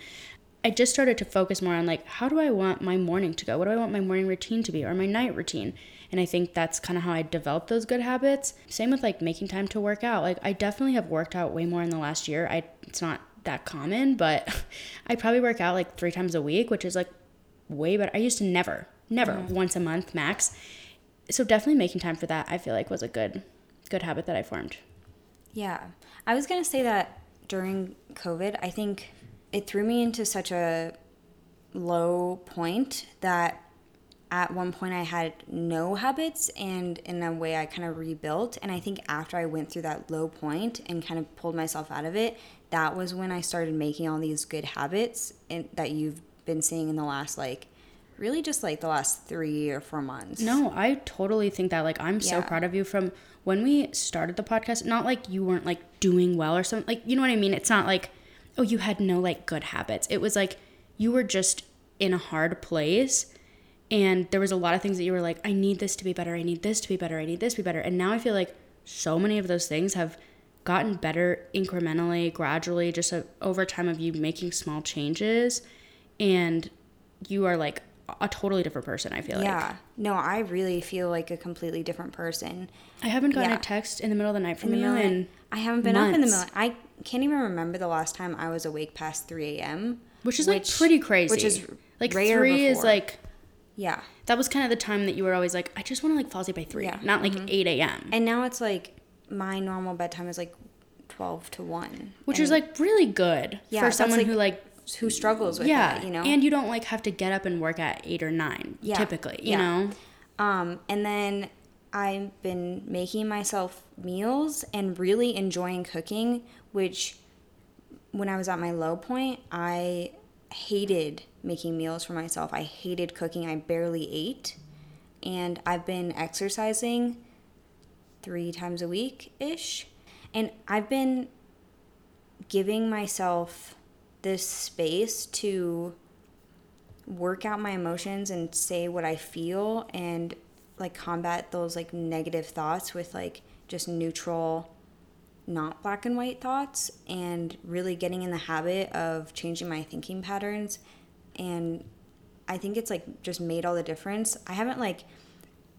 Speaker 2: I just started to focus more on like, how do I want my morning to go? What do I want my morning routine to be or my night routine? And I think that's kind of how I developed those good habits. Same with like making time to work out. Like I definitely have worked out way more in the last year. I it's not that common, but <laughs> I probably work out like 3 times a week, which is like way better. I used to never, never mm-hmm. once a month max. So definitely making time for that I feel like was a good good habit that I formed.
Speaker 1: Yeah. I was going to say that during COVID, I think it threw me into such a low point that at one point I had no habits and in a way I kind of rebuilt and I think after I went through that low point and kind of pulled myself out of it, that was when I started making all these good habits and that you've been seeing in the last like really just like the last 3 or 4 months.
Speaker 2: No, I totally think that. Like, I'm so
Speaker 1: Yeah.
Speaker 2: proud of you from when we started the podcast. Not like you weren't like doing well or something. Like, you know what I mean? It's not like, oh, you had no like good habits. It was like you were just in a hard place. And there was a lot of things that you were like, I need this to be better. I need this to be better. I need this to be better. And now I feel like so many of those things have gotten better incrementally, gradually, just a, over time of you making small changes, and you are like a totally different person. I feel like.
Speaker 1: Yeah. No, I really feel like a completely different person.
Speaker 2: I haven't gotten
Speaker 1: Yeah.
Speaker 2: a text in the middle of the night from you, and
Speaker 1: I haven't been up in the
Speaker 2: months.
Speaker 1: middle. I can't even remember the last time I was awake past 3 a.m.
Speaker 2: which is like pretty crazy.
Speaker 1: Which is
Speaker 2: like three is like
Speaker 1: Yeah.
Speaker 2: that was kind of the time that you were always like, I just want to like fall asleep by three,
Speaker 1: Yeah.
Speaker 2: not like eight a.m.
Speaker 1: And now it's like my normal bedtime is like 12 to 1.
Speaker 2: which
Speaker 1: And
Speaker 2: is like really good
Speaker 1: Yeah,
Speaker 2: for someone
Speaker 1: like,
Speaker 2: who like
Speaker 1: who struggles with
Speaker 2: yeah,
Speaker 1: that, you know?
Speaker 2: and you don't like have to get up and work at eight or nine
Speaker 1: Yeah.
Speaker 2: typically, you know.
Speaker 1: Um, and then I've been making myself meals and really enjoying cooking, which when I was at my low point, I hated making meals for myself. I hated cooking. I barely ate. And I've been exercising three times a week ish. And I've been giving myself this space to work out my emotions and say what I feel and like combat those like negative thoughts with like just neutral not black and white thoughts and really getting in the habit of changing my thinking patterns and I think it's like just made all the difference. I haven't like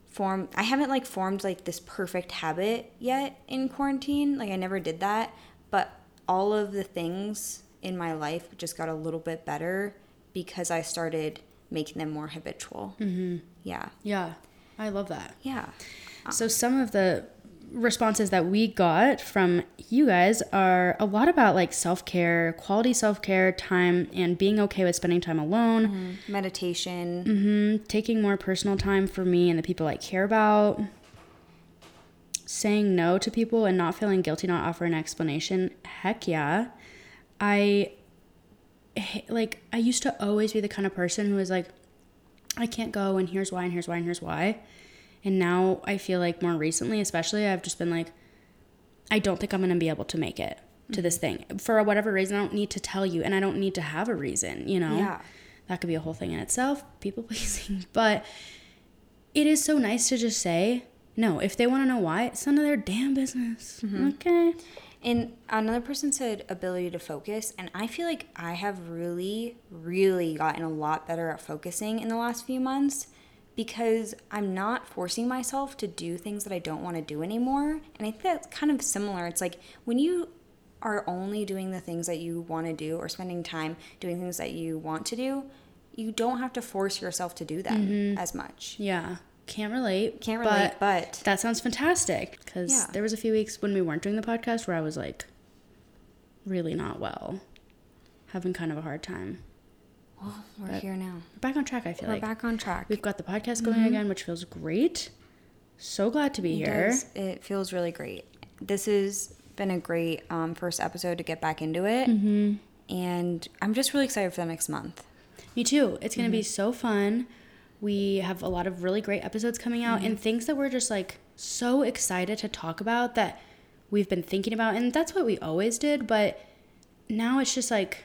Speaker 1: formed I haven't like formed like this perfect habit yet in quarantine. Like I never did that, but all of the things in my life just got a little bit better because I started making them more habitual. Mm-hmm. Yeah.
Speaker 2: Yeah, I love that.
Speaker 1: Yeah.
Speaker 2: So some of the responses that we got from you guys are a lot about like self-care, quality self-care, time and being okay with spending time alone,
Speaker 1: Meditation.
Speaker 2: mm, taking more personal time for me and the people I care about, saying no to people and not feeling guilty not offering an explanation. Heck yeah. I like I used to always be the kind of person who was like I can't go and here's why and here's why and here's why. And now I feel like more recently, especially, I've just been like, I don't think I'm going to be able to make it to this thing. For whatever reason, I don't need to tell you and I don't need to have a reason, you know?
Speaker 1: Yeah.
Speaker 2: That could be a whole thing in itself, people <laughs> pleasing. But it is so nice to just say, no, if they want to know why, it's none of their damn business. Mm-hmm. Okay.
Speaker 1: And another person said ability to focus. And I feel like I have really, really gotten a lot better at focusing in the last few months because I'm not forcing myself to do things that I don't want to do anymore. And I think that's kind of similar. It's like when you are only doing the things that you want to do or spending time doing things that you want to do, you don't have to force yourself to do them mm-hmm. as much.
Speaker 2: Yeah. Can't relate.
Speaker 1: Can't relate, but but.
Speaker 2: That sounds fantastic because
Speaker 1: Yeah.
Speaker 2: there was a few weeks when we weren't doing the podcast where I was like really not well, having kind of a hard time.
Speaker 1: Well, we're here now.
Speaker 2: We're back on track. I feel like.
Speaker 1: We're back on track.
Speaker 2: we've got the podcast going again, which feels great. So glad to be
Speaker 1: It
Speaker 2: here.
Speaker 1: does. It feels really great. This has been a great um, first episode to get back into it. Mm-hmm. And I'm just really excited for the next month.
Speaker 2: Me too. It's going to be
Speaker 1: Mm-hmm.
Speaker 2: so fun. We have a lot of really great episodes coming out
Speaker 1: Mm-hmm.
Speaker 2: and things that we're just like so excited to talk about that we've been thinking about. And that's what we always did. But now it's just like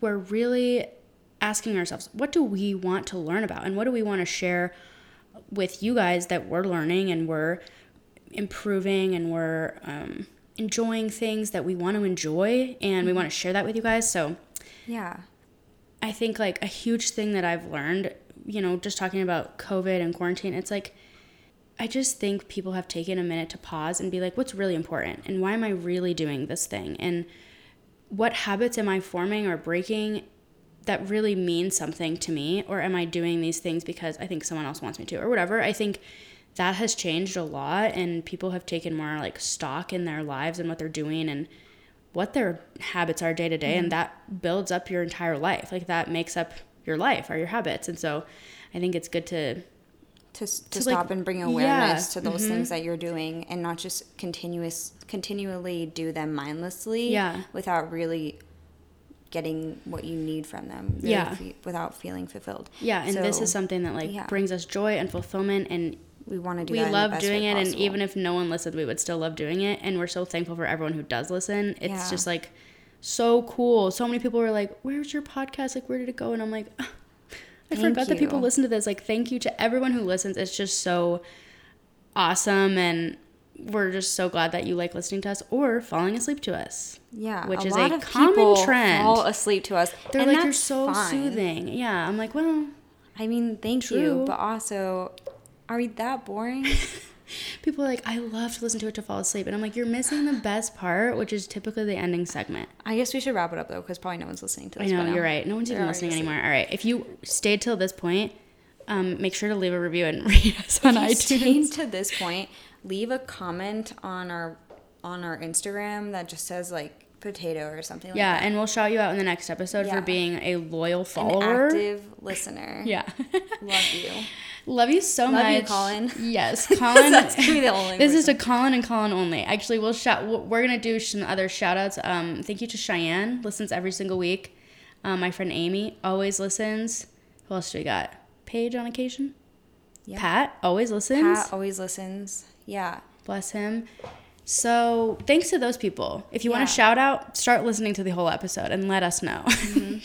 Speaker 2: we're really asking ourselves, what do we want to learn about? And what do we want to share with you guys that we're learning and we're improving and we're um, enjoying things that we want to enjoy and we want to share that with you guys. So,
Speaker 1: Yeah.
Speaker 2: I think like a huge thing that I've learned, you know, just talking about COVID and quarantine, it's like I just think people have taken a minute to pause and be like, what's really important? And why am I really doing this thing? And what habits am I forming or breaking that really mean something to me? Or am I doing these things because I think someone else wants me to or whatever? I think that has changed a lot and people have taken more like stock in their lives and what they're doing and what their habits are day to day and mm-hmm. that builds up your entire life like that makes up your life or your habits and so i think it's good to
Speaker 1: To, to,
Speaker 2: To, like,
Speaker 1: stop and bring
Speaker 2: yeah,
Speaker 1: awareness to those things mm-hmm. that you're doing and not just continuous continually do them mindlessly
Speaker 2: Yeah.
Speaker 1: without really getting what you need from them really
Speaker 2: Yeah.
Speaker 1: fe- without feeling fulfilled
Speaker 2: yeah and this is something that like
Speaker 1: yeah.
Speaker 2: brings us joy and fulfillment and
Speaker 1: we want to do it.
Speaker 2: we
Speaker 1: that in the
Speaker 2: love doing it and even if no one listened we would still love doing it and we're so thankful for everyone who does listen it's
Speaker 1: Yeah.
Speaker 2: just like so cool so many people were like where's your podcast like where did it go and i'm like "Ah, i
Speaker 1: Thank
Speaker 2: forgot that people listen to this like thank you to everyone who listens it's just so awesome and we're just so glad that you like listening to us or falling asleep to us.
Speaker 1: Yeah,
Speaker 2: which
Speaker 1: a
Speaker 2: is
Speaker 1: lot
Speaker 2: a
Speaker 1: of
Speaker 2: common trend.
Speaker 1: Fall asleep to us.
Speaker 2: They're
Speaker 1: and
Speaker 2: like, you're so
Speaker 1: fine.
Speaker 2: soothing. Yeah, I'm like, well,
Speaker 1: I mean, thank
Speaker 2: True.
Speaker 1: you, but also, are we that boring? <laughs>
Speaker 2: people are like, I love to listen to it to fall asleep. And I'm like, you're missing the best part, which is typically the ending segment.
Speaker 1: I guess we should wrap it up though, because probably no one's listening to
Speaker 2: I
Speaker 1: this.
Speaker 2: know, you're right. No one's even listening anymore. All right. If you stayed till this point, um, make sure to leave a review and <laughs> rate us on
Speaker 1: If you
Speaker 2: iTunes.
Speaker 1: stayed to this point, leave a comment on our on our Instagram that just says like potato or something.
Speaker 2: Yeah,
Speaker 1: like
Speaker 2: and we'll shout you out in the next episode
Speaker 1: Yeah.
Speaker 2: for being a loyal
Speaker 1: that. An
Speaker 2: follower.
Speaker 1: active listener. <laughs>
Speaker 2: Yeah.
Speaker 1: love you.
Speaker 2: Love you so
Speaker 1: Love
Speaker 2: much.
Speaker 1: you, Colin.
Speaker 2: Yes, Colin. <laughs>
Speaker 1: That's gonna be the only
Speaker 2: This is
Speaker 1: person.
Speaker 2: a Colin and Colin only. Actually, we'll shout. We're gonna do some other shout outs. Um, thank you to Cheyenne. Listens every single week. Um, my friend Amy always listens. Who else do we got? Paige on occasion.
Speaker 1: Yeah.
Speaker 2: Pat always listens.
Speaker 1: Pat always listens. Yeah.
Speaker 2: Bless him. So thanks to those people. If you want
Speaker 1: Yeah.
Speaker 2: to shout out, start listening to the whole episode and let us know. <laughs>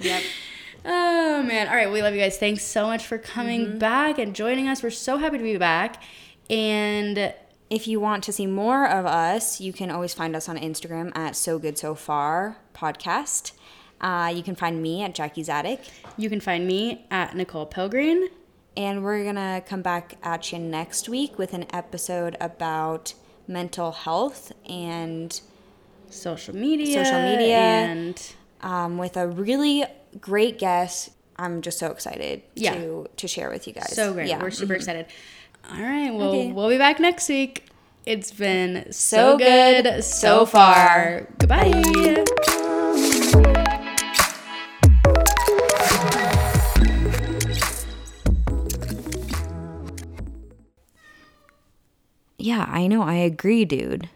Speaker 1: Yep.
Speaker 2: Oh man. All right, we love you guys. Thanks so much for coming
Speaker 1: Mm-hmm.
Speaker 2: back and joining us. We're so happy to be back. And
Speaker 1: If you want to see more of us, you can always find us on Instagram at So Good So Far podcast. Uh, you can find me at Jackie's Attic.
Speaker 2: you can find me at Nicole Pilgrim.
Speaker 1: And we're going to come back at you next week with an episode about mental health and
Speaker 2: Social media.
Speaker 1: Social media.
Speaker 2: And
Speaker 1: um, with a really great guest. I'm just so excited
Speaker 2: Yeah.
Speaker 1: to, to share with you guys.
Speaker 2: so great.
Speaker 1: Yeah.
Speaker 2: We're super mm-hmm. excited. All right. Well,
Speaker 1: Okay.
Speaker 2: we'll be back next week. It's been
Speaker 1: So
Speaker 2: so, good,
Speaker 1: good so
Speaker 2: far.
Speaker 1: far.
Speaker 2: Goodbye.
Speaker 1: Yeah, I know. I agree, dude.